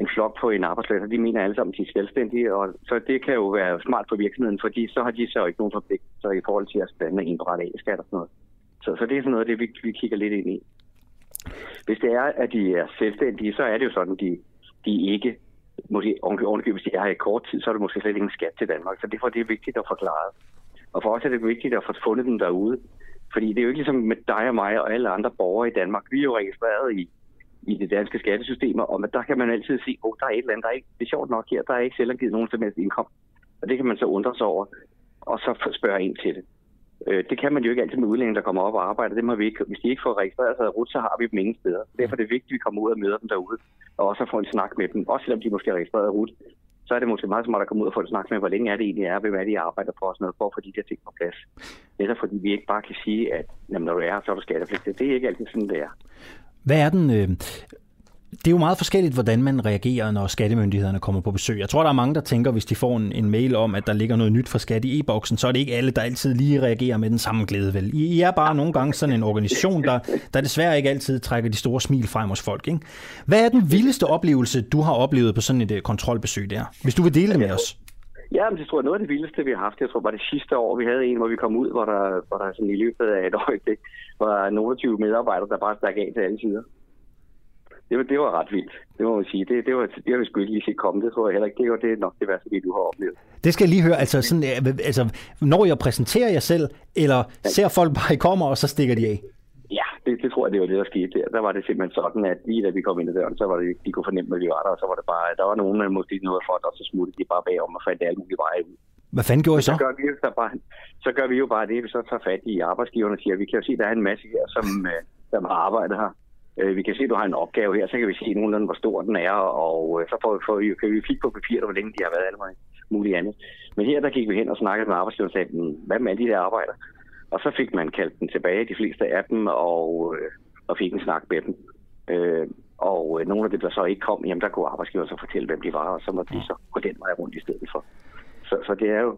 en flok på en arbejdsplads, og de mener alle sammen, at de er selvstændige. Og så det kan jo være smart for virksomheden, fordi så har de så ikke nogen forpligtelser i forhold til at stande indberette A-skat og sådan noget. Så, så det er sådan noget det, vi, vi kigger lidt ind i. Hvis det er, at de er selvstændige, så er det jo sådan, at de, de ikke, måske ovenkøbet, hvis de er her i kort tid, så er det måske slet ingen skat til Danmark. Så derfor er det vigtigt at forklare. Og for os er det vigtigt at få fundet dem derude. Fordi det er jo ikke ligesom med dig og mig og alle andre borgere i Danmark. Vi er jo registreret i, i det danske skattesystem, og der kan man altid se, at oh, der er et eller andet, der er ikke, det er sjovt nok her, der er ikke selv givet nogen som helst indkomst. Og det kan man så undre sig over, og så spørge ind til det. Øh, det kan man jo ikke altid med udlændinge, der kommer op og arbejder. Det må vi ikke. Hvis de ikke får registreret sig af RUT, så har vi dem ingen steder. Derfor er det vigtigt, at vi kommer ud og møder dem derude, og også får en snak med dem. Også selvom de måske er registreret RUT, så er det måske meget smart at komme ud og få en snak med, hvor længe er det egentlig er, hvem er det, jeg arbejder på, og sådan noget, for at få de der ting på plads. Netop fordi vi ikke bare kan sige, at når du er her, så er du skattepligtig. Det er ikke altid sådan, det er. Hvad er den, øh, det er jo meget forskelligt, hvordan man reagerer, når skattemyndighederne kommer på besøg. Jeg tror, der er mange, der tænker, hvis de får en, en mail om, at der ligger noget nyt fra skat i e-boksen, så er det ikke alle, der altid lige reagerer med den samme glæde. Vel? I, er bare nogle gange sådan en organisation, der, der desværre ikke altid trækker de store smil frem hos folk. Ikke? Hvad er den vildeste oplevelse, du har oplevet på sådan et uh, kontrolbesøg der? Hvis du vil dele det med os. Ja, men det tror jeg noget af det vildeste, vi har haft. Jeg tror var det sidste år, vi havde en, hvor vi kom ud, hvor der, hvor der sådan i løbet af et øjeblik var nogle 20 medarbejdere, der bare stak af til alle sider det, var, det var ret vildt. Det må man sige. Det, det, var, det har vi sgu ikke lige set komme. Det tror jeg heller ikke. Det var det nok det værste, du har oplevet. Det skal jeg lige høre. Altså, sådan, altså, når jeg præsenterer jer selv, eller ser folk bare, I kommer, og så stikker de af? Ja, det, det tror jeg, det var det, der skete der. Der var det simpelthen sådan, at lige da vi kom ind ad døren, så var det, de kunne fornemme, at vi var der, og så var det bare, der var nogen, der måske noget for, og så smuttede de bare bagom og fandt alle mulige veje ud. Hvad fanden gjorde I så? Så gør vi jo, så bare, så gør vi jo bare det, vi så tager fat i arbejdsgiverne og siger, vi kan jo se, at der er en masse her, som, øh, som har arbejdet her. Øh, Vi kan se, at du har en opgave her, så kan vi se nogenlunde, hvor stor den er, og øh, så får, får vi, kan vi kigge på papiret, hvor længe de har været alle muligt andet. Men her der gik vi hen og snakkede med arbejdsgiveren og sagde, "Hmm, hvad med alle de der arbejder? Og så fik man kaldt den tilbage, de fleste af dem, og, øh, og fik en snak med dem. Øh, og øh, nogle af dem, der så ikke kom, jamen der kunne arbejdsgiveren så fortælle, hvem de var, og så måtte de så gå den vej rundt i stedet for. Så, så det, er jo,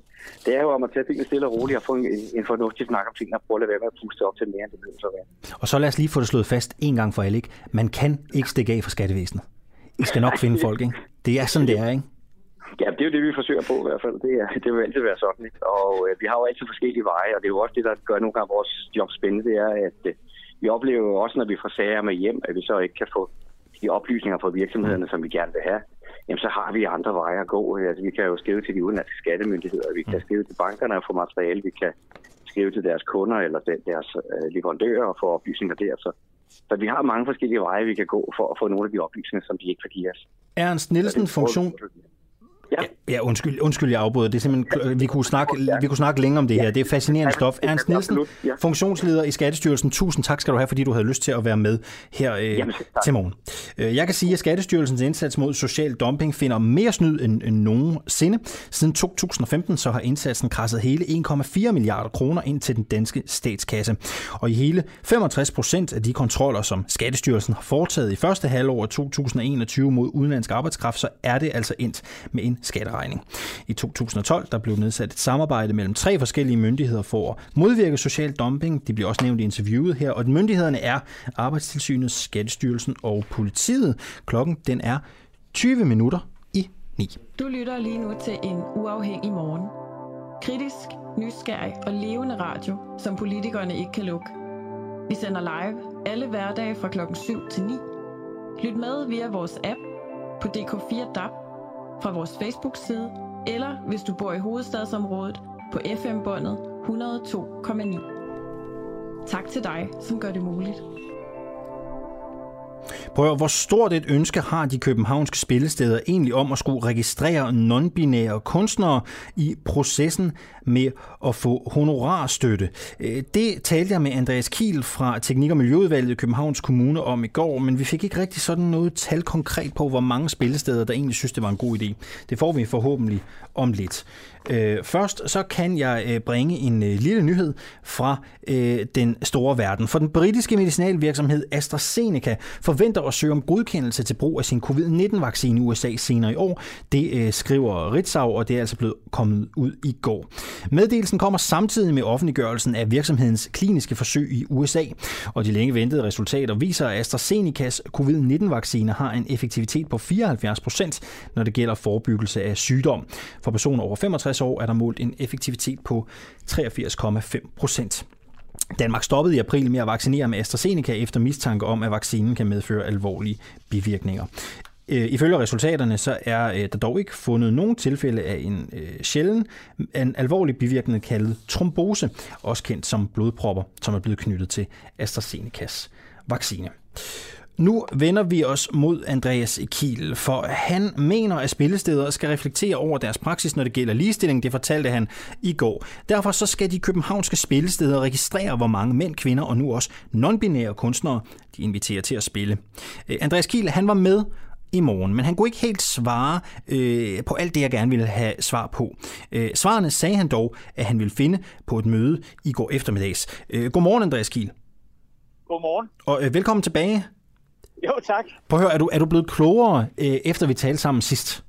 det er jo om at tage tingene stille og roligt og få en, en fornuftig snak om tingene og prøve at lade være med at puste op til mere, end det behøver så være. Og så lad os lige få det slået fast en gang for alle. Ikke? Man kan ikke stikke af fra skattevæsenet. I skal nok finde folk, ikke? Det er sådan, det er, ikke? Ja, det er jo det, vi forsøger på i hvert fald. Det, er, det vil altid være sådan. Ikke? Og øh, vi har jo altid forskellige veje, og det er jo også det, der gør nogle gange vores job spændende, det er, at øh, vi oplever jo også, når vi får sager med hjem, at vi så ikke kan få de oplysninger fra virksomhederne, som vi gerne vil have. Jamen, så har vi andre veje at gå. Altså, vi kan jo skrive til de udenlandske skattemyndigheder, vi kan skrive til bankerne og få materiale, vi kan skrive til deres kunder eller de- deres øh, leverandører og få oplysninger der. Så, så vi har mange forskellige veje, vi kan gå for at få nogle af de oplysninger, som de ikke kan give os. Ernst Nielsen, funktion... Ja. Ja, undskyld, undskyld, jeg afbryder. Det er simpelthen, vi kunne snakke, vi kunne snakke længe om det her. Det er fascinerende stof. Ernst Nielsen, funktionsleder i Skattestyrelsen. Tusind tak skal du have, fordi du havde lyst til at være med her øh, Jamen, til morgen. Øh, Jeg kan sige, at Skattestyrelsens indsats mod social dumping finder mere snyd end, end nogensinde. Siden 2015 så har indsatsen krasset hele 1,4 milliarder kroner ind til den danske statskasse. Og i hele 65 procent af de kontroller, som Skattestyrelsen har foretaget i første halvår af 2021 mod udenlandsk arbejdskraft, så er det altså endt med en skatteregning. I 2012 der blev nedsat et samarbejde mellem tre forskellige myndigheder for at modvirke social dumping. De bliver også nævnt i interviewet her, og myndighederne er Arbejdstilsynet, Skattestyrelsen og politiet. Klokken den er 20 minutter i 9. Du lytter lige nu til en uafhængig morgen. Kritisk, nysgerrig og levende radio, som politikerne ikke kan lukke. Vi sender live alle hverdage fra klokken 7 til 9. Lyt med via vores app på DK4 DAB, fra vores Facebook-side, eller hvis du bor i hovedstadsområdet på FM-båndet 102,9. Tak til dig, som gør det muligt. Prøv at hvor stort et ønske har de københavnske spillesteder egentlig om at skulle registrere non-binære kunstnere i processen med at få honorarstøtte? Øh, det talte jeg med Andreas Kiel fra Teknik- og Miljøudvalget i Københavns Kommune om i går, men vi fik ikke rigtig sådan noget tal konkret på, hvor mange spillesteder, der egentlig synes, det var en god idé. Det får vi forhåbentlig om lidt. Øh, først så kan jeg øh, bringe en lille nyhed fra den store verden. For den britiske medicinalvirksomhed AstraZeneca forventer at søge om godkendelse til brug af sin covid-19-vaccine i USA senere i år. Det skriver Ritzau, og det er altså blevet kommet ud i går. Meddelelsen kommer samtidig med offentliggørelsen af virksomhedens kliniske forsøg i USA, og de længe ventede resultater viser, at AstraZenecas covid-19-vaccine har en effektivitet på 74 procent, når det gælder forebyggelse af sygdom. For personer over 65 år er der målt en effektivitet på 83,5 procent. Danmark stoppede i april med at vaccinere med AstraZeneca efter mistanke om, at vaccinen kan medføre alvorlige bivirkninger. Øh, Ifølge resultaterne så er øh, der dog ikke fundet nogen tilfælde af en øh, sjælden, en alvorlig bivirkning kaldet trombose, også kendt som blodpropper, som er blevet knyttet til AstraZenecas vaccine. Nu vender vi os mod Andreas Kiel, for han mener, at spillesteder skal reflektere over deres praksis, når det gælder ligestilling. Det fortalte han i går. Derfor så skal de københavnske spillesteder registrere, hvor mange mænd, kvinder og nu også non-binære kunstnere, de inviterer til at spille. Øh, Andreas Kiel, han var med i morgen, men han kunne ikke helt svare øh, på alt det, jeg gerne ville have svar på. Øh, svarene sagde han dog, at han ville finde på et møde i går eftermiddags. Øh, godmorgen, Andreas Kiel. Godmorgen. Og øh, velkommen tilbage. Jo, tak. Prøv at høre, er du, er du blevet klogere, øh, efter vi talte sammen sidst?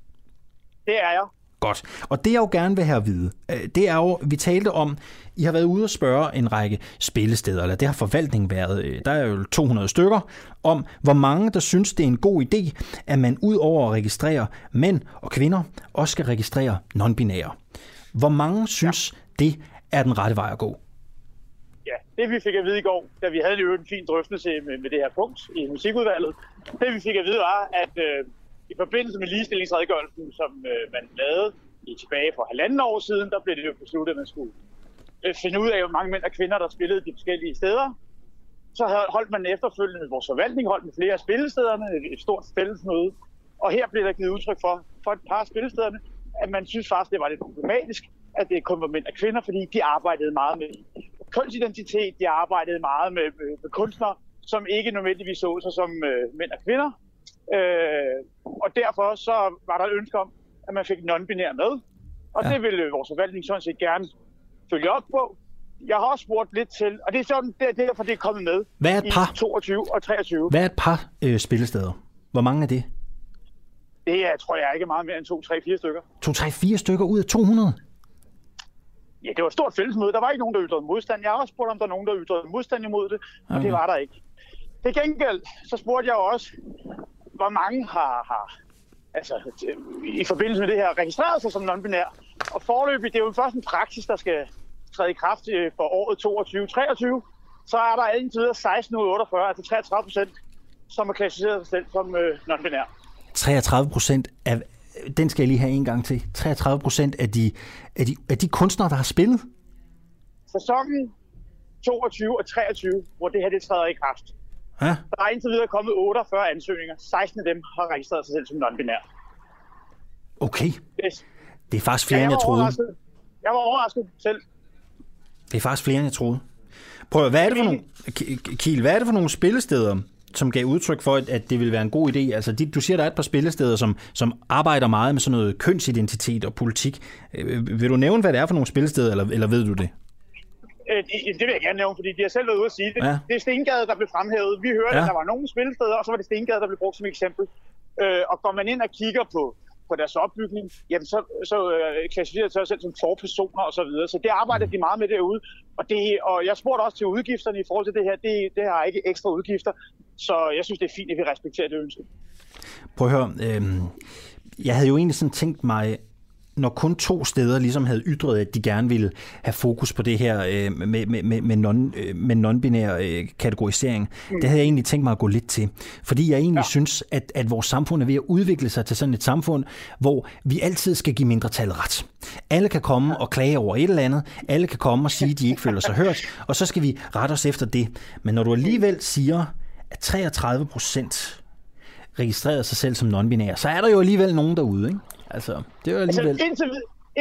Det er jeg. Godt. Og det jeg jo gerne vil have at vide, øh, det er jo, vi talte om, I har været ude og spørge en række spillesteder, eller det har forvaltningen været, øh, der er jo 200 stykker, om hvor mange, der synes, det er en god idé, at man ud over at registrere mænd og kvinder, også skal registrere non-binære. Hvor mange synes, ja. det er den rette vej at gå? Ja, det vi fik at vide i går, da vi havde jo en fin drøftelse med, med det her punkt i musikudvalget, det vi fik at vide var, at øh, i forbindelse med ligestillingsredegørelsen, som øh, man lavede i tilbage for halvanden år siden, der blev det jo besluttet, at man skulle øh, finde ud af, hvor mange mænd og kvinder, der spillede de forskellige steder. Så havde, holdt man efterfølgende vores forvaltning, holdt med flere af spillestederne, et, et stort fællesmøde. Og her blev der givet udtryk for, for et par af spillestederne, at man synes faktisk, det var lidt problematisk, at det kun var mænd og kvinder, fordi de arbejdede meget med kønsidentitet, de arbejdede meget med, med, med kunstnere, som ikke nødvendigvis så sig som øh, mænd og kvinder. Øh, og derfor så var der et ønske om, at man fik non-binær med. Og ja. det ville vores forvaltning sådan set gerne følge op på. Jeg har også spurgt lidt til, og det er sådan, det er derfor, det er kommet med Hvad er et par? i 22 og 23. Hvad er et par øh, spillesteder? Hvor mange er det? Det er, tror jeg, ikke meget mere end 2, 3, 4 stykker. 2, 3, 4 stykker ud af 200? Ja, det var et stort fællesmøde. Der var ikke nogen, der ytrede modstand. Jeg har også spurgt, om der er nogen, der ytrede modstand imod det, og Okay. det var der ikke. Til gengæld, så spurgte jeg også, hvor mange har, har altså, i forbindelse med det her registreret sig som non-binær. Og forløbig, det er jo først en praksis, der skal træde i kraft øh, for året 22-23. Så er der indtil videre 16 ud af 48, altså 33 procent, som er klassificeret sig selv som øh, non-binær. 33 procent af... Den skal jeg lige have en gang til. 33 procent af de, af, de, af de kunstnere, der har spillet. Sæsonen 22 og 23, hvor det her det træder i kraft. Ja. Der er indtil videre kommet 48 ansøgninger. 16 af dem har registreret sig selv som non-binær. Okay. Yes. Det er faktisk Ja, flere, end jeg jeg var troede. overrasket. Jeg var overrasket selv. Det er faktisk flere, end jeg troede. Prøv at, hvad er det for nogle, Kiel, hvad er det for nogle spillesteder, som gav udtryk for, at- at det ville være en god idé? Altså, de, du siger, der er et par spillesteder, som, som arbejder meget med sådan noget kønsidentitet og politik. Øh, Vil du nævne, hvad det er for nogle spillesteder, eller, eller ved du det? Øh, det, det vil jeg gerne nævne, fordi de har selv været ude at sige det. Ja. Det er Stengade, der blev fremhævet. Vi hørte, Ja. at der var nogle spillesteder, og så var det Stengade, der blev brugt som eksempel. Øh, og går man ind og kigger på, på deres opbygning, jamen så, så øh, klassificerer de sig selv som forpersoner og så videre. Så det arbejder de meget med derude. Og, det, og jeg spurgte også til udgifterne i forhold til det her. Det, det har ikke ekstra udgifter. Så jeg synes, det er fint, at vi respekterer det ønske. Prøv at høre, øh, jeg havde jo egentlig sådan tænkt mig, når kun to steder ligesom havde ytret, at de gerne ville have fokus på det her øh, med, med, med, non, øh, med non-binær øh, kategorisering, mm. det havde jeg egentlig tænkt mig at gå lidt til. Fordi jeg egentlig ja. synes, at, at vores samfund er ved at udvikle sig til sådan et samfund, hvor vi altid skal give mindretallet ret. Alle kan komme og klage over et eller andet. Alle kan komme og sige, at de ikke [LAUGHS] føler sig hørt. Og så skal vi rette os efter det. Men når du alligevel siger, at 33 procent registreret sig selv som non-binære, så er der jo alligevel nogen derude, ikke? Altså, det er jo alligevel... Altså, indtil,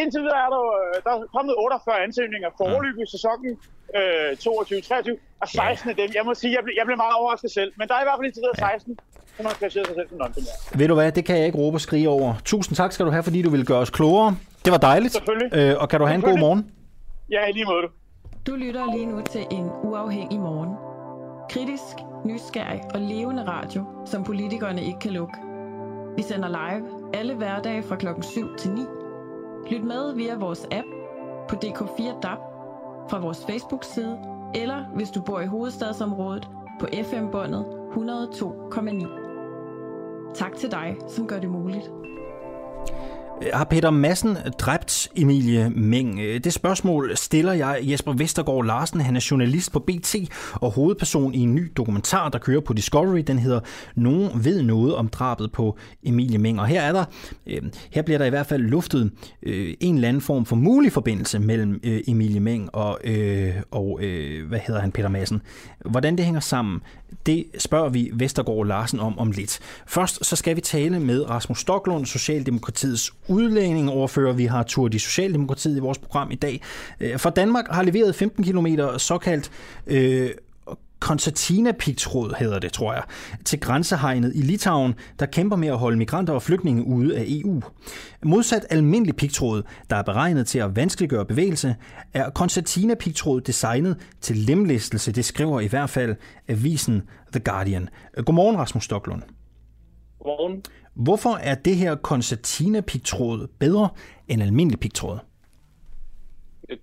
indtil videre er der, øh, der er kommet 48 ansøgninger foreløbig i sæsonen øh, 22-23, og 16 af dem, jeg må sige, jeg blev, jeg blev meget overrasket selv, men der er i hvert fald indtil videre 16, som har klasseret sig selv som non-binær. Ved du hvad, det kan jeg ikke råbe og skrige over. Tusind tak skal du have, fordi du ville gøre os klogere. Det var dejligt. Selvfølgelig. Øh, og kan du have en god morgen? Ja, i lige måde. Du lytter lige nu til en uafhængig morgen. Kritisk, nysgerrig og levende radio, som politikerne ikke kan lukke. Vi sender live alle hverdage fra klokken 7 til 9. Lyt med via vores app på DK4 DAB, fra vores Facebook-side, eller hvis du bor i hovedstadsområdet på FM-båndet 102,9. Tak til dig, som gør det muligt. Har Peter Madsen dræbt Emilie Meng? Øh, det spørgsmål stiller jeg Jesper Vestergaard Larsen. Han er journalist på BT og hovedperson i en ny dokumentar, der kører på Discovery. Den hedder Nogen ved noget om drabet på Emilie Meng. Og her er der, øh, her bliver der i hvert fald luftet øh, en eller anden form for mulig forbindelse mellem Emilie Meng og, og hvad hedder han, Peter Madsen. Hvordan det hænger sammen, det spørger vi Vestergaard Larsen om om lidt. Først så skal vi tale med Rasmus Stoklund, Socialdemokratiets udlændingeoverfører. Vi har tur i Socialdemokratiet i vores program i dag. Øh, for Danmark har leveret 15 km såkaldt øh, koncertina-pigtråd, hedder det, tror jeg, til grænsehegnet i Litauen, der kæmper med at holde migranter og flygtninge ude af EU. Modsat almindelig pigtråd, der er beregnet til at vanskeliggøre bevægelse, er koncertina-pigtråd designet til lemlæstelse. Det skriver i hvert fald avisen The Guardian. Godmorgen, Rasmus Stoklund. Godmorgen. Hvorfor er det her koncertina-pigtråd bedre end almindelig pigtråd?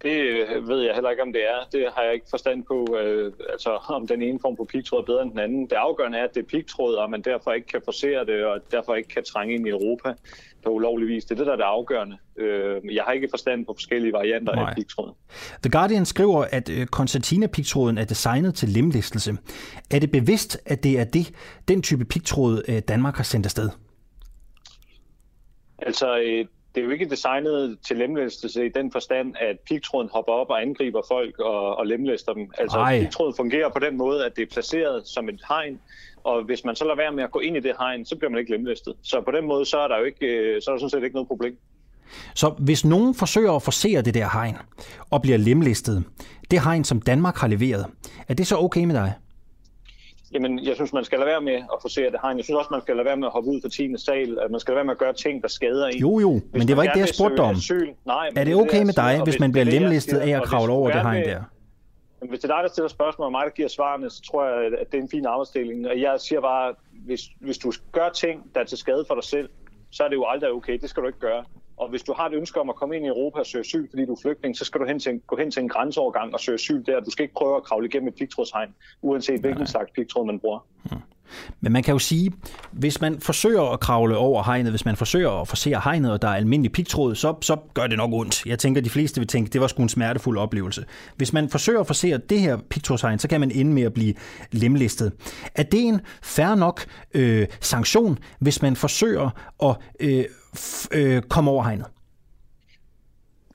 Det øh, ved jeg heller ikke, om det er. Det har jeg ikke forstand på, øh, altså om den ene form for pigtråd er bedre end den anden. Det afgørende er, at det er pigtråd, og man derfor ikke kan forsere det, og derfor ikke kan trænge ind i Europa på ulovlig vis. Det er det, der er det afgørende. Øh, jeg har ikke forstand på forskellige varianter Nej. af pigtråd. The Guardian skriver, at øh, koncertina-pigtråden er designet til lemlæstelse. Er det bevidst, at det er det, den type pigtråd, øh, Danmark har sendt afsted? Altså, øh, det er jo ikke designet til lemlæstelse i den forstand, at pigtråden hopper op og angriber folk og, og lemlæster dem. Altså, Ej. pigtråden fungerer på den måde, at det er placeret som et hegn, og hvis man så lader være med at gå ind i det hegn, så bliver man ikke lemlæstet. Så på den måde, så er der jo ikke, øh, så er der sådan set ikke noget problem. Så hvis nogen forsøger at forsere det der hegn og bliver lemlistet, det hegn, som Danmark har leveret, er det så okay med dig? Jamen, jeg synes, man skal lade være med at forsere det hegn. Jeg synes også, man skal lade være med at hoppe ud for 10. sal. At man skal lade være med at gøre ting, der skader en. Jo, jo, hvis men det var ikke det, jeg spurgte om. Asyl, nej, er det okay med dig, hvis man bliver lemlistet af at kravle over det hegn der? Men hvis det er dig, der stiller spørgsmål, og mig, der giver svarene, så tror jeg, at det er en fin arbejdsdeling. Og jeg siger bare, hvis, hvis du gør ting, der er til skade for dig selv, så er det jo aldrig okay. Det skal du ikke gøre. Og hvis du har et ønske om at komme ind i Europa og søge asyl, fordi du er flygtning, så skal du hen til en, gå hen til en grænseovergang og søge asyl der. Du skal ikke prøve at kravle igennem et pigtrådshegn, uanset hvilken Nej. slags pigtråd man bruger. Hmm. Men man kan jo sige, hvis man forsøger at kravle over hegnet, hvis man forsøger at forsere hegnet, og der er almindelig pigtråd, så, så gør det nok ondt. Jeg tænker, de fleste vil tænke, at det var sgu en smertefuld oplevelse. Hvis man forsøger at forsere det her pigtrådshegn, så kan man ende med at blive lemlistet. Er det en fair nok øh, sanktion, hvis man forsøger at øh, øh, komme over hegnet?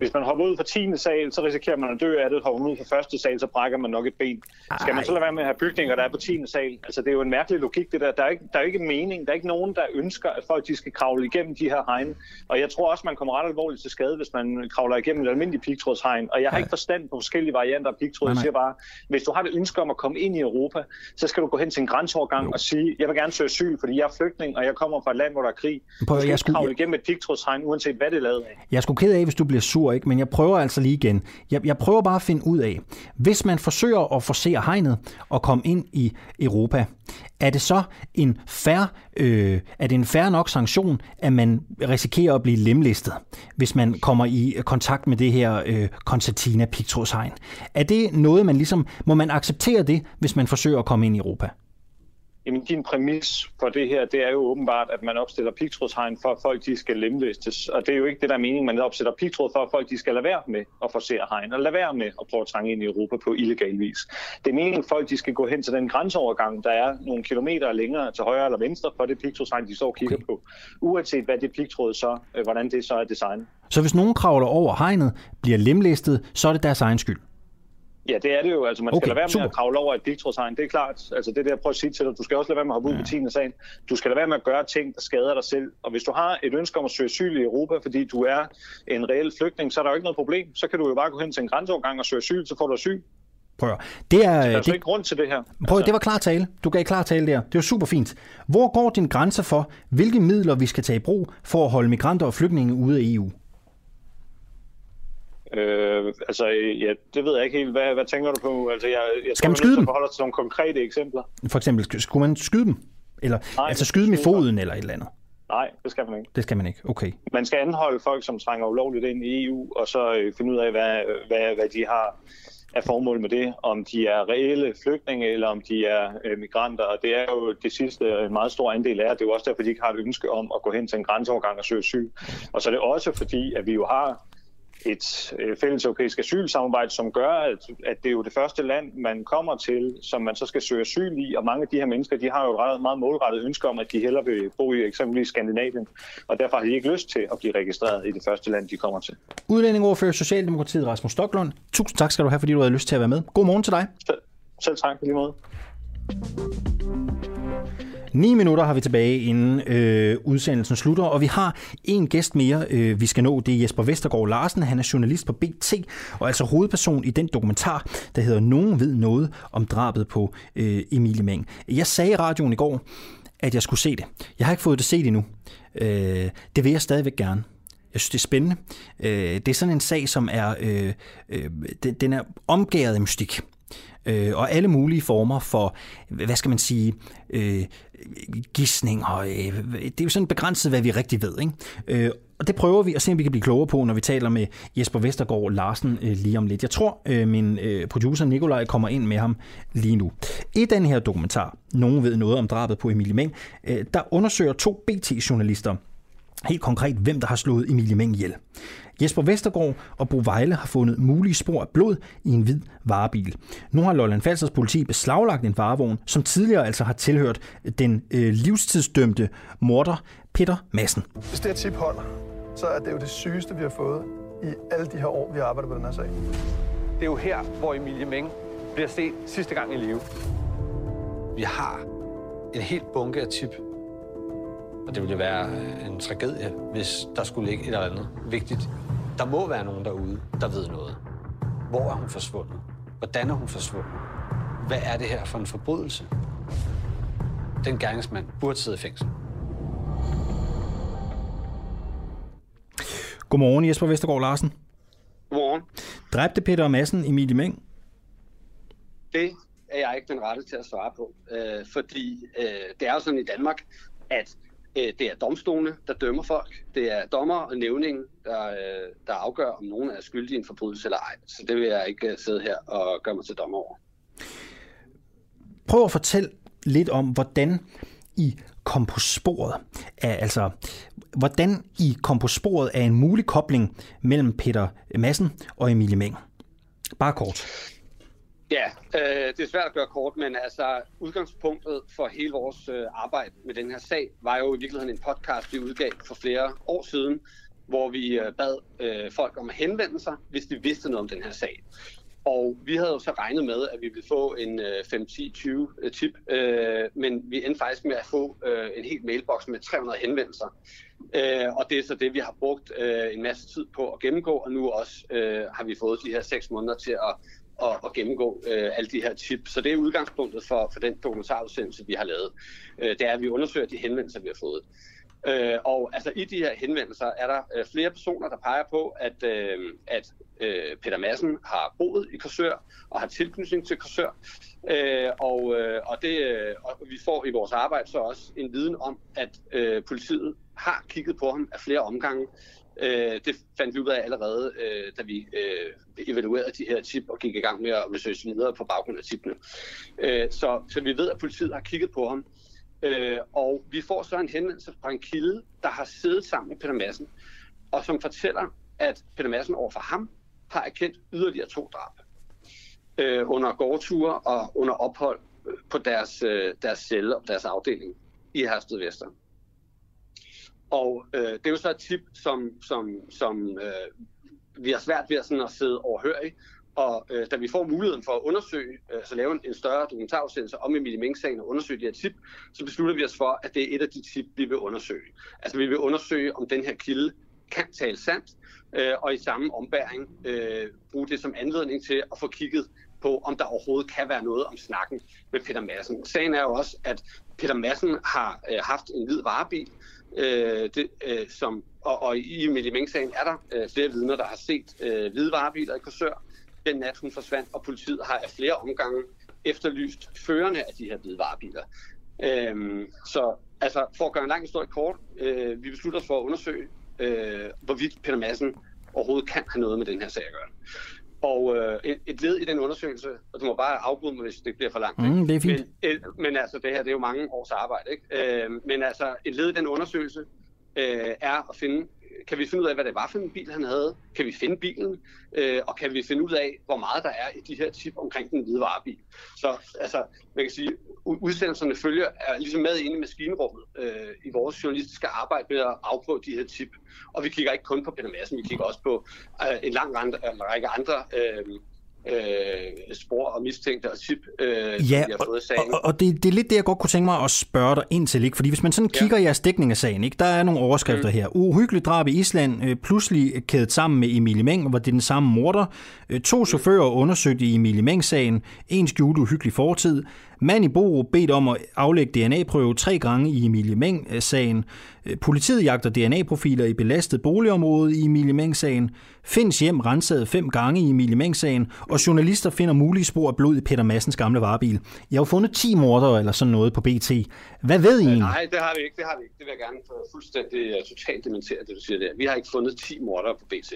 Hvis man hopper ud fra 10. sal, så risikerer man at dø af det. Hopper man ud fra første sal, så brækker man nok et ben. Ej. Skal man så lade være med at have bygninger, der er på 10. sal? Altså, det er jo en mærkelig logik, det der. Der er, ikke, der er ikke mening. Der er ikke nogen, der ønsker, at folk de skal kravle igennem de her hegn. Og jeg tror også, man kommer ret alvorligt til skade, hvis man kravler igennem et almindeligt pigtrådshegn. Og jeg har ikke forstand på forskellige varianter af pigtråd. Jeg siger bare, hvis du har det ønske om at komme ind i Europa, så skal du gå hen til en grænseovergang jo. og sige, jeg vil gerne søge asyl, fordi jeg er flygtning, og jeg kommer fra et land, hvor der er krig. Skal jeg skulle... kravle igennem et pigtrådshegn, uanset hvad det er lavet af. Jeg skulle ked af, hvis du bliver sur, ikke? men jeg prøver altså lige igen. Jeg, jeg prøver bare at finde ud af, hvis man forsøger at forsere hegnet og komme ind i Europa, er det så en fair, øh, er det en fair nok sanktion, at man risikerer at blive lemlistet, hvis man kommer i kontakt med det her øh, Concertina Pictros-hegn? Er det noget, man ligesom, må man acceptere det, hvis man forsøger at komme ind i Europa? Jamen, din præmis for det her, det er jo åbenbart, at man opstiller pigtrådshegn for, at folk de skal lemlæstes. Og det er jo ikke det, der er meningen. Man opstiller pigtråd for, at folk de skal lade være med at forsere hegn, og lade være med at prøve at trænge ind i Europa på illegal vis. Det er meningen, at folk de skal gå hen til den grænseovergang, der er nogle kilometer længere til højre eller venstre for det pigtrådshegn, de står og kigger okay. på. Uanset hvad det pigtråd så, øh, hvordan det så er designet. Så hvis nogen kravler over hegnet, bliver lemlæstet, så er det deres egen skyld? Ja, det er det jo. Altså, man okay, skal lade være med super. at kravle over et pigtrådshegn. Det er klart. Altså, det er det, jeg prøver at sige til dig. Du skal også lade være med at hoppe ud ja. på 10. sagen. Du skal lade være med at gøre ting, der skader dig selv. Og hvis du har et ønske om at søge asyl i Europa, fordi du er en reel flygtning, så er der jo ikke noget problem. Så kan du jo bare gå hen til en grænseovergang og søge asyl, så får du asyl. Prøv det er, der er det, ikke grund til det her. Prøv, altså. det var klar tale. Du gav klar tale der. Det var super fint. Hvor går din grænse for, hvilke midler vi skal tage i brug for at holde migranter og flygtninge ude af EU? Øh, altså, ja, det ved jeg ikke helt. Hvad, hvad tænker du på? Altså, jeg, jeg Skal man skyde dem? forholder til nogle konkrete eksempler. For eksempel, skulle man skyde dem? Eller, Nej, altså skyde dem i foden eller et eller andet? Nej, det skal man ikke. Det skal man ikke, okay. Man skal anholde folk, som trænger ulovligt ind i EU, og så øh, finde ud af, hvad, hvad, hvad de har af formål med det, om de er reelle flygtninge, eller om de er øh, migranter. Og det er jo det sidste en meget stor andel af. Det er jo også derfor, de ikke har et ønske om at gå hen til en grænseovergang og søge asyl. Og så er det også fordi, at vi jo har et øh, fælles europæisk asylsamarbejde, som gør, at, at det er jo det første land, man kommer til, som man så skal søge asyl i, og mange af de her mennesker, de har jo et meget målrettet ønske om, at de hellere vil bo i eksempelvis Skandinavien, og derfor har de ikke lyst til at blive registreret i det første land, de kommer til. Udlændingoverfører Socialdemokratiet Rasmus Stocklund, tusind tak skal du have, fordi du havde lyst til at være med. God morgen til dig. Selv, selv tak, på lige måde. Ni minutter har vi tilbage, inden øh, udsendelsen slutter, og vi har en gæst mere, øh, vi skal nå. Det er Jesper Vestergaard Larsen. Han er journalist på BT, og altså hovedperson i den dokumentar, der hedder Nogen ved noget om drabet på øh, Emilie Meng. Jeg sagde i radioen i går, at jeg skulle se det. Jeg har ikke fået det set endnu. Øh, det vil jeg stadigvæk gerne. Jeg synes, det er spændende. Øh, det er sådan en sag, som er, øh, øh, den er omgæret af mystik øh, og alle mulige former for, hvad skal man sige, øh, gissning. Og, øh, det er jo sådan begrænset, hvad vi rigtig ved. Ikke? Øh, og det prøver vi at se, om vi kan blive klogere på, når vi taler med Jesper Vestergaard Larsen øh, lige om lidt. Jeg tror, øh, min øh, producer Nikolaj kommer ind med ham lige nu. I den her dokumentar, Nogen ved noget om drabet på Emilie Meng, øh, der undersøger to BT-journalister helt konkret, hvem der har slået Emilie Meng ihjel. Jesper Vestergaard og Bo Vejle har fundet mulige spor af blod i en hvid varebil. Nu har Lolland Falsters politi beslaglagt en varevogn, som tidligere altså har tilhørt den øh, livstidsdømte morder Peter Madsen. Hvis det er tip holder, så er det jo det sygeste, vi har fået i alle de her år, vi har arbejdet på den her sag. Det er jo her, hvor Emilie Meng bliver set sidste gang i live. Vi har en helt bunke af tip Og det ville være en tragedie, hvis der skulle ligge et eller andet vigtigt. Der må være nogen derude, der ved noget. Hvor er hun forsvundet? Hvordan er hun forsvundet? Hvad er det her for en forbrydelse? Den gerningsmand burde sidde i fængsel. Godmorgen, Jesper Vestergaard Larsen. Godmorgen. Dræbte Peter Madsen Emilie Meng? Det er jeg ikke den rette til at svare på, øh, fordi øh, det er jo sådan i Danmark, at Øh, det er domstolene, der dømmer folk. Det er dommer og nævningen, der, øh, der afgør, om nogen er skyldig i en forbrydelse eller ej. Så det vil jeg ikke øh, sidde her og gøre mig til dommer over. Prøv at fortælle lidt om, hvordan I kom på sporet af, altså, hvordan I kom på sporet af en mulig kobling mellem Peter Madsen og Emilie Meng. Bare kort. Ja, øh, det er svært at gøre kort, men altså udgangspunktet for hele vores øh, arbejde med den her sag var jo i virkeligheden en podcast, vi udgav for flere år siden, hvor vi øh, bad øh, folk om at henvende sig, hvis de vidste noget om den her sag. Og vi havde jo så regnet med, at vi ville få en øh, 5-10-20 øh, tip, øh, men vi endte faktisk med at få øh, en helt mailbox med 300 henvendelser. Øh, og det er så det, vi har brugt øh, en masse tid på at gennemgå, og nu også øh, har vi fået de her 6 måneder til at, at, at gennemgå øh, alle de her tips. Så det er udgangspunktet for, for den dokumentarudsendelse, vi har lavet. Øh, det er, at vi undersøger de henvendelser, vi har fået. Øh, og altså i de her henvendelser er der øh, flere personer, der peger på, at, øh, at øh, Peter Madsen har boet i Korsør og har tilknytning til Korsør. Øh, og, øh, og, det, øh, og vi får i vores arbejde så også en viden om, at øh, politiet har kigget på ham af flere omgange. Øh, det fandt vi ud af allerede, øh, da vi øh, evaluerede de her tip og gik i gang med at researche videre på baggrund af tipene. Øh, så, så vi ved, at politiet har kigget på ham. Øh, og vi får så en henvendelse fra en kilde, der har siddet sammen med Peter Madsen, og som fortæller, at Peter Madsen overfor ham har erkendt yderligere to drab øh, under gårdture og under ophold øh, på deres, øh, deres celle og deres afdeling i Hersted Vester. Og øh, det er jo så et tip, som, som, som øh, vi har svært ved at, sådan at sidde overhørig, og øh, da vi får muligheden for at undersøge, øh, så lave en, en større dokumentarudsendelse om Emilie Mink-sagen og undersøge de her tip, så beslutter vi os for, at det er et af de tip, vi vil undersøge. Altså vi vil undersøge, om den her kilde kan tale sandt, øh, og i samme ombæring øh, bruge det som anledning til at få kigget på, om der overhovedet kan være noget om snakken med Peter Madsen. Sagen er jo også, at Peter Madsen har øh, haft en hvid varebil, øh, det, øh, som, og, og i Emilie Meng-sagen er der øh, flere vidner, der har set øh, hvide varebiler i Korsør, den nat hun forsvandt, og politiet har af flere omgange efterlyst førerne af de her hvide varebiler. Øh, så altså, for at gøre en lang historie kort, øh, vi beslutter os for at undersøge, øh, hvorvidt Peter Madsen overhovedet kan have noget med den her sag at gøre. Og øh, et, led i den undersøgelse, og du må bare afbryde mig, hvis det bliver for langt. Mm, det er fint. Men, et, men altså, det her det er jo mange års arbejde. Ikke? Øh, men altså, et led i den undersøgelse øh, er at finde kan vi finde ud af, hvad det var for en bil, han havde? Kan vi finde bilen? Øh, og kan vi finde ud af, hvor meget der er i de her tip omkring den hvide varebil? Så altså, man kan sige, udsendelserne følger er ligesom med inde i maskinrummet øh, i vores journalistiske arbejde med at afprøve de her tip. Og vi kigger ikke kun på Peter Madsen, vi kigger også på øh, en lang række andre øh, øh, spor og mistænkte og tip, øh, ja, vi har fået sagen. Og, og det, det er lidt det, jeg godt kunne tænke mig at spørge dig ind til. Ikke? Fordi hvis man sådan kigger ja. i jeres dækning af sagen, ikke? der er nogle overskrifter mm. her. Uhyggeligt drab i Island, øh, pludselig kædet sammen med Emilie Meng, hvor det er den samme morder. Øh, to mm. chauffører undersøgte i Emilie Meng-sagen. En skjulte uhyggelig fortid. Mand i Borup bedt om at aflægge DNA-prøve tre gange i Emilie Meng-sagen. Politiet jagter DNA-profiler i belastet boligområde i Emilie Meng-sagen. Finds hjem renset fem gange i Emilie Meng-sagen. Og journalister finder mulige spor af blod i Peter Massens gamle varebil. Jeg har fundet 10 mordere eller sådan noget på BT. Hvad ved I egentlig? Nej, det har vi ikke. Det har vi ikke. Det vil jeg gerne fuldstændig uh, totalt dementere, det du siger der. Vi har ikke fundet 10 mordere på BT.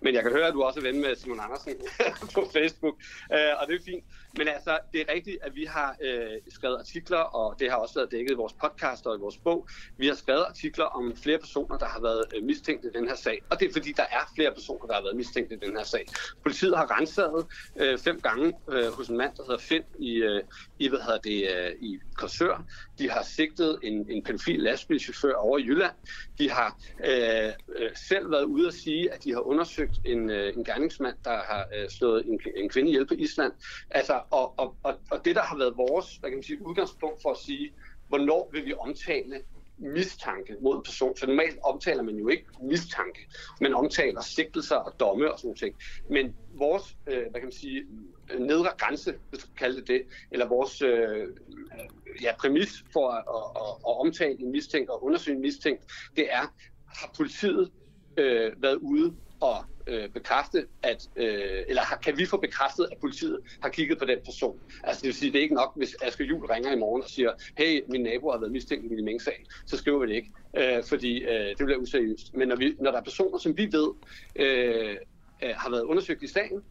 Men jeg kan høre, at du også er ven med Simon Andersen [LAUGHS] på Facebook. Uh, og det er fint. Men altså, det er rigtigt, at vi har øh, skrevet artikler, og det har også været dækket i vores podcast og i vores bog. Vi har skrevet artikler om flere personer, der har været øh, mistænkt i den her sag. Og det er fordi, der er flere personer, der har været mistænkt i den her sag. Politiet har renset øh, fem gange øh, hos en mand, der hedder Finn i, øh, i, hvad hedder det, øh, i Korsør. De har sigtet en, en pædofil lastbilchauffør over i Jylland. De har øh, øh, selv været ude at sige, at de har undersøgt en, øh, en gerningsmand, der har øh, slået en, en kvinde ihjel på Island. Altså, og, og, og, og det, der har været vores hvad kan man sige, udgangspunkt for at sige, hvornår vil vi omtale mistanke mod en person. Så normalt omtaler man jo ikke mistanke. Man omtaler sigtelser og domme og sådan noget. Men vores, øh, hvad kan man sige, nedre grænse, hvis du kan kalde det det, eller vores øh, ja, præmis for at, at, at, omtale en mistænkt og undersøge en mistænkt, det er, har politiet øh, været ude og øh, bekræfte, at, øh, eller har, kan vi få bekræftet, at politiet har kigget på den person? Altså det vil sige, det er ikke nok, hvis Aske Jul ringer i morgen og siger, hey, min nabo har været mistænkt i min mængdsag, så skriver vi det ikke, øh, fordi øh, det bliver useriøst. Men når, vi, når der er personer, som vi ved øh, øh har været undersøgt i sagen,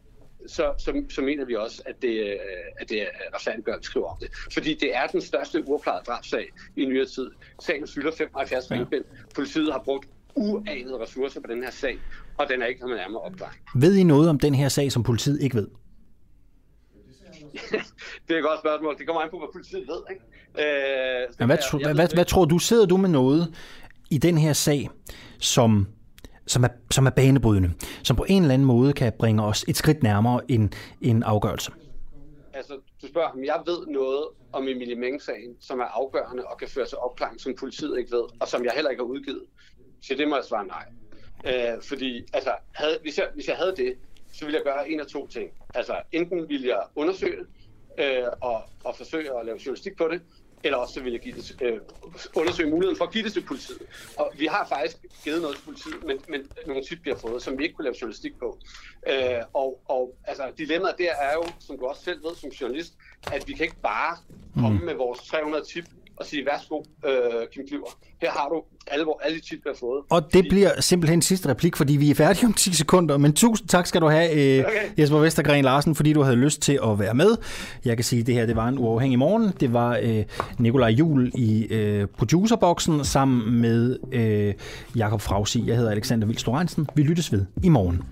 så, så, så mener vi også, at det, øh, at det er retfærdigt at skrive om det. Fordi det er den største uopklarede drabsag i nyere tid. Sagen fylder 75 ja. Politiet har brugt uanede ressourcer på den her sag, og den er ikke kommet nærmere opklaring. Ved I noget om den her sag, som politiet ikke ved? [LAUGHS] det er et godt spørgsmål. Det kommer an på, hvad politiet ved. Ikke? Øh, Men hvad, tro, hvad, hvad, hvad tror du? Sidder du med noget i den her sag, som som er, som er banebrydende, som på en eller anden måde kan bringe os et skridt nærmere en, en afgørelse? Altså, du spørger, ham, jeg ved noget om Emilie Meng-sagen, som er afgørende og kan føre til opklaring, som politiet ikke ved, og som jeg heller ikke har udgivet. Så det må jeg svare nej. Øh, fordi altså, havde, hvis, jeg, hvis jeg havde det, så ville jeg gøre en af to ting. Altså, enten ville jeg undersøge øh, og, og forsøge at lave journalistik på det, eller også så vil jeg give det, øh, undersøge muligheden for at give det til politiet. Og vi har faktisk givet noget til politiet, men, men nogle tip bliver fået, som vi ikke kunne lave journalistik på. Øh, og, og altså, dilemmaet der er jo, som du også selv ved som journalist, at vi kan ikke bare komme mm. med vores 300 tip og sige, værsgo, øh, Kim Kliver, her har du alle, alle de tip, vi har fået. Og det bliver simpelthen sidste replik, fordi vi er færdige om 10 sekunder, men tusind tak skal du have, øh, okay. Jesper Vestergren Larsen, fordi du havde lyst til at være med. Jeg kan sige, at det her det var en uafhængig morgen. Det var øh, Nikolaj Jul i øh, producerboksen sammen med øh, Jakob Frausi. Jeg hedder Alexander Vildstorensen. Vi lyttes ved i morgen.